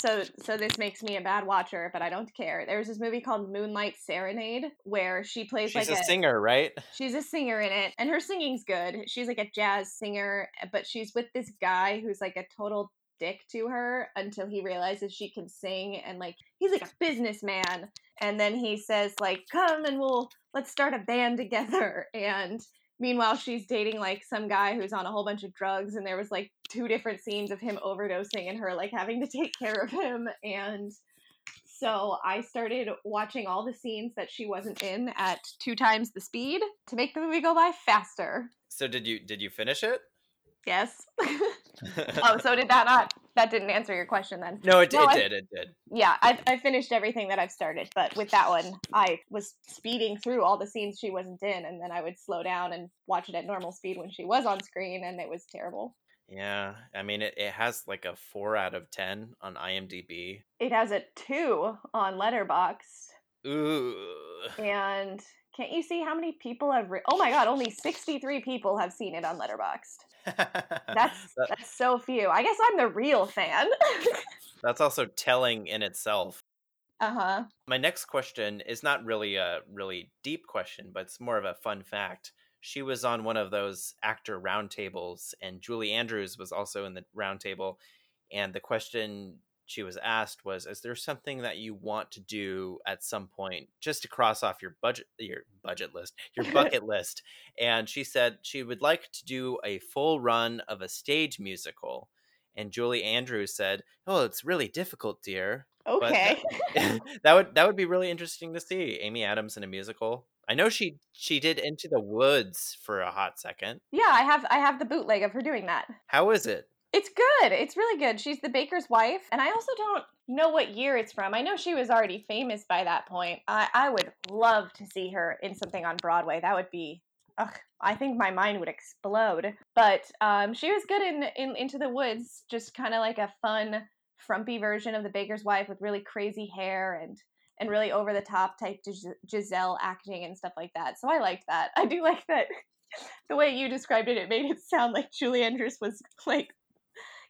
so so this makes me a bad watcher, but I don't care. There's this movie called Moonlight Serenade where she plays she's like a, a singer, right? She's a singer in it, and her singing's good. She's like a jazz singer, but she's with this guy who's like a total dick to her until he realizes she can sing and like he's like a businessman and then he says like come and we'll let's start a band together and meanwhile she's dating like some guy who's on a whole bunch of drugs and there was like two different scenes of him overdosing and her like having to take care of him and so I started watching all the scenes that she wasn't in at two times the speed to make the movie go by faster. So did you did you finish it? Yes. oh, so did that not? That didn't answer your question then. No, it, no, it I, did. It did. Yeah, I, I finished everything that I've started, but with that one, I was speeding through all the scenes she wasn't in, and then I would slow down and watch it at normal speed when she was on screen, and it was terrible. Yeah, I mean, it, it has like a four out of ten on IMDb. It has a two on Letterboxd. Ooh. And can't you see how many people have? Re- oh my god, only sixty-three people have seen it on Letterboxd. That's that's so few. I guess I'm the real fan. that's also telling in itself. Uh-huh. My next question is not really a really deep question, but it's more of a fun fact. She was on one of those actor roundtables, and Julie Andrews was also in the roundtable. And the question she was asked was is there something that you want to do at some point just to cross off your budget your budget list your bucket list and she said she would like to do a full run of a stage musical and Julie Andrews said oh it's really difficult dear okay that, that would that would be really interesting to see Amy Adams in a musical I know she she did Into the Woods for a hot second. Yeah, I have I have the bootleg of her doing that. How is it? It's good. It's really good. She's the baker's wife, and I also don't know what year it's from. I know she was already famous by that point. I, I would love to see her in something on Broadway. That would be, ugh, I think my mind would explode. But um, she was good in, in Into the Woods, just kind of like a fun, frumpy version of the baker's wife with really crazy hair and and really over the top type Giselle acting and stuff like that. So I liked that. I do like that. The way you described it, it made it sound like Julie Andrews was like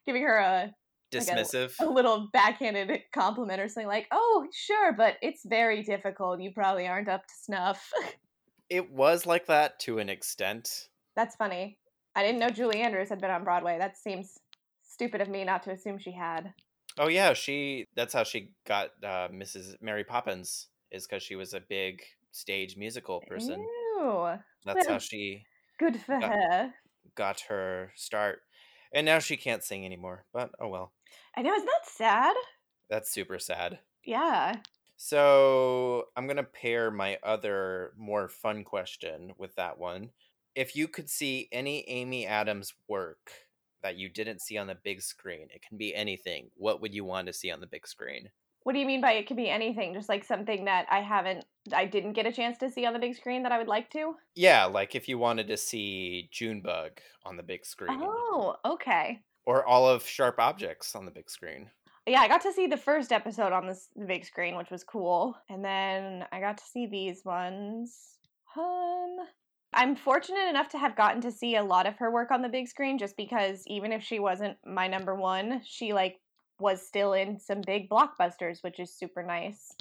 giving her a dismissive, like a, a, little backhanded compliment or something like, "Oh, sure, but it's very difficult. You probably aren't up to snuff." it was like that to an extent. That's funny. I didn't know Julie Andrews had been on Broadway. That seems stupid of me not to assume she had. Oh yeah, she. That's how she got uh, Mrs. Mary Poppins. Is because she was a big stage musical person. Ew. That's how she. Good for got, her. Got her start. And now she can't sing anymore. But oh well. I know, isn't that sad? That's super sad. Yeah. So I'm gonna pair my other more fun question with that one. If you could see any Amy Adams work that you didn't see on the big screen, it can be anything. What would you want to see on the big screen? What do you mean by it could be anything? Just like something that I haven't I didn't get a chance to see on the big screen that I would like to? Yeah, like if you wanted to see Junebug on the big screen. Oh, okay. Or all of Sharp Objects on the big screen. Yeah, I got to see the first episode on this the big screen, which was cool. And then I got to see these ones. Um I'm fortunate enough to have gotten to see a lot of her work on the big screen just because even if she wasn't my number 1, she like was still in some big blockbusters, which is super nice.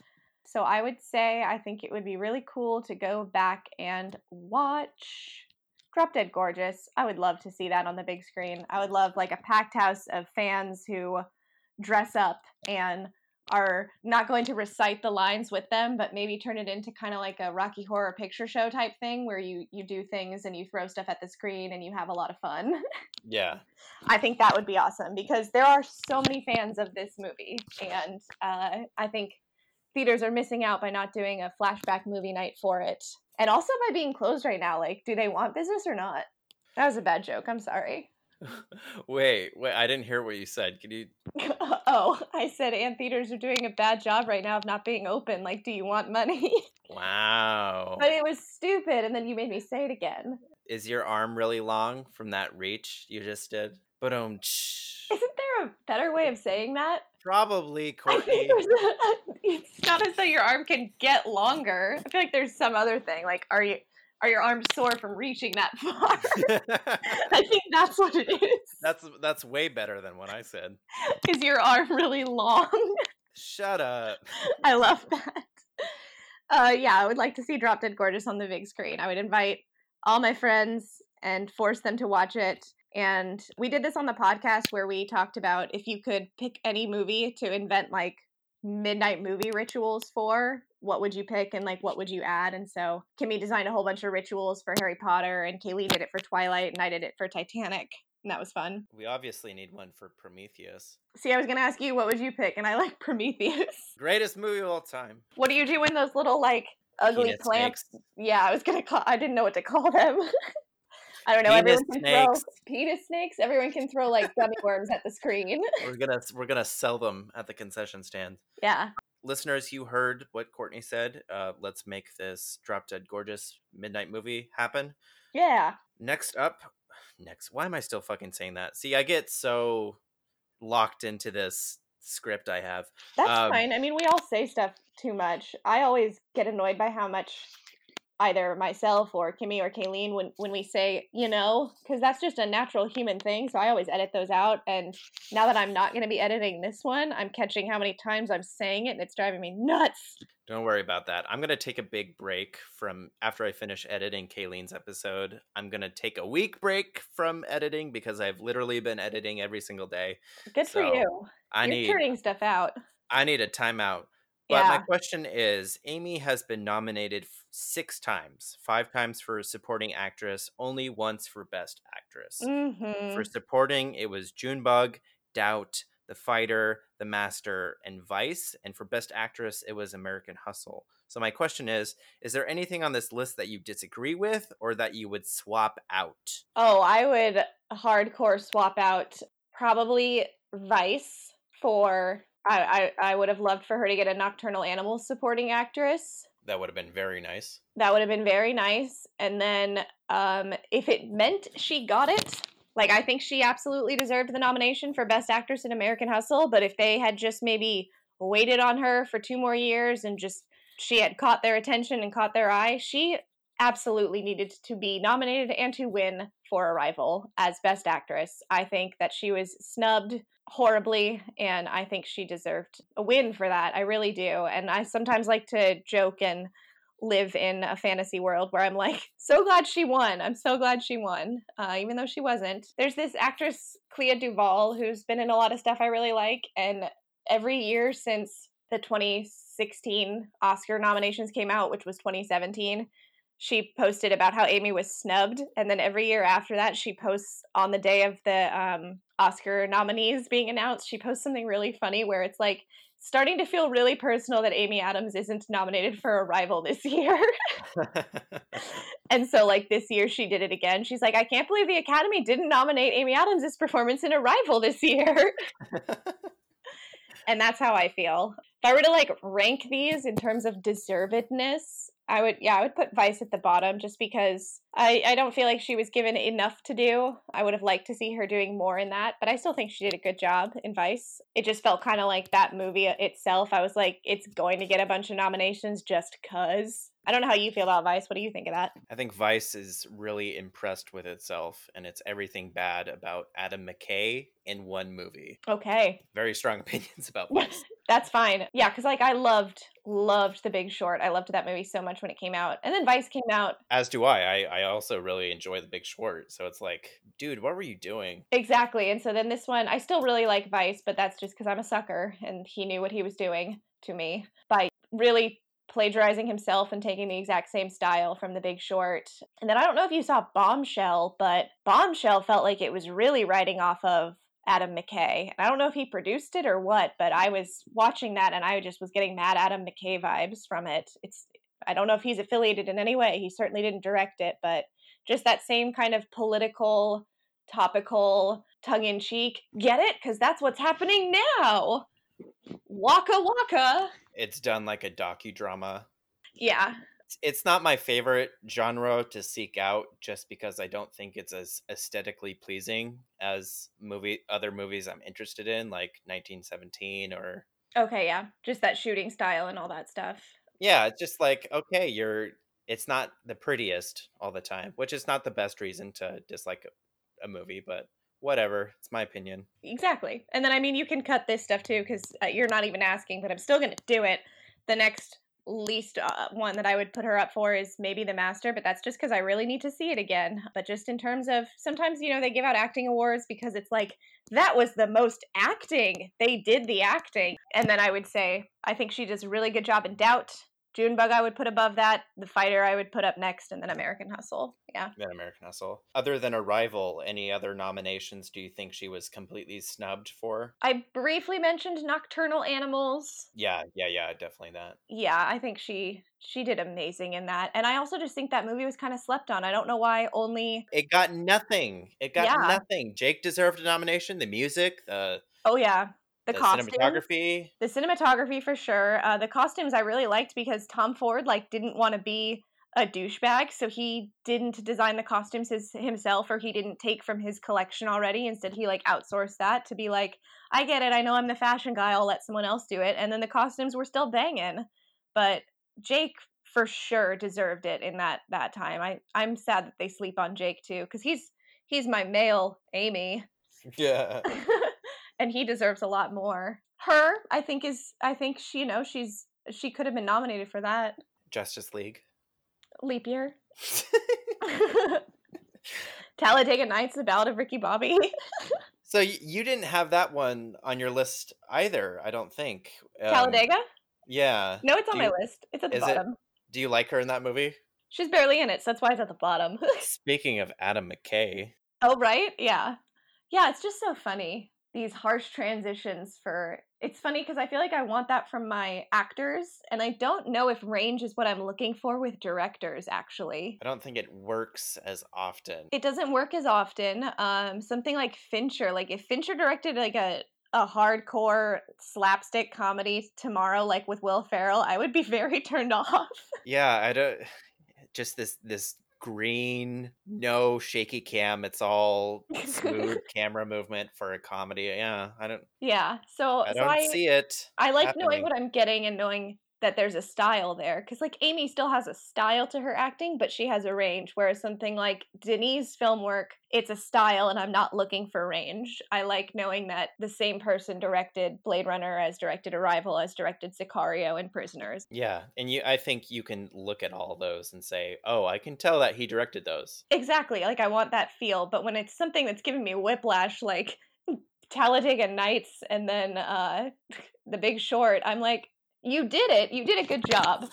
So I would say I think it would be really cool to go back and watch Drop Dead Gorgeous. I would love to see that on the big screen. I would love like a packed house of fans who dress up and are not going to recite the lines with them, but maybe turn it into kind of like a Rocky Horror Picture Show type thing where you you do things and you throw stuff at the screen and you have a lot of fun. Yeah. I think that would be awesome because there are so many fans of this movie, and uh, I think theaters are missing out by not doing a flashback movie night for it, and also by being closed right now. Like, do they want business or not? That was a bad joke. I'm sorry. wait, wait, I didn't hear what you said. Can you Oh, I said and theaters are doing a bad job right now of not being open. Like, do you want money? Wow. but it was stupid and then you made me say it again. Is your arm really long from that reach you just did? But um Isn't there a better way of saying that? Probably, Courtney. think there's a, it's not as though your arm can get longer. I feel like there's some other thing. Like, are you are your arms sore from reaching that far? I think that's what it is. that's that's way better than what I said. Is your arm really long? Shut up. I love that. Uh, yeah, I would like to see Drop Dead Gorgeous on the big screen. I would invite all my friends and force them to watch it. And we did this on the podcast where we talked about if you could pick any movie to invent like midnight movie rituals for, what would you pick and like what would you add? And so Kimmy designed a whole bunch of rituals for Harry Potter, and Kaylee did it for Twilight, and I did it for Titanic. And that was fun. We obviously need one for Prometheus. See, I was gonna ask you what would you pick, and I like Prometheus. Greatest movie of all time. What do you do in those little like ugly Penis plants? Yeah, I was gonna call. I didn't know what to call them. I don't know. Penis everyone can snakes. throw penis snakes. Everyone can throw like gummy worms at the screen. We're gonna we're gonna sell them at the concession stand. Yeah. Listeners, you heard what Courtney said. Uh, let's make this drop dead gorgeous midnight movie happen. Yeah. Next up, next. Why am I still fucking saying that? See, I get so locked into this script I have. That's Um, fine. I mean, we all say stuff too much. I always get annoyed by how much either myself or Kimmy or Kayleen when when we say you know because that's just a natural human thing. So I always edit those out. And now that I'm not going to be editing this one, I'm catching how many times I'm saying it, and it's driving me nuts. Don't worry about that. I'm gonna take a big break from after I finish editing Kayleen's episode. I'm gonna take a week break from editing because I've literally been editing every single day. Good for you. I You're need turning stuff out. I need a timeout. But my question is Amy has been nominated six times five times for supporting actress, only once for best actress. Mm-hmm. For supporting, it was Junebug, Doubt, The Fighter, The Master, and Vice. And for best actress, it was American Hustle. So my question is Is there anything on this list that you disagree with or that you would swap out? Oh, I would hardcore swap out probably Vice for. I, I, I would have loved for her to get a Nocturnal Animals supporting actress. That would have been very nice. That would have been very nice. And then um, if it meant she got it, like I think she absolutely deserved the nomination for Best Actress in American Hustle. But if they had just maybe waited on her for two more years and just she had caught their attention and caught their eye, she absolutely needed to be nominated and to win for Arrival as Best Actress. I think that she was snubbed horribly, and I think she deserved a win for that. I really do. And I sometimes like to joke and live in a fantasy world where I'm like, so glad she won. I'm so glad she won, uh, even though she wasn't. There's this actress, Clea DuVall, who's been in a lot of stuff I really like, and every year since the 2016 Oscar nominations came out, which was 2017, she posted about how Amy was snubbed, and then every year after that, she posts on the day of the um, Oscar nominees being announced. She posts something really funny where it's like starting to feel really personal that Amy Adams isn't nominated for Arrival this year. and so, like this year, she did it again. She's like, I can't believe the Academy didn't nominate Amy Adams' performance in Arrival this year. and that's how I feel. If I were to like rank these in terms of deservedness, I would yeah, I would put Vice at the bottom just because I, I don't feel like she was given enough to do. I would have liked to see her doing more in that, but I still think she did a good job in Vice. It just felt kind of like that movie itself. I was like, it's going to get a bunch of nominations just cuz. I don't know how you feel about Vice. What do you think of that? I think Vice is really impressed with itself and it's everything bad about Adam McKay in one movie. Okay. Very strong opinions about Vice. That's fine. Yeah, because like I loved, loved The Big Short. I loved that movie so much when it came out. And then Vice came out. As do I. I, I also really enjoy The Big Short. So it's like, dude, what were you doing? Exactly. And so then this one, I still really like Vice, but that's just because I'm a sucker and he knew what he was doing to me by really plagiarizing himself and taking the exact same style from The Big Short. And then I don't know if you saw Bombshell, but Bombshell felt like it was really writing off of Adam McKay. And I don't know if he produced it or what, but I was watching that and I just was getting mad Adam McKay vibes from it. It's I don't know if he's affiliated in any way. He certainly didn't direct it, but just that same kind of political, topical, tongue in cheek. Get it? Because that's what's happening now. Waka waka. It's done like a docudrama. Yeah. It's not my favorite genre to seek out just because I don't think it's as aesthetically pleasing as movie other movies I'm interested in, like 1917 or Okay, yeah. Just that shooting style and all that stuff. Yeah, it's just like, okay, you're it's not the prettiest all the time, which is not the best reason to dislike a, a movie, but whatever. It's my opinion. Exactly. And then, I mean, you can cut this stuff too because uh, you're not even asking, but I'm still going to do it. The next least uh, one that I would put her up for is maybe The Master, but that's just because I really need to see it again. But just in terms of sometimes, you know, they give out acting awards because it's like, that was the most acting. They did the acting. And then I would say, I think she does a really good job in Doubt. Junebug I would put above that. The Fighter I would put up next, and then American Hustle. Yeah. Then American Hustle. Other than Arrival, any other nominations do you think she was completely snubbed for? I briefly mentioned Nocturnal Animals. Yeah, yeah, yeah, definitely that. Yeah, I think she she did amazing in that. And I also just think that movie was kind of slept on. I don't know why only It got nothing. It got yeah. nothing. Jake deserved a nomination. The music, the Oh yeah the, the costume, cinematography? the cinematography for sure uh, the costumes i really liked because tom ford like didn't want to be a douchebag so he didn't design the costumes his, himself or he didn't take from his collection already. Instead he like outsourced that to be like i get it i know i'm the fashion guy i'll let someone else do it. And then the costumes were still banging but jake for sure deserved it in that that time. I i'm sad that they sleep on jake too because he's he's my male amy. Yeah and he deserves a lot more. Her, I think is I think she you know, she's she could have been nominated for that. Justice League. Leap year. Talladega Nights, The Ballad of Ricky Bobby. so you didn't have that one on your list either, I don't think. Um, Talladega? Yeah. No, it's on my list. It's at the bottom. It, do you like her in that movie? She's barely in it, so that's why it's at the bottom. Speaking of Adam McKay. Oh, right? Yeah. Yeah, it's just so funny these harsh transitions for it's funny because I feel like I want that from my actors, and I don't know if range is what I'm looking for with directors, actually. I don't think it works as often. It doesn't work as often. Um, something like Fincher, like if Fincher directed like a a hardcore slapstick comedy tomorrow, like with Will Ferrell, I would be very turned off. yeah, I don't. Just this this green, no shaky cam. It's all smooth camera movement for a comedy. Yeah, I don't. Yeah, so I don't so I, see it. I like happening. knowing what I'm getting and knowing that there's a style there because like amy still has a style to her acting but she has a range whereas something like denis film work it's a style and i'm not looking for range. I like knowing that the same person directed blade runner as directed arrival as directed sicario and prisoners. Yeah and you i think you can look at all those and say oh i can tell that he directed those. Exactly like i want that feel but when it's something that's giving me whiplash like Talladega Nights and then uh The Big Short, I'm like, you did it. You did a good job.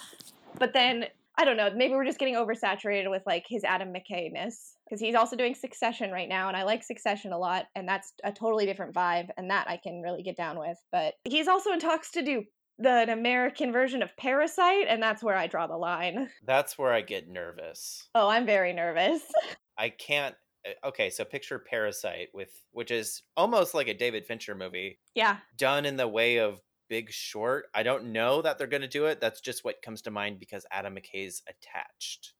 But then I don't know. Maybe we're just getting oversaturated with like his Adam McKay ness because he's also doing Succession right now, and I like Succession a lot, and that's a totally different vibe, and that I can really get down with. But he's also in talks to do the an American version of Parasite, and that's where I draw the line. That's where I get nervous. Oh, I'm very nervous. I can't. Eh, okay, so picture Parasite with which is almost like a David Fincher movie. Yeah. Done in the way of Big Short. I don't know that they're going to do it. That's just what comes to mind because Adam McKay's attached.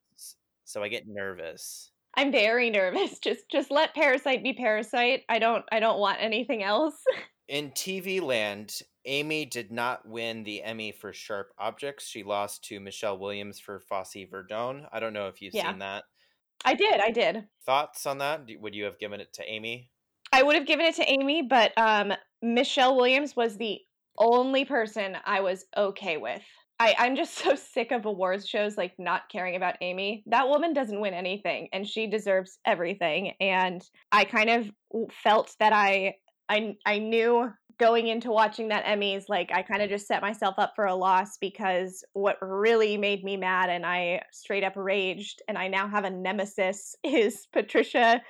So I get nervous. I'm very nervous. Just just let Parasite be Parasite. I don't I don't want anything else. In TV land, Amy did not win the Emmy for Sharp Objects. She lost to Michelle Williams for Fosse Verdon. I don't know if you've Yeah. seen that. I did. I did. Thoughts on that? Would you have given it to Amy? I would have given it to Amy, but um, Michelle Williams was the only person I was okay with. I, I'm just so sick of awards shows like not caring about Amy. That woman doesn't win anything, and she deserves everything. And I kind of felt that I I I knew going into watching that Emmys, like I kind of just set myself up for a loss because what really made me mad and I straight up raged, and I now have a nemesis is Patricia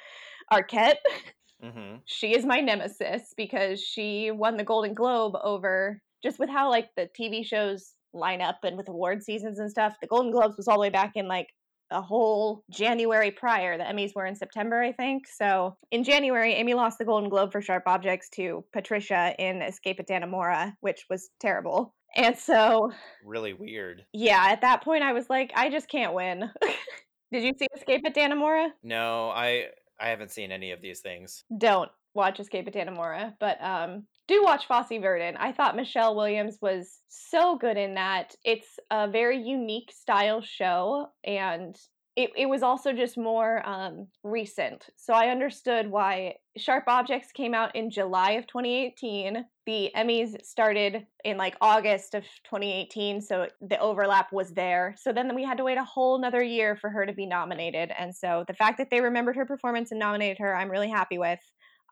Arquette Mm-hmm. she is my nemesis because she won the Golden Globe over just with how like the TV shows line up and with award seasons and stuff. The Golden Globes was all the way back in like a whole January prior. The Emmys were in September, I think. So in January, Amy lost the Golden Globe for Sharp Objects to Patricia in Escape at Dannemora, which was terrible. And so, Really weird. yeah, at that point, I was like, I just can't win. Did you see Escape at Dannemora? No, I I haven't seen any of these things. don't watch Escape at Dannemora, but um, do watch Fosse Verdon. I thought Michelle Williams was so good in that. It's a very unique style show, and it, it was also just more um, recent. So I understood why Sharp Objects came out in July of 2018. The Emmys started in like August of 2018, so the overlap was there. So then we had to wait a whole another year for her to be nominated. And so the fact that they remembered her performance and nominated her, I'm really happy with.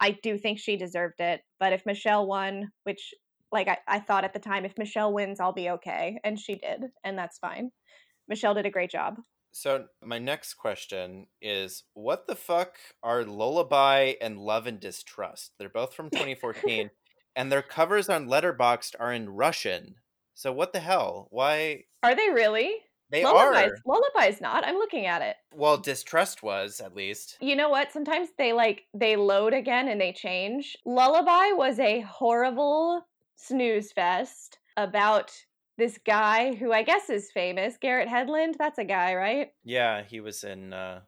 I do think she deserved it. But if Michelle won, which like I, I thought at the time, if Michelle wins, I'll be okay. And she did, and that's fine. Michelle did a great job. So my next question is what the fuck are Lullaby and Love and Distrust? They're both from 2014 and their covers on Letterboxd are in Russian. So what the hell? Why Are they really? they Lullaby's, are. Lullaby's not. I'm looking at it. Well, Distrust was at least. You know what? Sometimes they like they load again and they change. Lullaby was a horrible snooze fest about this guy who I guess is famous, Garrett Hedlund. That's a guy, right? Yeah, he was in uh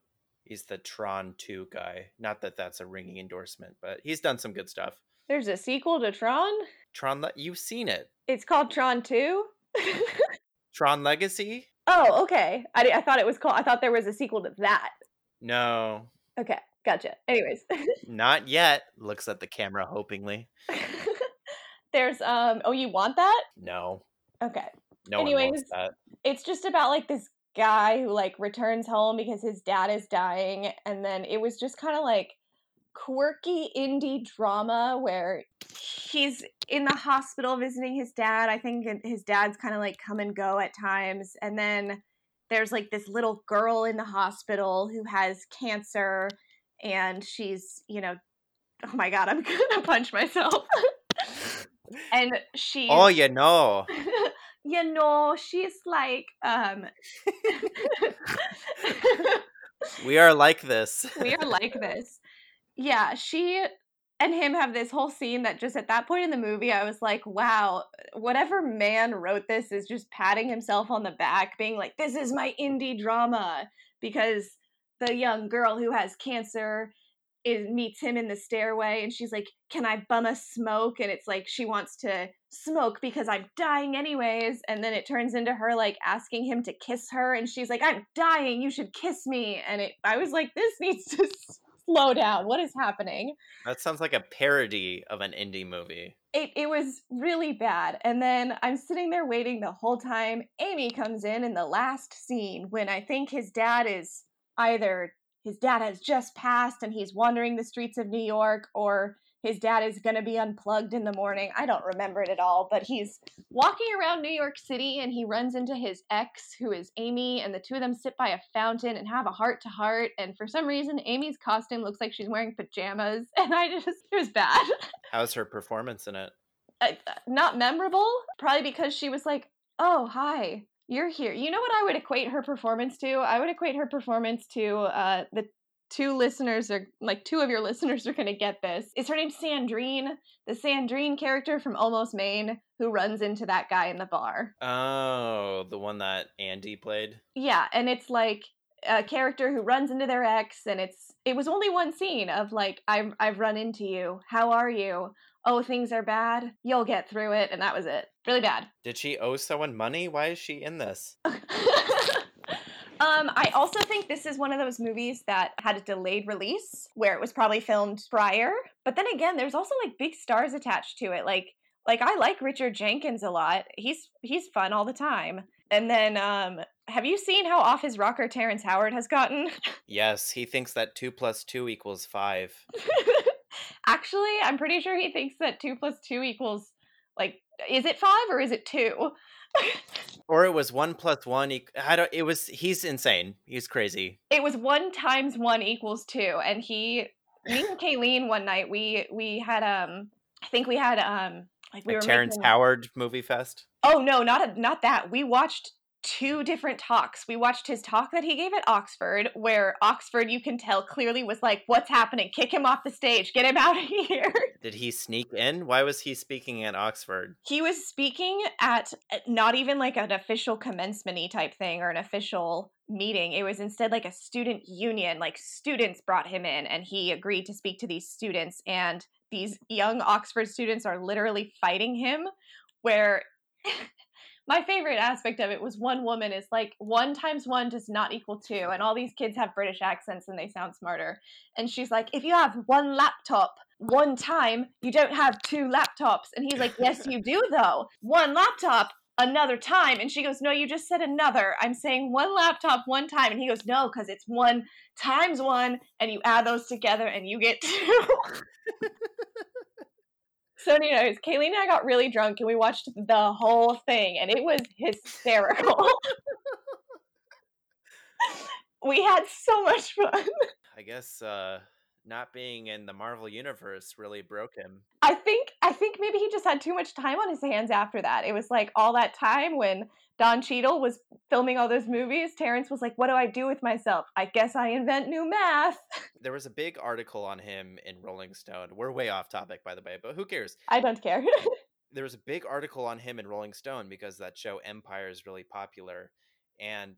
he's the Tron 2 guy. Not that that's a ringing endorsement, but he's done some good stuff. There's a sequel to Tron. Tron Le- you've seen it. It's called Tron 2. Tron Legacy? oh, okay. I, I thought it was called I thought there was a sequel to that. No, Okay, gotcha. Anyways. not yet. Looks at the camera hopingly. There's um oh you want that? No. Okay. No Anyways, it's just about like this guy who like returns home because his dad is dying and then it was just kind of like quirky indie drama where he's in the hospital visiting his dad i think his dad's kind of like come and go at times and then there's like this little girl in the hospital who has cancer and she's you know oh my god i'm gonna punch myself and she Oh, you know. you know, she's like, um, We are like this. we are like this. Yeah, she and him have this whole scene that just at that point in the movie, I was like, wow, whatever man wrote this is just patting himself on the back, being like, this is my indie drama. Because the young girl who has cancer is meets him in the stairway and she's like, Can I bum a smoke? And it's like she wants to smoke because I'm dying anyways. And then it turns into her like asking him to kiss her and she's like, I'm dying, you should kiss me. And it I was like, This needs to slow down. What is happening? That sounds like a parody of an indie movie. It it was really bad. And then I'm sitting there waiting the whole time. Amy comes in in the last scene when I think his dad is either his dad has just passed and he's wandering the streets of New York or his dad is going to be unplugged in the morning. I don't remember it at all, but he's walking around New York City and he runs into his ex, who is Amy, and the two of them sit by a fountain and have a heart to heart. And for some reason, Amy's costume looks like she's wearing pajamas, and I just, it was bad. How's her performance in it? uh, not memorable probably because she was like oh hi you're here you know what i would equate her performance to i would equate her performance to uh the two listeners are like two of your listeners are going to get this. Is her name Sandrine, the Sandrine character from Almost Maine who runs into that guy in the bar. Oh, the one that Andy played. Yeah, and it's like a character who runs into their ex and it's it was only one scene of like I've I've run into you. How are you? Oh, things are bad. You'll get through it and that was it. Really bad. Did she owe someone money? Why is she in this? Um, I also think this is one of those movies that had a delayed release where it was probably filmed prior. But then again, there's also like big stars attached to it. Like like I like Richard Jenkins a lot. He's he's fun all the time. And then um have you seen how off his rocker Terrence Howard has gotten? Yes, he thinks that two plus two equals five. Actually, I'm pretty sure he thinks that two plus two equals like is it five or is it two? Or it was one plus one. E- I don't. It was. He's insane. He's crazy. it was one times one equals two, and he, me and Kayleen one night we we had um I think we had um like we A were Terrence making- Howard movie fest. Oh no, not not that. We watched two different talks. We watched his talk that he gave at Oxford, where Oxford, you can tell clearly was like, "What's happening? Kick him off the stage. Get him out of here." Did he sneak in? Why was he speaking at Oxford? he was speaking at not even like an official commencement type thing or an official meeting. It was instead like a student union. Like students brought him in and he agreed to speak to these students. And these young Oxford students are literally fighting him. Where my favorite aspect of it was one woman is like, one times one does not equal two. And all these kids have British accents and they sound smarter. And she's like, if you have one laptop, one time, you don't have two laptops. And he's like, Yes, you do, though. One laptop, another time. And she goes, No, you just said another. I'm saying one laptop, one time. And he goes, No, because it's one times one. And you add those together and you get two. so, anyways, Kayleen and I got really drunk and we watched the whole thing. And it was hysterical. we had so much fun. I guess uh not being in the Marvel universe really broke him. I think I think maybe he just had too much time on his hands after that. It was like all that time when Don Cheadle was filming all those movies, Terrence was like, "What do I do with myself? I guess I invent new math." There was a big article on him in Rolling Stone. We're way off topic by the way, but who cares? I don't care. there was a big article on him in Rolling Stone because that show Empire is really popular. And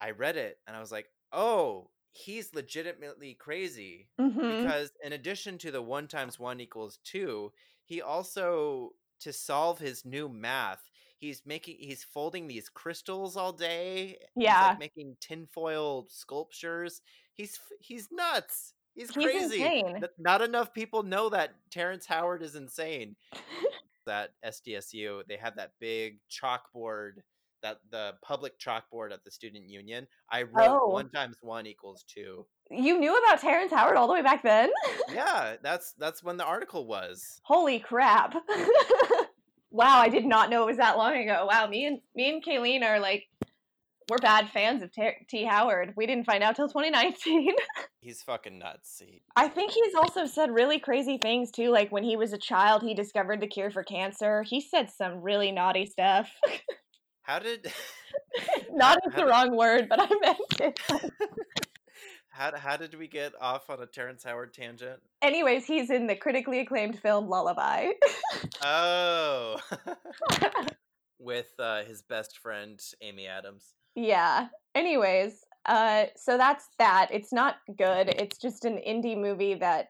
I read it and I was like, oh, he's legitimately crazy. Mhm. Because in addition to the one times one equals two, he also, to solve his new math, he's making, he's folding these crystals all day. Yeah. like, making tinfoil sculptures. He's, he's nuts. He's He's crazy. insane. Not enough people know that Terrence Howard is insane that SDSU, they have that big chalkboard, that the public chalkboard at the student union. I wrote Oh. one times one equals two. You knew about Terrence Howard all the way back then? Yeah, that's that's when the article was. Holy crap. wow, I did not know it was that long ago. Wow, me and me and Kayleen are like we're bad fans of Ter- T. Howard. We didn't find out till 2019. He's fucking nuts. He, I think he's also said really crazy things too. Like when he was a child, he discovered the cure for cancer. He said some really naughty stuff. how did Not how the did- wrong word, but I meant it. How, how did we get off on a Terrence Howard tangent? Anyways, he's in the critically acclaimed film Lullaby. Oh, with uh, his best friend Amy Adams. yeah. Anyways, uh, so that's that. It's not good. It's just an indie movie that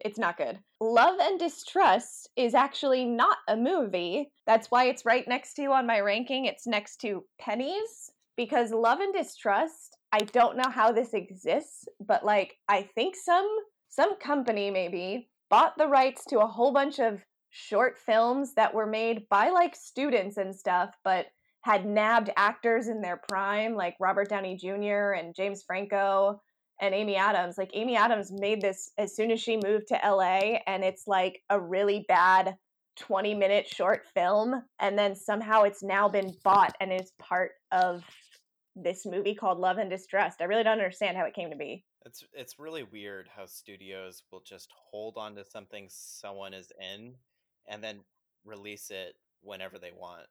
it's not good. Love and Distrust is actually not a movie. That's why it's right next to you on my ranking. It's next to Pennies because Love and Distrust, I don't know how this exists, but like I think some some company maybe bought the rights to a whole bunch of short films that were made by like students and stuff, but had nabbed actors in their prime like Robert Downey Jr. and James Franco and Amy Adams. Like Amy Adams made this as soon as she moved to LA and it's like a really bad 20 minute short film and then somehow it's now been bought and is part of this movie called Love and Distrust. I really don't understand how it came to be. It's it's really weird how studios will just hold on to something someone is in and then release it whenever they want.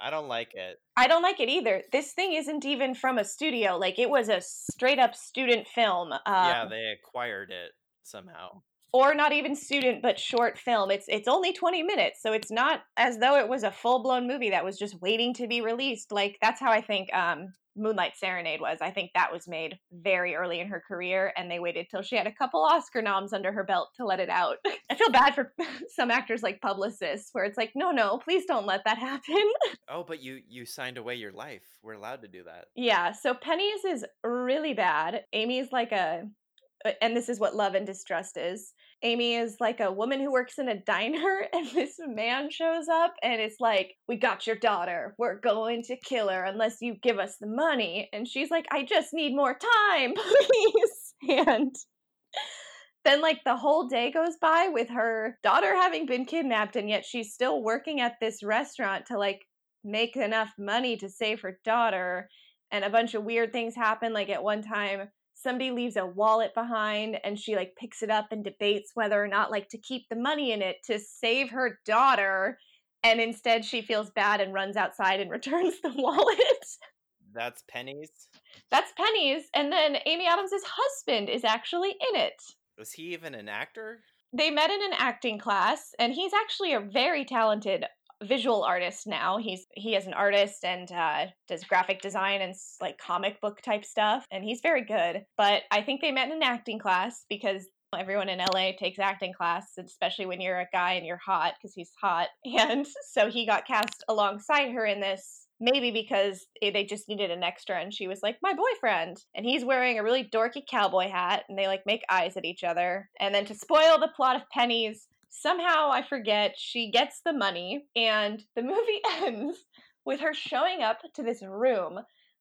I don't like it. I don't like it either. This thing isn't even from a studio. Like it was a straight up student film. Uh, yeah, they acquired it somehow. Or not even student, but short film. It's it's only twenty minutes, so it's not as though it was a full blown movie that was just waiting to be released. Like that's how I think um, Moonlight Serenade was. I think that was made very early in her career, and they waited till she had a couple Oscar noms under her belt to let it out. I feel bad for some actors like publicists, where it's like, no, no, please don't let that happen. Oh, but you you signed away your life. We're allowed to do that. Yeah. So Pennies is really bad. Amy's like a and this is what love and distrust is. Amy is like a woman who works in a diner, and this man shows up and it's like, We got your daughter. We're going to kill her unless you give us the money. And she's like, I just need more time, please. And then, like, the whole day goes by with her daughter having been kidnapped, and yet she's still working at this restaurant to, like, make enough money to save her daughter. And a bunch of weird things happen. Like, at one time, somebody leaves a wallet behind and she like picks it up and debates whether or not like to keep the money in it to save her daughter and instead she feels bad and runs outside and returns the wallet. That's pennies? That's pennies and then amy adams's husband is actually in it. Was he even an actor? They met in an acting class and he's actually a very talented visual artist now. He's he is an artist and uh, does graphic design and like comic book type stuff, and he's very good. But I think they met in an acting class because everyone in LA takes acting class, especially when you're a guy and you're hot because he's hot. And so he got cast alongside her in this. Maybe because they just needed an extra, and she was like, "My boyfriend," and he's wearing a really dorky cowboy hat, and they like make eyes at each other. And then to spoil the plot of Pennies, somehow I forget she gets the money and the movie ends with her showing up to this room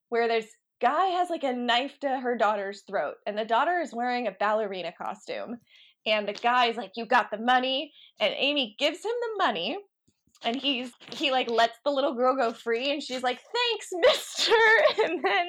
where this guy has like a knife to her daughter's throat and the daughter is wearing a ballerina costume and the guy's like you got the money and Amy gives him the money and he's he like lets the little girl go free and she's like thanks mister and then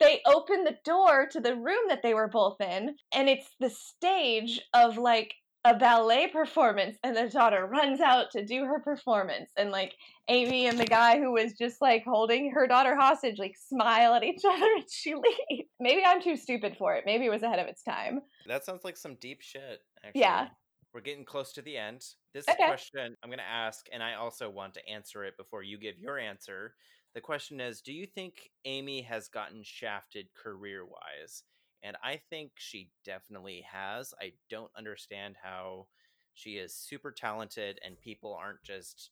they open the door to the room that they were both in and it's the stage of like a ballet performance and the daughter runs out to do her performance and like amy and the guy who was just like holding her daughter hostage like smile at each other and she leaves. Maybe i'm too stupid for it. Maybe it was ahead of its time. That sounds like some deep shit actually. yeah. We're getting close to the end. This okay. question i'm going to ask and i also want to answer it before you give your answer. The question is do you think amy has gotten shafted career wise and I think she definitely has. I don't understand how she is super talented and people aren't just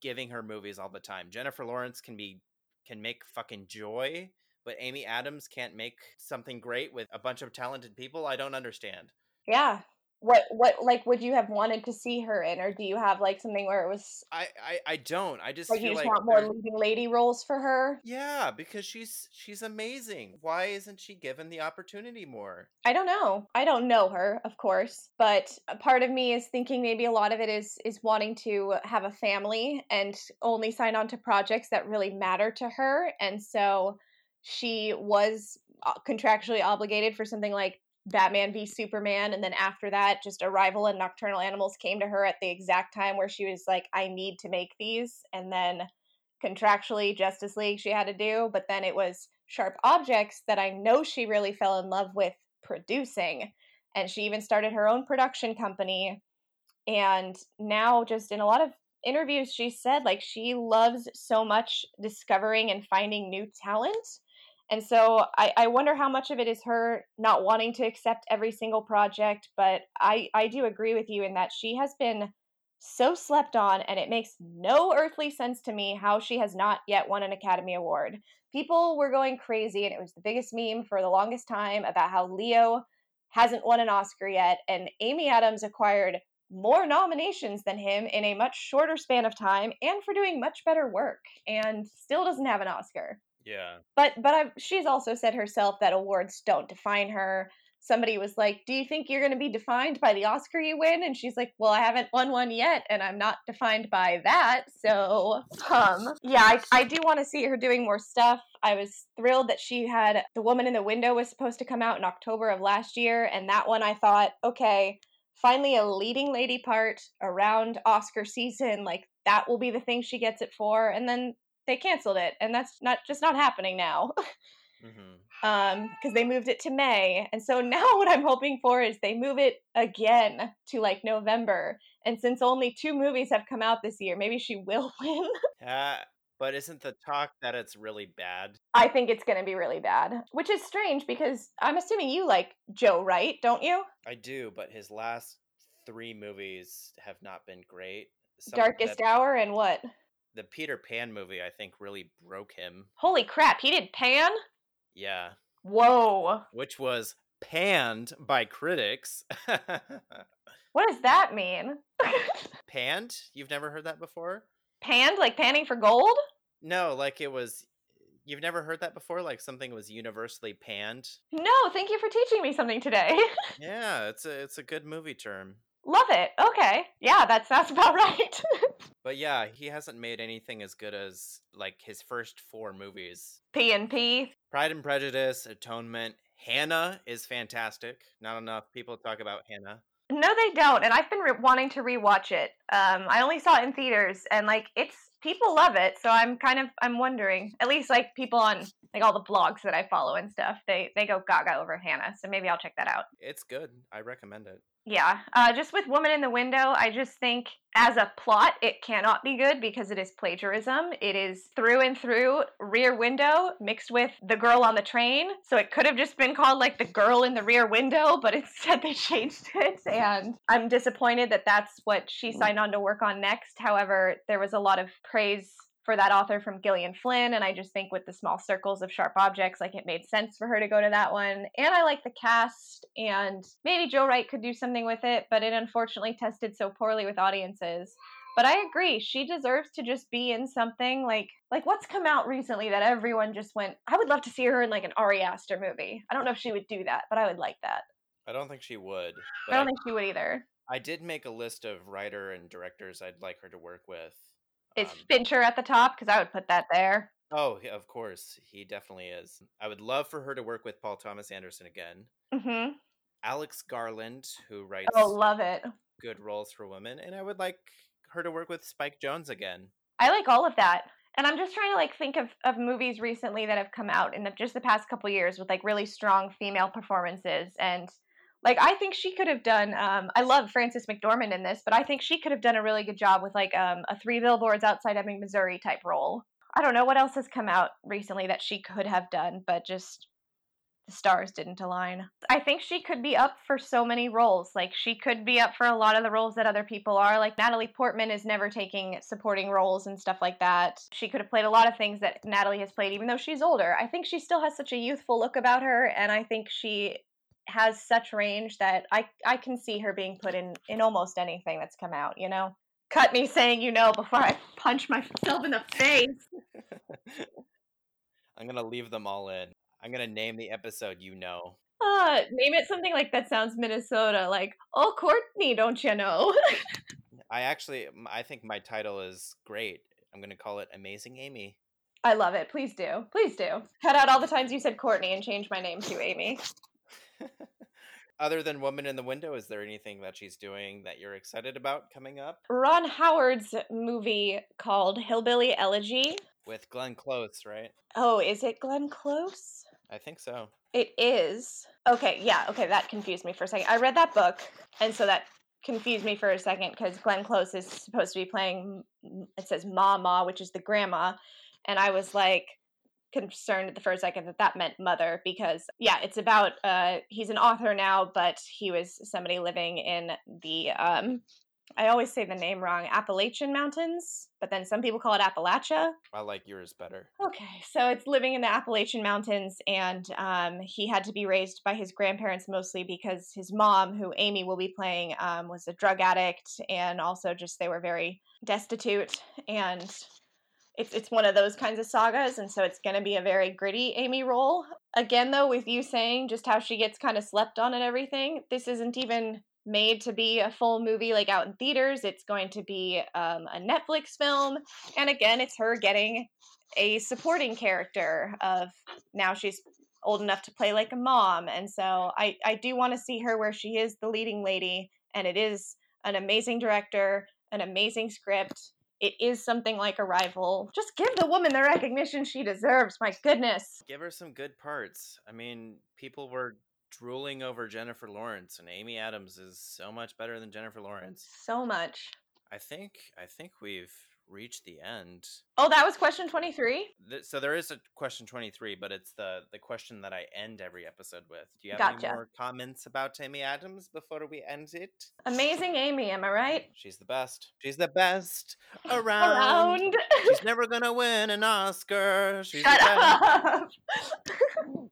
giving her movies all the time. Jennifer Lawrence can be can make fucking joy, but Amy Adams can't make something great with a bunch of talented people. I don't understand. Yeah, what what like would you have wanted to see her in? Or do you have like something where it was i i, I don't. I just like you just like want more leading lady roles for her? Yeah because she's she's amazing. Why isn't she given the opportunity more? I don't know. I don't know her of course but a part of me is thinking maybe a lot of it is is wanting to have a family and only sign on to projects that really matter to her. And so she was uh, contractually obligated for something like Batman v Superman, and then after that, just Arrival and Nocturnal Animals came to her at the exact time where she was like, I need to make these. And then contractually, Justice League she had to do, but then it was Sharp Objects that I know she really fell in love with producing. And she even started her own production company. And now, just in a lot of interviews, she said like she loves so much discovering and finding new talent and so I, I wonder how much of it is her not wanting to accept every single project, but I, I do agree with you in that she has been so slept on, and it makes no earthly sense to me how she has not yet won an Academy Award. People were going crazy, and it was the biggest meme for the longest time about how Leo hasn't won an Oscar yet, and Amy Adams acquired more nominations than him in a much shorter span of time and for doing much better work, and still doesn't have an Oscar. Yeah. But but I, she's also said herself that awards don't define her. Somebody was like, "Do you think you're going to be defined by the Oscar you win?" And she's like, "Well, I haven't won one yet, and I'm not defined by that." So, um, yeah, I, I do want to see her doing more stuff. I was thrilled that she had The Woman in the Window was supposed to come out in October of last year, and that one I thought, okay, finally a leading lady part around Oscar season. Like that will be the thing she gets it for, and then they canceled it, and that's not just not happening now. Mm-hmm. um because they moved it to may and so now what i'm hoping for is they move it again to like november and since only two movies have come out this year maybe she will win Uh, but isn't the talk that it's really bad? i think it's going to be really bad which is strange because i'm assuming you like joe Wright, don't you I do, but his last three movies have not been great. Some- darkest the, hour and what the Peter Pan movie, I think, really broke him. holy crap he did pan Yeah, whoa which was panned by critics. what does that mean panned? You've never heard that before? panned like panning for gold No, like it was. You've never heard that before? Like something was universally panned? no thank you for teaching me something today Yeah, it's a it's a good movie term. love it okay yeah that sounds about right But yeah, he hasn't made anything as good as like his first four movies. p and p Pride and Prejudice, Atonement, Hanna is fantastic. Not enough people talk about Hanna. No, they don't, and I've been re- wanting to rewatch it. Um, I only saw it in theaters, and like it's people love it, so I'm kind of I'm wondering. At least like people on like all the blogs that I follow and stuff, they they go gaga over Hanna, so maybe I'll check that out. It's good. I recommend it. Yeah, uh, just with Woman in the Window, I just think as a plot, it cannot be good because it is plagiarism. It is through and through Rear Window mixed with The Girl on the Train. So it could have just been called like The Girl in the Rear Window, but instead they changed it. And I'm disappointed that that's what she signed on to work on next. However, there was a lot of praise for that author from Gillian Flynn, and I just think with the small circles of sharp objects, like it made sense for her to go to that one. And I like the cast, and maybe Joe Wright could do something with it, but it unfortunately tested so poorly with audiences. But I agree, she deserves to just be in something like like what's come out recently that everyone just went. I would love to see her in like an Ari Aster movie. I don't know if she would do that, but I would like that. I don't think she would. I don't I, think she would either. I did make a list of writer and directors I'd like her to work with. Is Um, Fincher at the top? Because I would put that there. oh, of course, he definitely is. I would love for her to work with Paul Thomas Anderson again. Mm-hmm. Alex Garland, who writes Oh, love it. good roles for women, and I would like her to work with Spike Jonze again. I like all of that. And I'm just trying to like think of, of movies recently that have come out in the, just the past couple years with like really strong female performances and like I think she could have done um I love Frances McDormand in this, but I think she could have done a really good job with like um a three billboards outside Ebbing, Missouri type role. I don't know what else has come out recently that she could have done, but just the stars didn't align. I think she could be up for so many roles. Like she could be up for a lot of the roles that other people are. Like Natalie Portman is never taking supporting roles and stuff like that. She could have played a lot of things that Natalie has played even though she's older. I think she still has such a youthful look about her and I think she has such range that I I can see her being put in in almost anything that's come out, you know. Cut me saying you know before I punch myself in the face. I'm gonna leave them all in. I'm gonna name the episode you know. Uh, name it something like that sounds Minnesota, like, oh, Courtney, don't you know? I actually, I think my title is great. I'm gonna call it Amazing Amy. I love it. Please do. Please do. Cut out all the times you said Courtney and change my name to Amy. Other than Woman in the Window, is there anything that she's doing that you're excited about coming up Ron Howard's movie called Hillbilly Elegy. with Glenn Close, right? Oh, is it Glenn Close? I think so. It is. Okay, yeah, okay, that confused me for a second. I read that book, and so that confused me for a second because Glenn Close is supposed to be playing, mm, it says Mama, which is the grandma, and I was like concerned at the first second that that meant mother because, yeah, it's about, uh, he's an author now, but he was somebody living in the, um, I always say the name wrong, Appalachian Mountains, but then some people call it Appalachia. I like yours better. Okay, so it's living in the Appalachian Mountains, and um, he had to be raised by his grandparents mostly because his mom, who Amy will be playing, um, was a drug addict, and also just they were very destitute. And it's it's one of those kinds of sagas, and so it's going to be a very gritty Amy role. Again, though, with you saying just how she gets kind of slept on and everything, this isn't even made to be a full movie like out in theaters. It's going to be um, a Netflix film, and again, it's her getting a supporting character of now she's old enough to play like a mom and so i i do want to see her where she is the leading lady and it is an amazing director an amazing script it is something like Arrival. Just give the woman the recognition she deserves. My goodness. Give her some good parts. I mean, people were drooling over Jennifer Lawrence, and Amy Adams is so much better than Jennifer Lawrence. So much. I think I think we've reached the end. Oh, that was question 23? So there is a question 23, but it's the the question that I end every episode with. Do you have Gotcha. any more comments about Amy Adams before we end it? Amazing Amy, am I right? She's the best. She's the best around. Around. She's never gonna win an Oscar. She's Shut the best. up.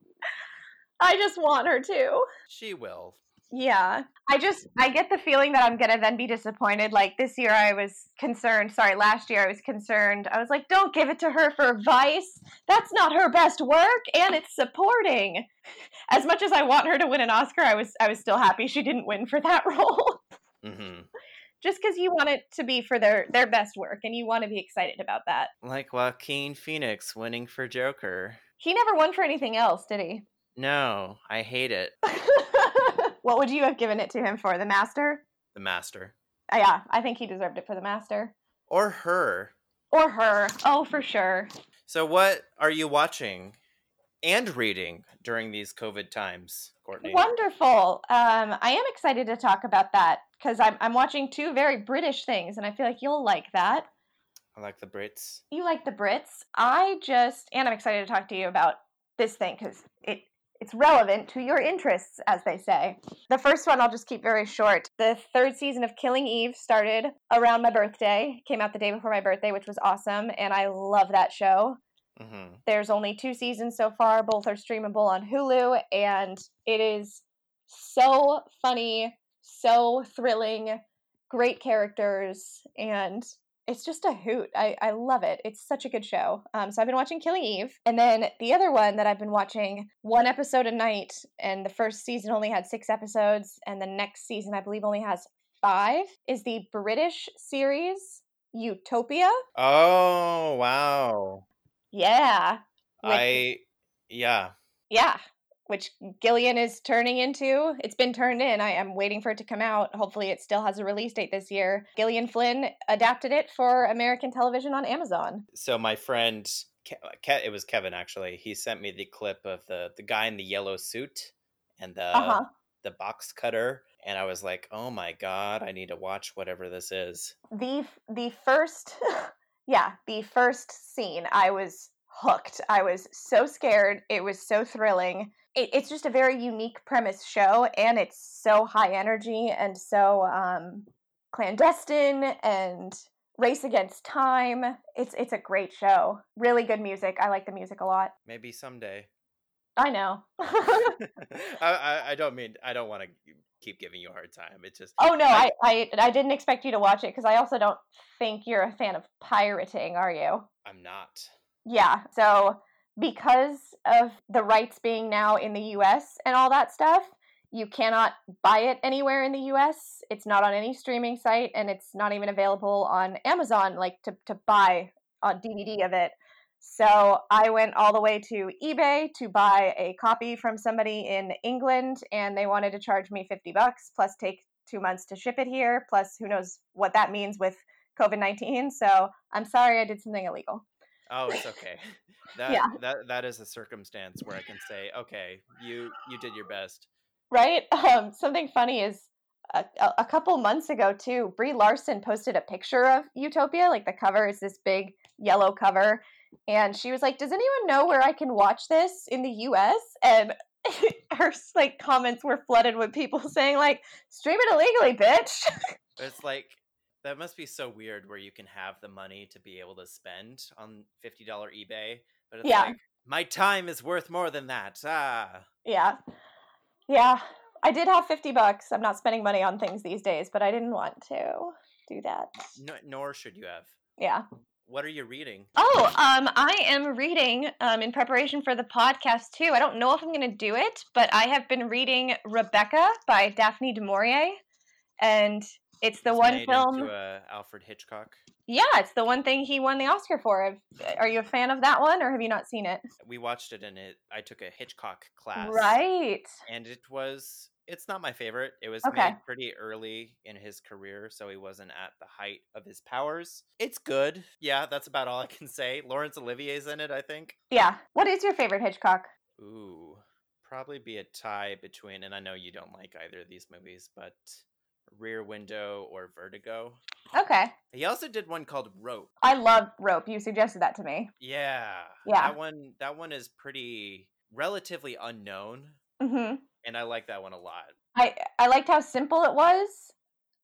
I just want her to. She will. Yeah. I just I get the feeling that I'm gonna then be disappointed. Like this year I was concerned. Sorry, last year I was concerned. I was like, don't give it to her for Vice. That's not her best work, and it's supporting. As much as I want her to win an Oscar, I was I was still happy she didn't win for that role. hmm just because you want it to be for their their best work and you want to be excited about that. Like Joaquin Phoenix winning for Joker. He never won for anything else, did he? No, I hate it. what would you have given it to him for? The Master? The Master. Uh, yeah, I think he deserved it for the Master. Or her. Or her. Oh, for sure. So, what are you watching and reading during these COVID times, Courtney? Wonderful. Um, I am excited to talk about that because I'm, I'm watching two very British things and I feel like you'll like that. I like the Brits. You like the Brits. I just, and I'm excited to talk to you about this thing because it it's relevant to your interests, as they say. The first one I'll just keep very short. The third season of Killing Eve started around my birthday, came out the day before my birthday, which was awesome, and I love that show. hmm There's only two seasons so far, both are streamable on Hulu, and it is so funny, so thrilling, great characters, and it's just a hoot. I, I love it. It's such a good show. Um, so I've been watching Killing Eve. And then the other one that I've been watching, one episode a night, and the first season only had six episodes, and the next season I believe only has five, is the British series Utopia. Oh, wow. Yeah. With- I, yeah. Yeah, which Gillian is turning into. It's been turned in. I am waiting for it to come out. Hopefully, it still has a release date this year. Gillian Flynn adapted it for American television on Amazon. So, my friend, Ke- it was Kevin actually, he sent me the clip of the, the guy in the yellow suit and the, Uh huh. the box cutter. And I was like, oh my God, I need to watch whatever this is. The the first, yeah, the first scene, I was hooked. I was so scared. It was so thrilling. It, it's just a very unique premise show, and it's so high energy and so um, clandestine and race against time. It's it's a great show. Really good music. I like the music a lot. Maybe someday. I know. I, I, I don't mean, I don't want to keep giving you a hard time. It's just, oh no, I, I I didn't expect you to watch it because I also don't think you're a fan of pirating, are you? I'm not. Yeah. So because of the rights being now in the US and all that stuff, you cannot buy it anywhere in the US. It's not on any streaming site and it's not even available on Amazon like to to buy a DVD of it. So I went all the way to eBay to buy a copy from somebody in England and they wanted to charge me 50 bucks plus take 2 months to ship it here plus who knows what that means with COVID-19. So I'm sorry I did something illegal. Oh, it's okay. That Yeah. that that is a circumstance where I can say, okay, you you did your best. right? Um, something funny is a, a- a couple months ago too. Brie Larson posted a picture of Utopia. Like the cover is this big yellow cover, and she was like, "Does anyone know where I can watch this in the U.S.?" And her like comments were flooded with people saying like, "Stream it illegally, bitch." It's like that must be so weird where you can have the money to be able to spend on fifty dollar eBay, but it's Yeah. like my time is worth more than that. Ah, yeah, yeah. I did have fifty bucks. I'm not spending money on things these days, but I didn't want to do that. no, nor should you have. Yeah. What are you reading? Oh, um, I am reading um, in preparation for the podcast too. I don't know if I'm going to do it, but I have been reading Rebecca by Daphne du Maurier, and it's the It's one film. into a Alfred Hitchcock. Yeah, it's the one thing he won the Oscar for. Uh, are you a fan of that one, or have you not seen it? We watched it and it. I took a Hitchcock class, Right. and it was. It's not my favorite. It was Okay. made pretty early in his career, so he wasn't at the height of his powers. It's good. Yeah, that's about all I can say. Laurence Olivier's in it, I think. Yeah. What is your favorite Hitchcock? Ooh, probably be a tie between, and I know you don't like either of these movies, but Rear Window or Vertigo. Okay. He also did one called Rope. I love Rope. You suggested that to me. Yeah. Yeah. That one that one is pretty relatively unknown, Mm-hmm. and I like that one a lot. I I liked how simple it was.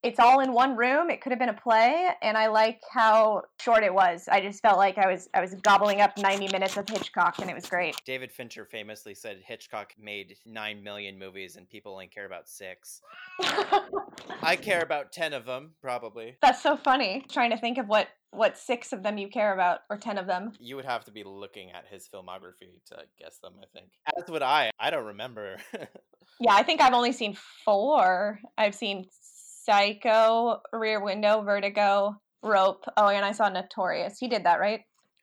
It's all in one room. It could have been a play, and I like how short it was. I just felt like I was I was gobbling up ninety minutes of Hitchcock, and it was great. David Fincher famously said Hitchcock made 9 million movies and people only care about 6. I care about 10 of them, probably. That's so funny. Trying to think of what what six of them you care about, or ten of them. You would have to be looking at his filmography to guess them, I think. As would I. I don't remember. Yeah, I think I've only seen four. I've seen Psycho, Rear Window, Vertigo, Rope. Oh, and I saw Notorious. He did that, right?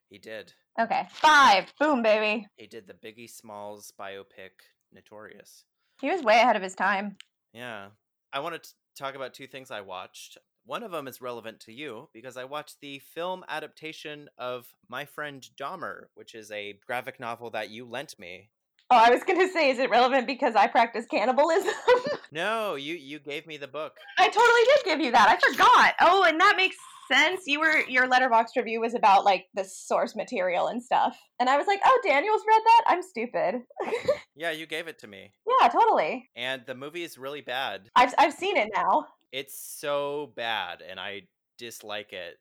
he did. Okay, five. Boom, baby. He did the Biggie Smalls biopic Notorious. He was way ahead of his time. Yeah. I want to talk about two things I watched. One of them is relevant to you because I watched the film adaptation of My Friend Dahmer, which is a graphic novel that you lent me. Oh, I was gonna say, is it relevant because I practice cannibalism? No, you you gave me the book. I totally did give you that. I forgot. Oh, and that makes sense. You were your letterboxd review was about like the source material and stuff, and I was like, oh, Daniel's read that. I'm stupid. Yeah, you gave it to me. yeah, totally. And the movie is really bad. I've I've seen it now. It's so bad and I dislike it.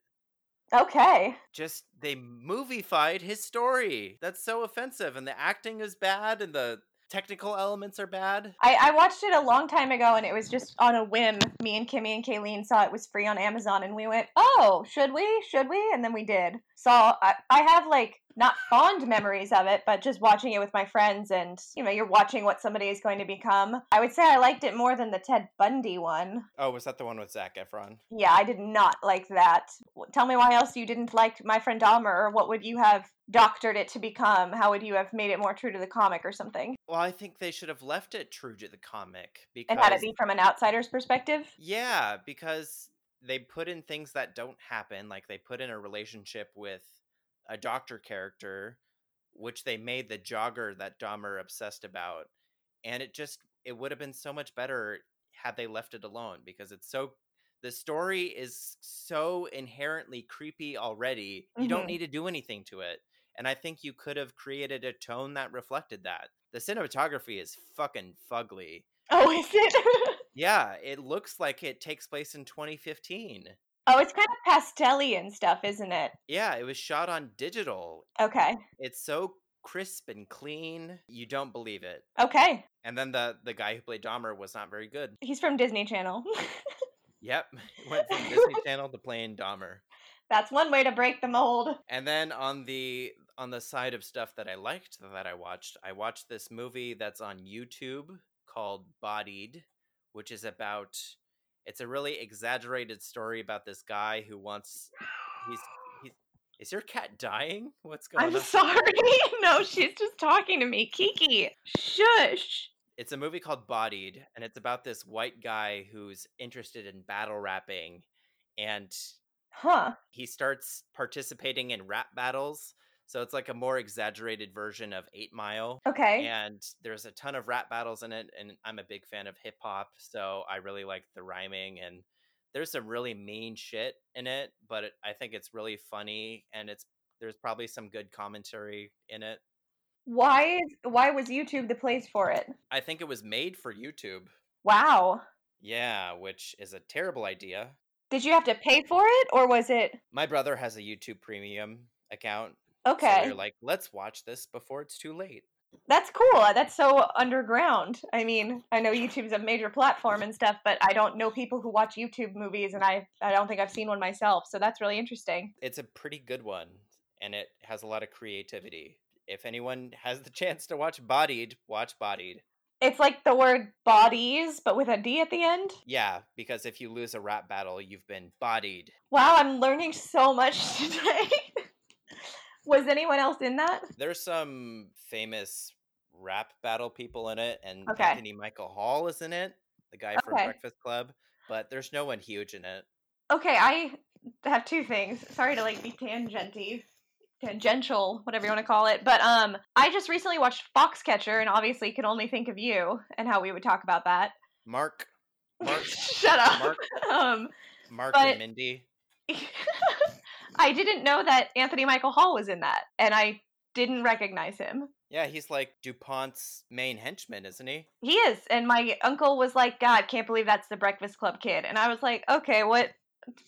Okay. Just they moviefied his story. That's so offensive and the acting is bad and the technical elements are bad. I, I watched it a long time ago and it was just on a whim. Me and Kimmy and Kayleen saw it was free on Amazon and we went, oh, should we? Should we? And then we did. So I, I have like not fond memories of it, but just watching it with my friends and, you know, you're watching what somebody is going to become. I would say I liked it more than the Ted Bundy one. Oh, was that the one with Zac Efron? Yeah, I did not like that. Tell me why else you didn't like My Friend Dahmer or what would you have doctored it to become? How would you have made it more true to the comic or something? Well, I think they should have left it true to the comic because And had it be from an outsider's perspective? Yeah, because they put in things that don't happen, like they put in a relationship with a doctor character, which they made the jogger that Dahmer obsessed about, and it just it would have been so much better had they left it alone because it's so the story is so inherently creepy already. You Mhm. don't need to do anything to it. And I think you could have created a tone that reflected that. The cinematography is fucking fugly. Oh, is it? Yeah, it looks like it takes place in 2015. oh, it's kind of pastelly and stuff, isn't it? Yeah, it was shot on digital. Okay. It's so crisp and clean, you don't believe it. Okay. And then the the guy who played Dahmer was not very good. He's from Disney Channel. Yep, went from Disney Channel to playing Dahmer. That's one way to break the mold. And then on the on the side of stuff that I liked that I watched, I watched this movie that's on YouTube called Bodied, which is about it's a really exaggerated story about this guy who wants he's he's is your cat dying? What's going I'm on? sorry. no, she's just talking to me. Kiki. Shush. It's a movie called Bodied, and it's about this white guy who's interested in battle rapping, and Huh. he starts participating in rap battles. So it's like a more exaggerated version of Eight Mile. Okay. And there's a ton of rap battles in it, and I'm a big fan of hip hop, so I really like the rhyming. And there's some really mean shit in it, but it, I think it's really funny, and it's there's probably some good commentary in it. Why is why was YouTube the place for it? I think it was made for YouTube. Wow. Yeah, which is a terrible idea. Did you have to pay for it or was it My brother has a YouTube Premium account. So okay? they're like, let's watch this before it's too late. That's cool. Uh, that's so underground. I mean, I know YouTube's a major platform and stuff, but I don't know people who watch YouTube movies and I I don't think I've seen one myself. So that's really interesting. It's a pretty good one, and it has a lot of creativity. If anyone has the chance to watch Bodied, watch Bodied. It's like the word bodies, but with a D at the end. Yeah, because if you lose a rap battle, you've been bodied. Wow, I'm learning so much today. Was anyone else in that? There's some famous rap battle people in it, and Okay. Anthony Michael Hall is in it, the guy from Okay. Breakfast Club. But there's no one huge in it. Okay, I have two things. Sorry to like be tangenty, tangential, whatever you want to call it. But um, I just recently watched Foxcatcher, and obviously could only think of you and how we would talk about that. Mark, Mark, Shut up. Mark. Um, Mark But- and Mindy. I didn't know that Anthony Michael Hall was in that, and I didn't recognize him. Yeah, he's like DuPont's main henchman, isn't he? He is, and my uncle was like, "God, can't believe that's the Breakfast Club kid," and I was like, "Okay, what,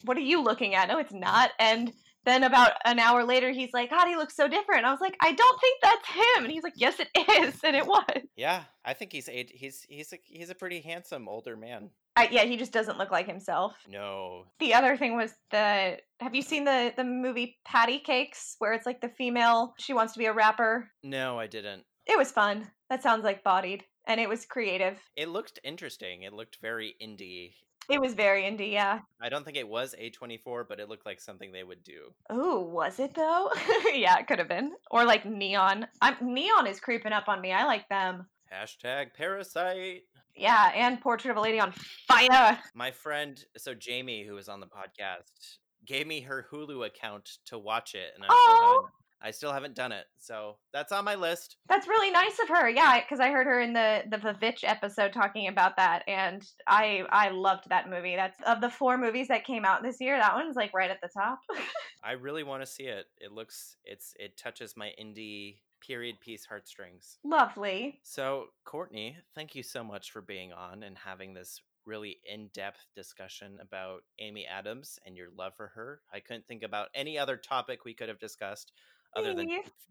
what are you looking at? No, it's not." And then about an hour later, he's like, "God, he looks so different." I was like, "I don't think that's him," and he's like, "Yes, it is," and it was. Yeah, I think he's a, he's he's a, he's a pretty handsome older man. I, yeah, he just doesn't look like himself. No, The other thing was the. Have you seen the the movie Patti Cake$, where it's like the female she wants to be a rapper? no, I didn't. It was fun. That sounds like bodied, and it was creative. It looked interesting. It looked very indie. It was very indie, yeah. I don't think it was A24, but it looked like something they would do. Ooh, was it though? yeah, it could have been. Or like neon. I'm neon is creeping up on me. I like them. Hashtag parasite. Yeah, and Portrait of a Lady on Fire. My friend, so Jamie, who was on the podcast, gave me her Hulu account to watch it, and I still Oh. haven't, I still haven't done it. So that's on my list. That's really nice of her. Yeah, because I heard her in the the Vavitch episode talking about that, and I I loved that movie. That's of the four movies that came out this year. That one's like right at the top. I really want to see it. It looks, it's, it touches my indie period piece heartstrings. Lovely. So, Courtney, thank you so much for being on and having this really in depth discussion about Amy Adams and your love for her. I couldn't think about any other topic we could have discussed other than.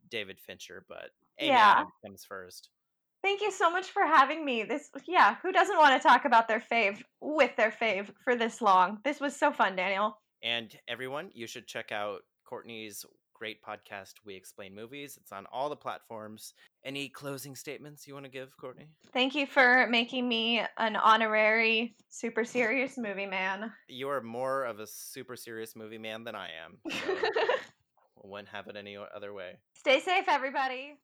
David Fincher, but Amy Yeah. Adams comes first. Thank you so much for having me. This, yeah, who doesn't want to talk about their fave with their fave for this long? This was so fun, Daniel. And everyone, you should check out Courtney's great podcast, We Explain Movies. It's on all the platforms. Any closing statements you want to give, Courtney? Thank you for making me an honorary super serious movie man. You are more of a super serious movie man than I am. So wouldn't have it any other way. Stay safe, everybody.